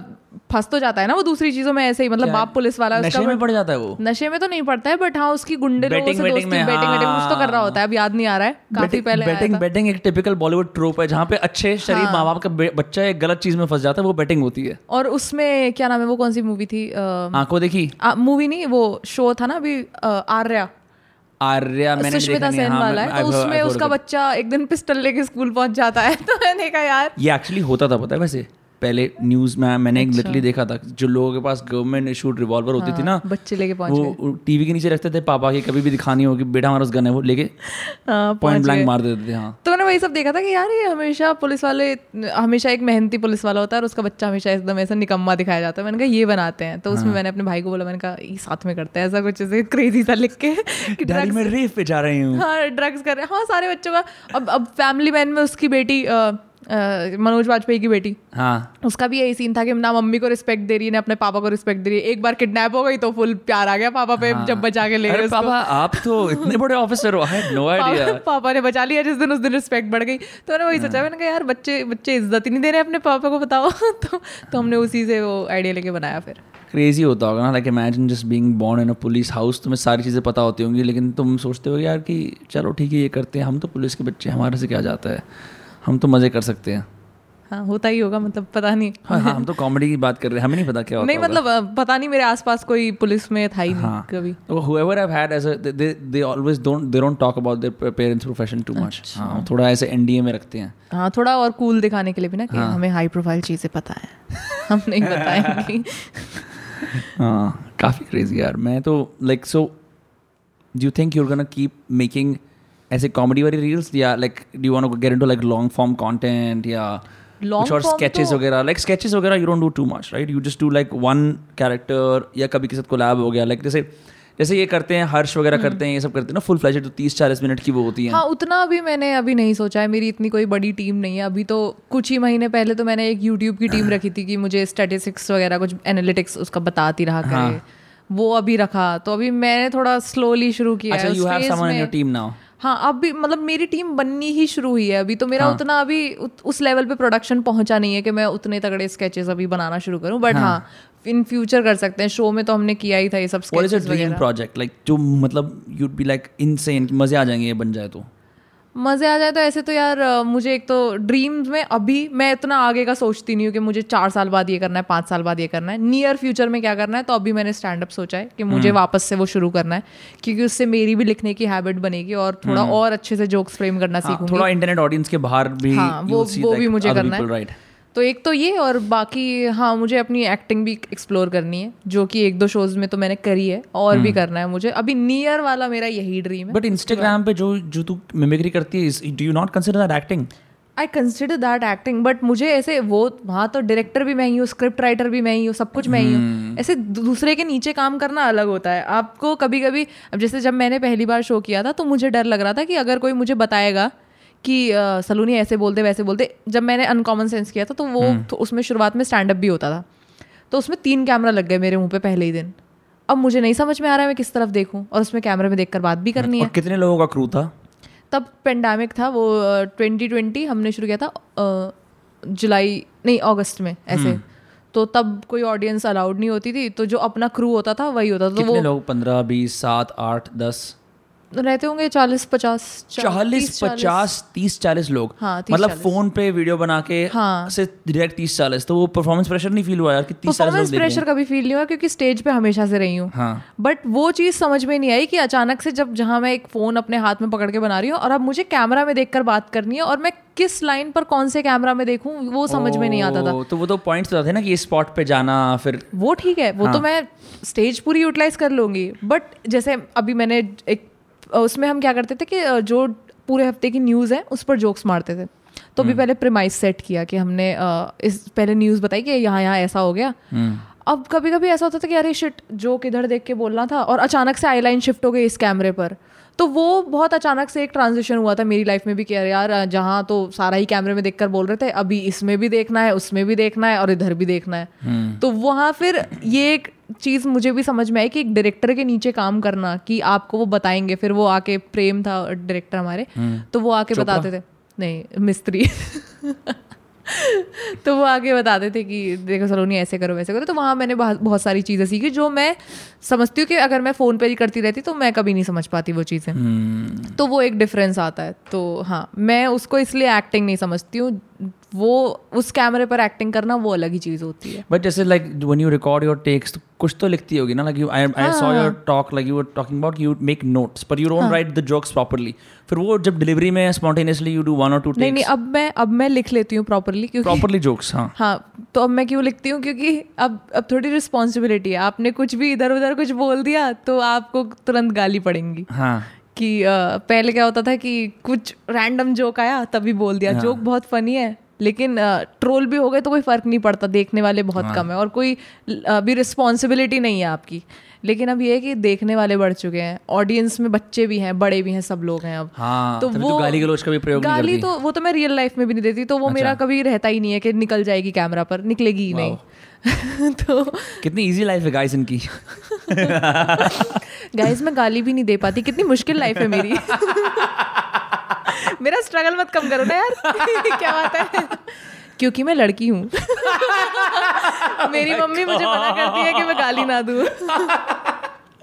फंस तो जाता है ना वो दूसरी चीज़ों में ऐसे ही मतलब बाप पुलिस वाला नशे में पड़ जाता है वो? नशे में तो नहीं पड़ता है बट हाँ उसकी गुंडे लोगों Betting, से दोस्ती में, बैटिंग बैटिंग कुछ तो कर रहा। होता है अब याद नहीं आ रहा है काफ़ी पहले बैटिंग बैटिंग एक टिपिकल बॉलीवुड ट्रोप है जहाँ पे अच्छे शरीफ हाँ। माँ बाप का बच्चा एक गलत चीज़ में फंस जाता है वो बैटिंग होती है। और उसमें क्या नाम है वो कौन सी मूवी थी? आँखों देखी? मूवी नहीं वो शो था ना अभी आर्या। आर्या मैंने सुष्मिता देखा नहीं, सेन हाँ, वाला है तो उसमें उसका बच्चा एक दिन पिस्टल लेके स्कूल पहुँच जाता है [laughs] तो मैंने कहा यार ये एक्चुअली होता था पता है वैसे? पहले न्यूज़ में मैंने एक लिटरली देखा था जो लोगों के पास गवर्नमेंट इशूड रिवॉल्वर होती थी ना हाँ, बच्चे लेके वो टीवी के नीचे रखते थे पापा की कभी भी दिखानी होगी बेटा हमारा गन है वो लेके हाँ, पॉइंट ब्लैंक मार देते थे हाँ। तो मैंने वही सब देखा था कि यार ये हमेशा पुलिस वाले हमेशा एक मेहनती पुलिस वाला होता है और उसका बच्चा हमेशा एकदम ऐसा निकम्मा दिखाया जाता है। मैंने कहा ये बनाते हैं। तो हाँ। उसमें मैंने अपने भाई को बोला मैंने कहा ये साथ में करते हैं। ऐसा कुछ ऐसे क्रेजी सा लिख के ड्रग्स [laughs] मैं रेफ पे जा रही हूँ। हाँ ड्रग्स कर रहे हैं। हाँ सारे बच्चों का अब अब फैमिली मैन में उसकी बेटी मनोज वाजपेयी की बेटी। हाँ। उसका भी यही सीन था कि ना मम्मी को रिस्पेक्ट दे रही है ना अपने पापा को रिस्पेक्ट दे रही है। एक बार किडनैप हो गई तो फुल प्यार आ गया पापा पे जब बचा के ले गए पापा आप तो इतने बड़े ऑफिसर हो आई नो आइडिया पापा, पापा ने बचा लिया जिस दिन उस दिन रिस्पेक्ट बढ़ गई। तो मैंने वही सोचा मैंने कहा यार बच्चे बच्चे इज़्ज़त ही नहीं दे रहे अपने पापा को बताओ। [laughs] तो तो हमने उसी से वो आइडिया लेके बनाया फिर। क्रेजी होता होगा ना like imagine just being born in a police house तुम्हें सारी चीज़ें पता होती होंगी लेकिन तुम सोचते हो यार कि चलो ठीक है ये करते हैं हम तो पुलिस के बच्चे हमारे से क्या जाता है? हम तो मज़े कर सकते हैं। हाँ होता ही होगा मतलब पता नहीं। हाँ हाँ हम तो कॉमेडी की बात कर रहे हैं हमें नहीं पता क्या होता नहीं मतलब पता नहीं मेरे आसपास कोई पुलिस में था ही नहीं हाँ कभी। तो I've had as a they they, they always don't they don't talk about their parents profession too much. अच्छा। हाँ थोड़ा ऐसे एनडीए में रखते हैं। हाँ थोड़ा और कूल दिखाने के लिए भी ना कि हाँ। हमें हाई प्रोफ़ाइल चीज़ें पता है। [laughs] हम नहीं बताएँगे। [laughs] हाँ काफ़ी क्रेजी यार। मैं तो like so do you think you're gonna keep making ऐसे कॉमेडी वाली रील्स या like do you want get into like long form content या कुछ और स्केचेस तो- वगैरह? लाइक स्केचेस वगैरह you don't do too much right you just do like one character या कभी के साथ कोलैब हो गया। लाइक जैसे जैसे ये करते हैं हर्ष वगैरह करते हैं ये सब करते हैं ना फुल फ्लैश तो तीस चालीस मिनट की वो होती है। हाँ उतना भी मैंने अभी नहीं सोचा है। मेरी इतनी कोई बड़ी टीम नहीं है। अभी तो कुछ ही महीने पहले तो मैंने एक यूट्यूब की टीम [laughs] रखी थी कि मुझे स्टेटिस्टिक्स वगैरह कुछ एनालिटिक्स उसका बताती रहा करे। हाँ। वो अभी रखा। तो अभी मैंने थोड़ा स्लोली शुरू किया अच्छा है हाँ अब भी मतलब मेरी टीम बननी ही शुरू हुई है अभी तो मेरा हाँ। उतना अभी उत- उस लेवल पे प्रोडक्शन पहुँचा नहीं है कि मैं उतने तगड़े स्केचेस अभी बनाना शुरू करूँ बट हाँ। इन फ्यूचर कर सकते हैं। शो में तो हमने किया ही था ये सब वगैरह। प्रोजेक्ट लाइक जो मतलब यूड बी लाइक इनसेन मज़े आ जाएँगे ये बन जाए तो। मज़े आ जाए तो ऐसे तो यार मुझे एक तो ड्रीम्स में अभी मैं इतना आगे का सोचती नहीं हूँ कि मुझे चार साल बाद ये करना है पाँच साल बाद ये करना है नियर फ्यूचर में क्या करना है तो अभी मैंने स्टैंड अप सोचा है कि हम्म। मुझे वापस से वो शुरू करना है क्योंकि उससे मेरी भी लिखने की हैबिट बनेगी और थोड़ा और अच्छे से जोक्स फ्रेम करना हम्म। हाँ, सीखूँगी थोड़ा इंटरनेट ऑडियंस के बाहर भी हाँ, वो- वो भी मुझे करना है। तो एक तो ये और बाकी हाँ मुझे अपनी एक्टिंग भी एक्सप्लोर करनी है जो कि एक दो शोज़ में तो मैंने करी है और हम्म। भी करना है मुझे। अभी नियर वाला मेरा यही ड्रीम है। बट इंस्टाग्राम पे जो जो तू मिमिक्री करती है do you not consider that acting I consider that acting but मुझे ऐसे वो वहाँ तो डायरेक्टर भी मैं ही हूँ स्क्रिप्ट राइटर भी मैं ही हूँ सब कुछ मैं ही हूँ। ऐसे दूसरे के नीचे काम करना अलग होता है। आपको कभी कभी अब जैसे जब मैंने पहली बार शो किया था तो मुझे डर लग रहा था कि अगर कोई मुझे बताएगा कि सलूनी ऐसे बोलते वैसे बोलते जब मैंने अनकॉमन सेंस किया था तो वो तो उसमें शुरुआत में स्टैंड अप भी होता था। तो उसमें तीन कैमरा लग गए मेरे मुँह पे पहले ही दिन। अब मुझे नहीं समझ में आ रहा है मैं किस तरफ़ देखूँ और उसमें कैमरे में देखकर बात भी करनी है। कितने लोगों का क्रू था? तब पेंडेमिक था वो ट्वेंटी ट्वेंटी हमने शुरू किया था जुलाई नहीं अगस्त में ऐसे। तो तब कोई ऑडियंस अलाउड नहीं होती थी तो जो अपना क्रू होता था वही होता था तो वो लोग? पंद्रह बीस सात आठ दस? रहते होंगे चालीस पचास चालीस पचास तीस चालीस लोग। हाँ, मतलब फ़ोन पे वीडियो बना के हाँ। से डायरेक्ट तीस चालीस। तो वो परफॉर्मेंस प्रेशर नहीं फील हुआ यार कि तीस परफॉर्मेंस प्रेशर कभी फील नहीं हुआ क्योंकि स्टेज पे हमेशा से रही हूँ। हाँ। बट वो चीज़ समझ में नहीं आई कि अचानक से जब जहाँ मैं एक फ़ोन अपने हाथ में पकड़ के बना रही हूँ और अब मुझे कैमरा में देखकर बात करनी है और मैं किस लाइन पर कौन से कैमरा में देखूँ वो समझ में नहीं आता था। तो वो तो पॉइंट्स बताते ना कि इस स्पॉट पे जाना फिर वो ठीक है वो हाँ। तो मैं स्टेज पूरी यूटिलाइज कर लूँगी। बट जैसे अभी मैंने एक उसमें हम क्या करते थे कि जो पूरे हफ़्ते की न्यूज़ है उस पर जोक्स मारते थे। तो भी पहले प्रेमाइज सेट किया कि हमने इस पहले न्यूज़ बताई कि यहाँ यहाँ ऐसा हो गया। हम्म। अब कभी कभी ऐसा होता था कि अरे शिट जो किधर देख के बोलना था और अचानक से आई लाइन शिफ्ट हो गई इस कैमरे पर। तो वो बहुत अचानक से एक ट्रांजिशन हुआ था मेरी लाइफ में भी कि अरे यार जहाँ तो सारा ही कैमरे में देखकर बोल रहे थे अभी इसमें भी देखना है उसमें भी देखना है और इधर भी देखना है। तो वहाँ फिर ये एक चीज़ मुझे भी समझ में आई कि एक डायरेक्टर के नीचे काम करना कि आपको वो बताएँगे फिर वो आके प्रेम था डायरेक्टर हमारे तो वो आके बताते थे नहीं मिस्त्री। [laughs] [laughs] तो वो आगे बताते थे कि देखो सलोनी ऐसे करो वैसे करो। तो वहाँ मैंने बहुत सारी चीज़ें सीखी जो मैं समझती हूँ कि अगर मैं फ़ोन पर ही करती रहती तो मैं कभी नहीं समझ पाती वो चीज़ें। hmm. तो वो एक डिफरेंस आता है। तो हाँ मैं उसको इसलिए एक्टिंग नहीं समझती हूँ वो उस कैमरे पर एक्टिंग करना वो अलग ही चीज़ होती है। बट जैसे like when you record your takes तो कुछ तो लिखती होगी ना like you I I saw. Your talk like you were talking about you make notes पर you don't write the jokes properly फिर वो जब डिलीवरी में स्पॉन्टेनियसली यू डू वन और टू नहीं नहीं अब मैं अब मैं लिख लेती हूँ प्रॉपरली क्योंकि प्रॉपर्ली जोक्स हाँ। हाँ तो अब मैं क्यों लिखती हूँ? क्योंकि अब अब थोड़ी रिस्पॉन्सिबिलिटी है। आपने कुछ भी इधर उधर कुछ बोल दिया तो आपको तुरंत गाली पड़ेंगी। हाँ। कि पहले क्या होता था कि कुछ रैंडम जोक आया तभी बोल दिया। जोक बहुत फनी है लेकिन ट्रोल भी हो गए तो कोई फ़र्क नहीं पड़ता देखने वाले बहुत कम है और कोई भी अभी रिस्पॉन्सिबिलिटी नहीं है आपकी। लेकिन अब ये है कि देखने वाले बढ़ चुके हैं ऑडियंस में बच्चे भी हैं बड़े भी हैं सब लोग हैं अब। हाँ तो वो तो गाली गलोच का भी प्रयोग गाली तो वो तो मैं रियल लाइफ में भी नहीं देती तो वो अच्छा। मेरा कभी रहता ही नहीं है कि निकल जाएगी कैमरा पर निकलेगी ही नहीं। [laughs] तो कितनी इजी लाइफ है गाइस इनकी। [laughs] गाइस मैं गाली भी नहीं दे पाती कितनी मुश्किल लाइफ है मेरी। [laughs] मेरा स्ट्रगल मत कम करो ना यार। क्या बात है? क्योंकि मैं लड़की हूँ। [laughs] मेरी मम्मी मुझे मना करती है कि मैं गाली ना दूँ।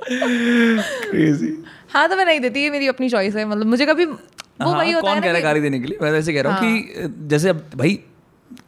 क्रेजी हाँ तो मैं नहीं देती ये मेरी अपनी चॉइस है। मतलब मुझे कभी वो वही होता हाँ, कौन है कह रहा है गाली देने के लिए? मैं वैसे कह रहा हूँ कि जैसे अब भाई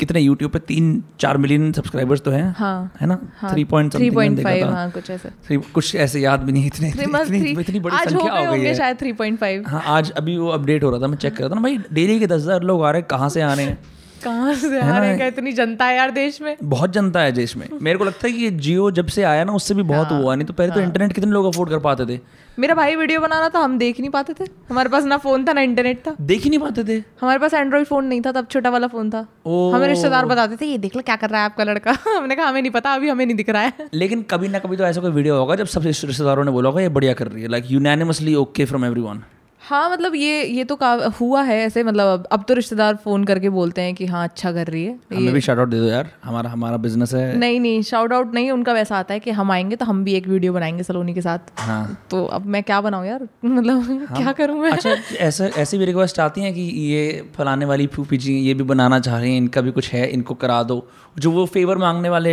कितने यूट्यूब पे तीन चार मिलियन सब्सक्राइबर्स तो हैं हाँ। है ना? हाँ, three point three point five हाँ कुछ ऐसे। Three- कुछ ऐसे याद भी नहीं इतने [laughs] इतनी, इतनी, इतनी बड़ी आज हो संख्या गए हो गई है। शायद थ्री पॉइंट फाइव हाँ आज अभी वो अपडेट हो रहा था मैं चेक कर रहा था ना भाई डेली के दस हज़ार लोग आ रहे हैं कहाँ से आ रहे हैं? कहाँ से आ हैं? इतनी जनता है यार देश में? बहुत जनता है देश में। मेरे को लगता है कि जियो जब से आया ना उससे भी बहुत हाँ। हुआ नहीं तो पहले तो इंटरनेट कितने लोग अफोर्ड कर पाते थे? मेरा भाई वीडियो बना रहा था हम देख नहीं पाते थे। हमारे पास ना फ़ोन था ना इंटरनेट था। देख ही नहीं पाते थे? हमारे पास एंड्रॉइड फ़ोन नहीं था तब छोटा वाला फ़ोन था। हमें रिश्तेदार बताते थे ये देख लो क्या कर रहा है आपका लड़का? [laughs] हमने कहा हमें नहीं पता अभी हमें नहीं दिख रहा है। लेकिन कभी ना कभी तो ऐसा कोई वीडियो होगा जब सब रिश्तेदारों ने बोला होगा ये बढ़िया कर रही है। Like unanimously okay from everyone हाँ मतलब ये ये तो का हुआ है ऐसे मतलब अब अब तो रिश्तेदार फ़ोन करके बोलते हैं कि हाँ अच्छा कर रही है। हमें भी शार्ट आउट दे दो यार हमारा हमारा बिज़नेस है। नहीं नहीं शाउट आउट नहीं उनका वैसा आता है कि हम आएँगे तो हम भी एक वीडियो बनाएँगे सलोनी के साथ। हाँ। तो अब मैं क्या बनाऊँ यार? मतलब हाँ। क्या करूँ मैं? अच्छा ऐसे ऐसी भी रिक्वेस्ट आती हैं कि ये फलाने वाली फूफी जी ये भी बनाना चाह रही हैं इनका भी कुछ है इनको करा दो जो वो फेवर मांगने वाले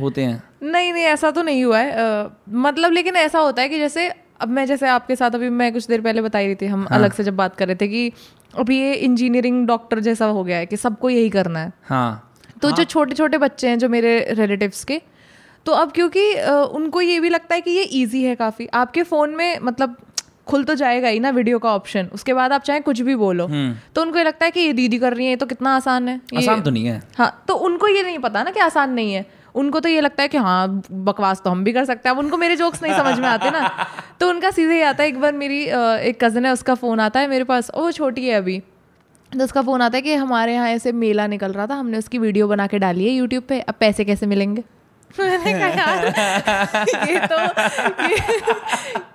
होते हैं। नहीं नहीं ऐसा तो नहीं हुआ है। मतलब लेकिन ऐसा होता है कि जैसे अब मैं जैसे आपके साथ अभी मैं कुछ देर पहले बता ही रही थी हम अलग से जब बात कर रहे थे कि अभी ये इंजीनियरिंग डॉक्टर जैसा हो गया है कि सबको यही करना है। हाँ। तो हाँ. जो छोटे छोटे बच्चे हैं जो मेरे रिलेटिव्स के तो अब क्योंकि उनको ये भी लगता है कि ये इजी है काफ़ी। आपके फ़ोन में मतलब खुल तो जाएगा ही ना वीडियो का ऑप्शन उसके बाद आप चाहे कुछ भी बोलो तो उनको ये लगता है कि ये दीदी कर रही है ये तो कितना आसान है आसान तो नहीं है। हाँ तो उनको ये नहीं पता ना कि आसान नहीं है। उनको तो ये लगता है कि हाँ बकवास तो हम भी कर सकते हैं। अब उनको मेरे जोक्स नहीं समझ में आते ना। तो उनका सीधे ही आता है एक बार मेरी एक कज़न है उसका फ़ोन आता है मेरे पास। वो छोटी है अभी। तो उसका फ़ोन आता है कि हमारे यहाँ ऐसे मेला निकल रहा था हमने उसकी वीडियो बना के डाली है यूट्यूब पे। अब पैसे कैसे मिलेंगे? [laughs] मैंने कहा यार ये तो ये,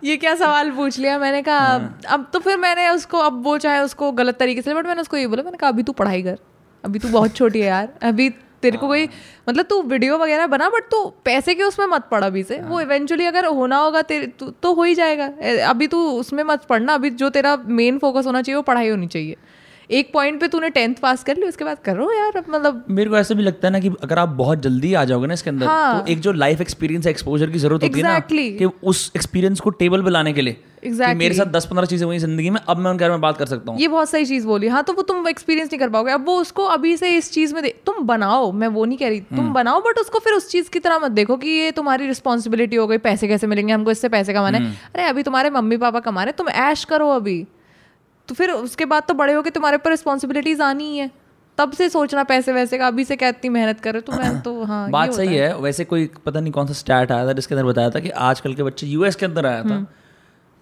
ये क्या सवाल पूछ लिया? मैंने कहा अब तो फिर मैंने उसको अब वो चाहे उसको गलत तरीके से बट मैंने उसको ये बोला मैंने कहा अभी तू पढ़ाई कर। अभी तू बहुत छोटी है यार। अभी तेरे को कोई मतलब तू वीडियो वगैरह बना बट तू पैसे के उसमें मत पड़ अभी से। वो इवेंचुअली अगर होना होगा तेरे तो हो ही जाएगा। अभी तू उसमें मत पढ़ना। अभी जो तेरा मेन फोकस होना चाहिए वो पढ़ाई होनी चाहिए। एक पॉइंट पे तूने टेंथ पास कर ली उसके बाद करो यार अब मतलब मेरे को ऐसा भी लगता है ना कि अगर आप बहुत जल्दी आ जाओगे ना इसके अंदर हाँ। तो एक जो लाइफ एक्सपीरियंस है एक्सपोजर की ज़रूरत exactly. होती है ना कि उस एक्सपीरियंस को टेबल पे लाने के लिए। Exactly. मेरे साथ दस पंद्रह चीज़ें हुई ज़िंदगी में अब मैं उनके बारे में बात कर सकता हूँ। ये बहुत सही चीज़ बोली। हाँ तो वो तुम एक्सपीरियंस नहीं कर पाओगे। अब वो उसको अभी से इस चीज़ में दे तुम बनाओ मैं वो नहीं कह रही। हम्म। तुम बनाओ बट उसको फिर उस चीज़ की तरह मत देखो कि ये तुम्हारी रिस्पॉन्सिबिलिटी हो गई पैसे कैसे मिलेंगे हमको इससे पैसे कमाने हम्म। अरे अभी तुम्हारे मम्मी पापा कमा रहे तुम ऐश करो अभी। तो फिर उसके बाद तो बड़े हो के तुम्हारे ऊपर रिस्पॉन्सिबिलिटीज आनी ही है। तब से सोचना पैसे वैसे का अभी से क्या इतनी मेहनत करे तो मैं तो हाँ [clears throat] बात सही है। है। वैसे कोई पता नहीं कौन सा स्टार्ट आया था जिसके अंदर बताया था कि आजकल के बच्चे यूएस के अंदर आया था। हम्म।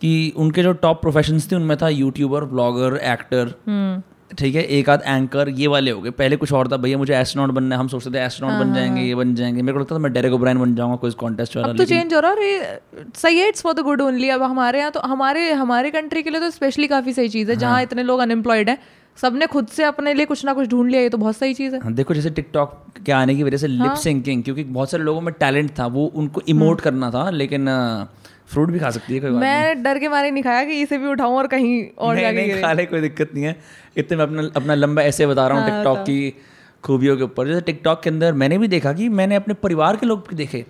कि उनके जो टॉप प्रोफेशंस थे उनमें था यूट्यूबर ब्लॉगर एक्टर हम्म। ठीक है एक आध एंकर ये वाले हो गए। पहले कुछ और था भैया मुझे एस्ट्रोनॉट बनना है हम सोचते थे एस्ट्रोनॉट हाँ, बन जाएँगे ये बन जाएँगे। मेरे को लगता था मैं डेरेक ओब्रायन बन जाऊँगा कोई कॉन्टेस्ट वाला तो चेंज हो रहा है सही है it's for the good only अब हमारे यहाँ तो हमारे हमारे कंट्री के लिए तो स्पेशली काफ़ी सही चीज़ है हाँ। जहाँ इतने लोग अनएम्प्लॉयड हैं सबने खुद से अपने लिए कुछ ना कुछ ढूंढ लिया ये तो बहुत सही चीज़ है। हाँ, देखो जैसे टिकटॉक के आने की वजह से लिप सिंकिंग क्योंकि बहुत सारे लोगों में टैलेंट था वो उनको इमोट करना था लेकिन फ्रूट भी खा सकती है कोई बात मैं डर के मारे नहीं खाया कि इसे भी उठाऊं और कहीं और नहीं जाके नहीं खा ले कोई दिक्कत नहीं है। इतने मैं अपना अपना लंबा ऐसे बता रहा हूँ हाँ, टिकटॉक की खूबियों के ऊपर। जैसे टिकटॉक के अंदर मैंने भी देखा कि मैंने अपने परिवार के लोग भी देखे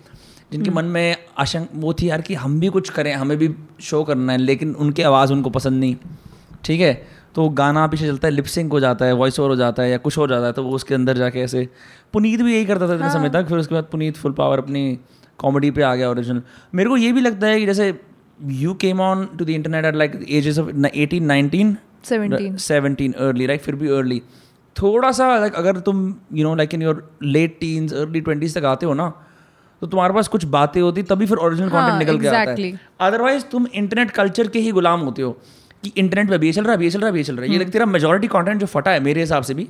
जिनके हम्म। मन में आशंक वो थी यार कि हम भी कुछ करें हमें भी शो करना है लेकिन उनकी आवाज़ उनको पसंद नहीं। ठीक है? तो गाना पीछे चलता है लिपसिंग हो जाता है वॉइस ओवर हो जाता है या कुछ हो जाता है तो वो उसके अंदर जाके ऐसे पुनीत भी यही करता था इतने हाँ। समय तक फिर उसके बाद पुनीत फुल पावर अपनी कॉमेडी पे आ गया ओरिजिनल मेरे को ये भी लगता है कि जैसे you came on to the internet at like ages of eighteen nineteen seventeen early right फिर भी अर्ली थोड़ा सा लाइक अगर तुम you know like in your late teens early twenties तक आते हो ना तो तुम्हारे पास कुछ बातें होती तभी फिर ओरिजिनल हाँ, कंटेंट निकल के आता है। अदरवाइज़ तुम इंटरनेट कल्चर के ही गुलाम होते हो कि इंटरनेट पे अभी ये चल रहा है ये चल रहा है ये चल रहा है। ये हम्म। लाइक तेरा मेजोरिटी कंटेंट जो फटा है मेरे हिसाब से भी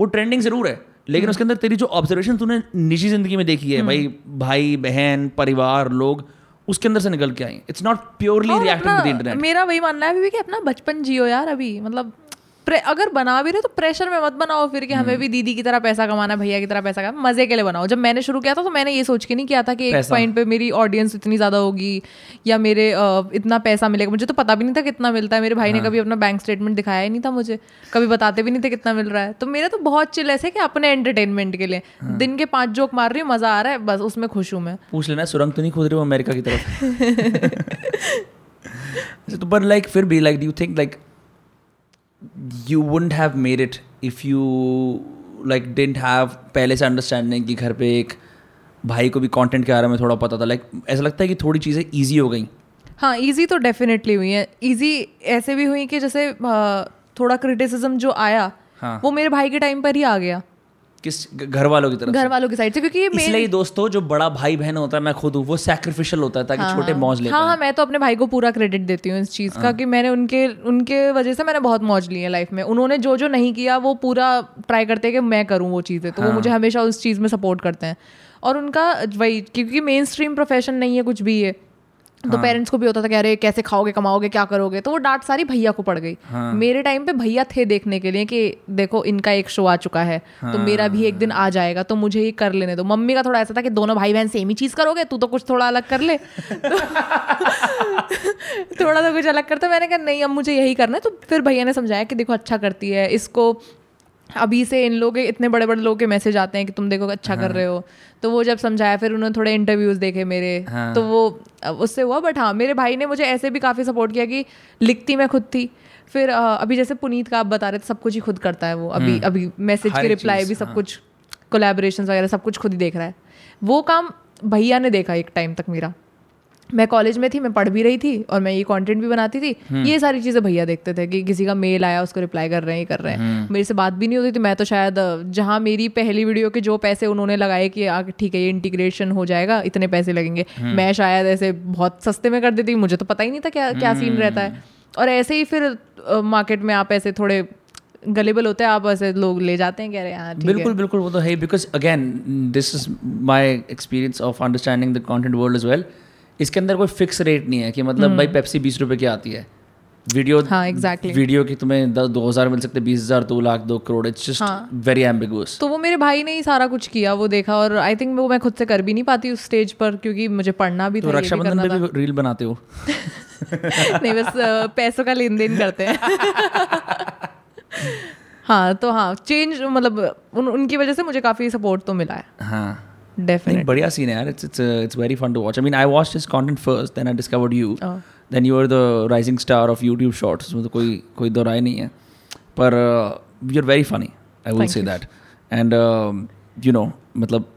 वो ट्रेंडिंग ज़रूर है। लेकिन उसके अंदर तेरी जो ऑब्जर्वेशन तूने निजी ज़िंदगी में देखी है भाई भाई बहन परिवार लोग उसके अंदर से निकल के आई। It's not purely reacting to the internet मेरा वही मानना है अभी कि अपना बचपन जियो यार अभी मतलब अगर बना भी रहे तो प्रेशर में मत बनाओ फिर कि हम्म। हमें भी दीदी की तरह पैसा कमाना भैया की तरह पैसा कमाना मज़े के लिए बनाओ। जब मैंने शुरू किया था तो मैंने ये सोच के नहीं किया था कि एक पॉइंट पे मेरी ऑडियंस इतनी ज़्यादा होगी या मेरे इतना पैसा मिलेगा। मुझे तो पता भी नहीं था कितना मिलता है। मेरे भाई हाँ। ने कभी अपना बैंक स्टेटमेंट दिखाया ही नहीं था मुझे। कभी बताते भी नहीं थे कितना मिल रहा है। तो मेरा तो बहुत चिल ऐसे कि अपने एंटरटेनमेंट के लिए। हाँ। दिन के पाँच जोक मार रही हूँ मज़ा आ रहा है बस उसमें खुश हूँ मैं। पूछ लेना सुरंग तो नहीं खोद रहे हो अमेरिका की तरफ़? [laughs] [laughs] तो पर लाइक फिर भी like do think like you wouldn't have made it if you like didn't have पहले से अंडरस्टैंडिंग कि घर पे एक भाई को भी कंटेंट के बारे में थोड़ा पता था। लाइक like, ऐसा लगता है कि थोड़ी चीज़ें ईजी हो गई। हाँ ईजी तो डेफिनेटली हुई है। ईजी ऐसे भी हुई कि जैसे थोड़ा क्रिटिसिज्म जो आया हाँ। वो मेरे भाई के टाइम पर ही आ गया। किस घर वालों की तरफ़ घर वालों की साइड से क्योंकि इसलिए दोस्तों जो बड़ा भाई बहन होता है मैं खुद हूँ वो सैक्रिफिशियल होता है ताकि हाँ, छोटे मौज ले हाँ हाँ मैं तो अपने भाई को पूरा क्रेडिट देती हूँ इस चीज़ हाँ। का कि मैंने उनके उनके वजह से मैंने बहुत मौज ली है लाइफ में। उन्होंने जो जो नहीं किया वो पूरा ट्राई करते हैं कि मैं करूँ वो चीज़ें तो वो हाँ। मुझे हमेशा उस चीज़ में सपोर्ट करते हैं। और उनका वही क्योंकि मेन स्ट्रीम प्रोफेशन नहीं है कुछ भी तो हाँ। पेरेंट्स को भी होता था कि अरे कैसे खाओगे कमाओगे क्या करोगे? तो वो डांट सारी भैया को पड़ गई। हाँ। मेरे टाइम पे भैया थे देखने के लिए कि देखो इनका एक शो आ चुका है तो मेरा भी एक दिन आ जाएगा तो मुझे ही कर लेने दो। मम्मी का थोड़ा ऐसा था कि दोनों भाई बहन सेम ही चीज़ करोगे तू तो कुछ थोड़ा अलग कर ले। तो [laughs] थोड़ा तो कुछ अलग करता मैंने कहा नहीं अब मुझे यही करना है। तो फिर भैया ने समझाया कि देखो अच्छा करती है इसको अभी से इन लोग इतने बड़े बड़े लोग के मैसेज आते हैं कि तुम देखो अच्छा हाँ. कर रहे हो। तो वो जब समझाया फिर उन्होंने थोड़े इंटरव्यूज़ देखे मेरे। हाँ। तो वो उससे हुआ बट हाँ मेरे भाई ने मुझे ऐसे भी काफ़ी सपोर्ट किया कि लिखती मैं खुद थी। फिर अभी जैसे पुनीत का आप बता रहे थे सब कुछ ही खुद करता है वो। अभी अभी मैसेज की रिप्लाई भी सब हाँ। कुछ कोलेबोरेशन वगैरह सब कुछ खुद ही देख रहा है। वो काम भैया ने देखा एक टाइम तक मेरा। मैं कॉलेज में थी मैं पढ़ भी रही थी और मैं ये कंटेंट भी बनाती थी। ये सारी चीज़ें भैया देखते थे कि किसी का मेल आया उसको रिप्लाई कर रहे हैं ये कर रहे हैं। मेरे से बात भी नहीं होती थी। मैं तो शायद जहाँ मेरी पहली वीडियो के जो पैसे उन्होंने लगाए कि ठीक है ये इंटीग्रेशन हो जाएगा इतने पैसे लगेंगे। मैं शायद ऐसे बहुत सस्ते में कर देती मुझे तो पता ही नहीं था क्या क्या सीन रहता है। और ऐसे ही फिर मार्केट में आप ऐसे थोड़े गलेबल होते हैं आप ऐसे लोग ले जाते हैं कह रहे है बिल्कुल बिल्कुल वो तो है because again this is my experience of understanding the content world is well इसके अंदर कोई फिक्स रेट नहीं है कि मतलब भाई पेप्सी बीस रुपए की आती है। वीडियो हाँ, exactly. वीडियो की तुम्हें द- दो हज़ार मिल सकते बीस हज़ार दो लाख दो crore it's just. Very ambiguous तो वो मेरे भाई ने ही सारा कुछ किया वो देखा और आई थिंक वो मैं खुद से कर भी नहीं पाती उस स्टेज पर क्योंकि मुझे पढ़ना भी तो रक्षाबंधन पे भी रील बनाते हो? [laughs] नहीं बस पैसों का लेन देन करते हैं। [laughs] हाँ तो हाँ चेंज मतलब उन, उनकी वजह से मुझे काफ़ी सपोर्ट तो मिला है। हाँ। डेफिनेट बढ़िया सीन है यार. It's it's it's very fun to watch I mean I watch this content first then I discovered you Oh. Then you are the rising star of YouTube shorts उसमें तो कोई कोई दो राय नहीं है. पर uh, you are very funny I will Thank say. That and you know मतलब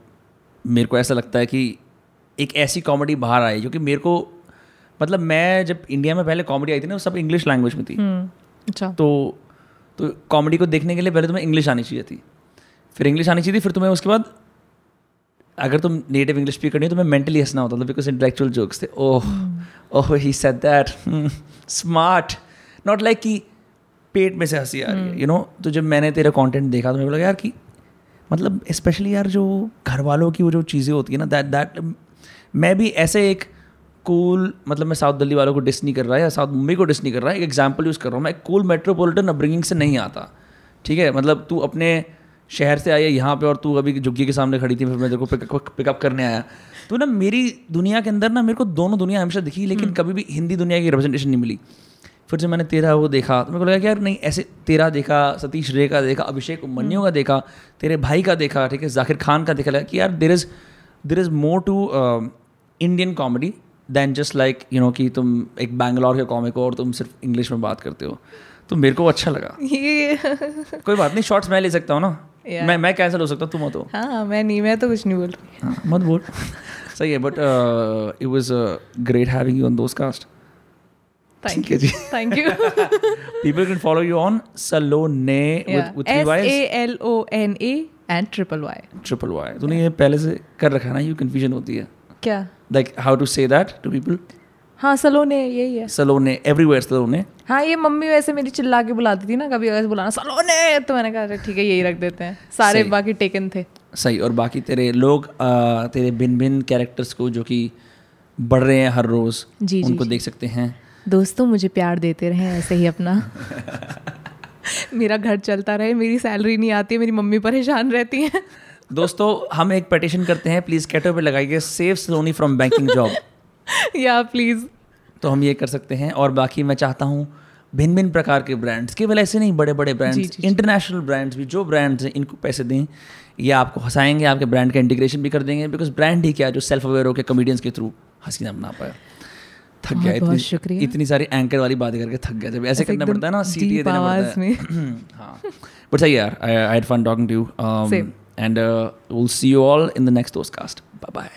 मेरे को ऐसा लगता है कि एक ऐसी कॉमेडी बाहर आई जो कि मेरे को मतलब मैं जब इंडिया में पहले कॉमेडी आई थी ना वो सब इंग्लिश लैंग्वेज में थी. हम्म, अच्छा। तो तो कॉमेडी को देखने के लिए पहले तुम्हें इंग्लिश आनी चाहिए थी. फिर इंग्लिश आनी चाहिए थी फिर तुम्हें उसके बाद अगर तुम नेटिव इंग्लिश स्पीक करनी हो तो मैं मेंटली हंसना होता था बिकॉज़ इंटेलेक्चुअल जोक्स थे। Oh oh he said that smart not like कि पेट में से हँसी आ रही है यू नो तो जब मैंने तेरा कंटेंट देखा तो मेरे को लगा यार कि मतलब स्पेशली यार जो घर वालों की वो जो चीज़ें होती है ना दैट दैट मैं भी ऐसे एक कूल cool, मतलब मैं साउथ दिल्ली वालों को डिस नहीं कर रहा या साउथ मुंबई को डिस नहीं कर रहा एक एग्ज़ाम्पल यूज़ कर रहा हूँ। मैं कूल मेट्रोपोलिटन अपब्रिंगिंग से नहीं आता ठीक है? मतलब तू अपने शहर से आया यहाँ पे और तू अभी झुग्गी के सामने खड़ी थी फिर मैं तेरे को पिकअप पिकअप करने आया। तो ना मेरी दुनिया के अंदर ना मेरे को दोनों दुनिया हमेशा दिखी लेकिन कभी भी हिंदी दुनिया की रिप्रेजेंटेशन नहीं मिली। फिर जब मैंने तेरा वो देखा तो मेरे को लगा कि यार नहीं ऐसे तेरा देखा सतीश रे का देखा अभिषेक उमन्यु का देखा तेरे भाई का देखा ठीक है जाकिर खान का देखा लगा कि यार there is there is more to Indian comedy than just like you know कि तुम एक बैंगलोर के कॉमिक हो और तुम सिर्फ़ इंग्लिश में बात करते हो। तो मेरे को अच्छा लगा। [laughs] कोई बात नहीं शॉर्ट्स मैं ले सकता हूँ ना? Yeah. मैं मैं कैंसिल हो सकता तुम हो तो। हाँ मैं नहीं मैं तो कुछ नहीं बोल रही। हाँ, मत बोल। सही है but it was great having you on Dostcast thank you ji. Thank you [laughs] people can follow you on Salone with, with three S Y's A L O N A and triple Y triple Y. तूने ये पहले से कर रखा ना ये confusion होती है। क्या? Like how to say that to people? हाँ सलोने यही है। Salone everywhere Salone. हाँ ये मम्मी वैसे मेरी चिल्ला के बुलाती थी ना कभी ऐसे बुलाना सलोने तो मैंने कहा ठीक है यही रख देते हैं। सारे बाकी टेकन थे। सही और बाकी तेरे लोग uh, तेरे भिन्न भिन्न कैरेक्टर्स को जो कि बढ़ रहे हैं हर रोज जी, उनको जी। देख सकते हैं। दोस्तों मुझे प्यार देते रहे ऐसे ही अपना। [laughs] मेरा घर चलता रहे मेरी सैलरी नहीं आती है मेरी मम्मी परेशान रहती है। दोस्तों हम एक पटिशन करते हैं प्लीज़ कैटो पे लगाइए save Saloni from banking job या प्लीज़ तो हम ये कर सकते हैं और बाकी मैं चाहता हूँ भिन्न भिन्न प्रकार के ब्रांड्स केवल ऐसे नहीं बड़े बड़े ब्रांड्स। इंटरनेशनल ब्रांड्स भी जो ब्रांड्स हैं इनको पैसे दें ये आपको हंसाएँगे आपके ब्रांड का इंटीग्रेशन भी कर देंगे बिकॉज़ ब्रांड ही क्या जो सेल्फ अवेयर होकर कॉमेडियंस के थ्रू हँसी ना बना पाए। थक गया इतनी शुक्रिया। इतनी सारी एंकर वाली बातें करके थक गया जब ऐसे करना पड़ता है ना सीटी देना पड़ता है। [clears throat] हाँ। बट सही यार I had fun talking to you. And will see you all in the next Dostcast bye bye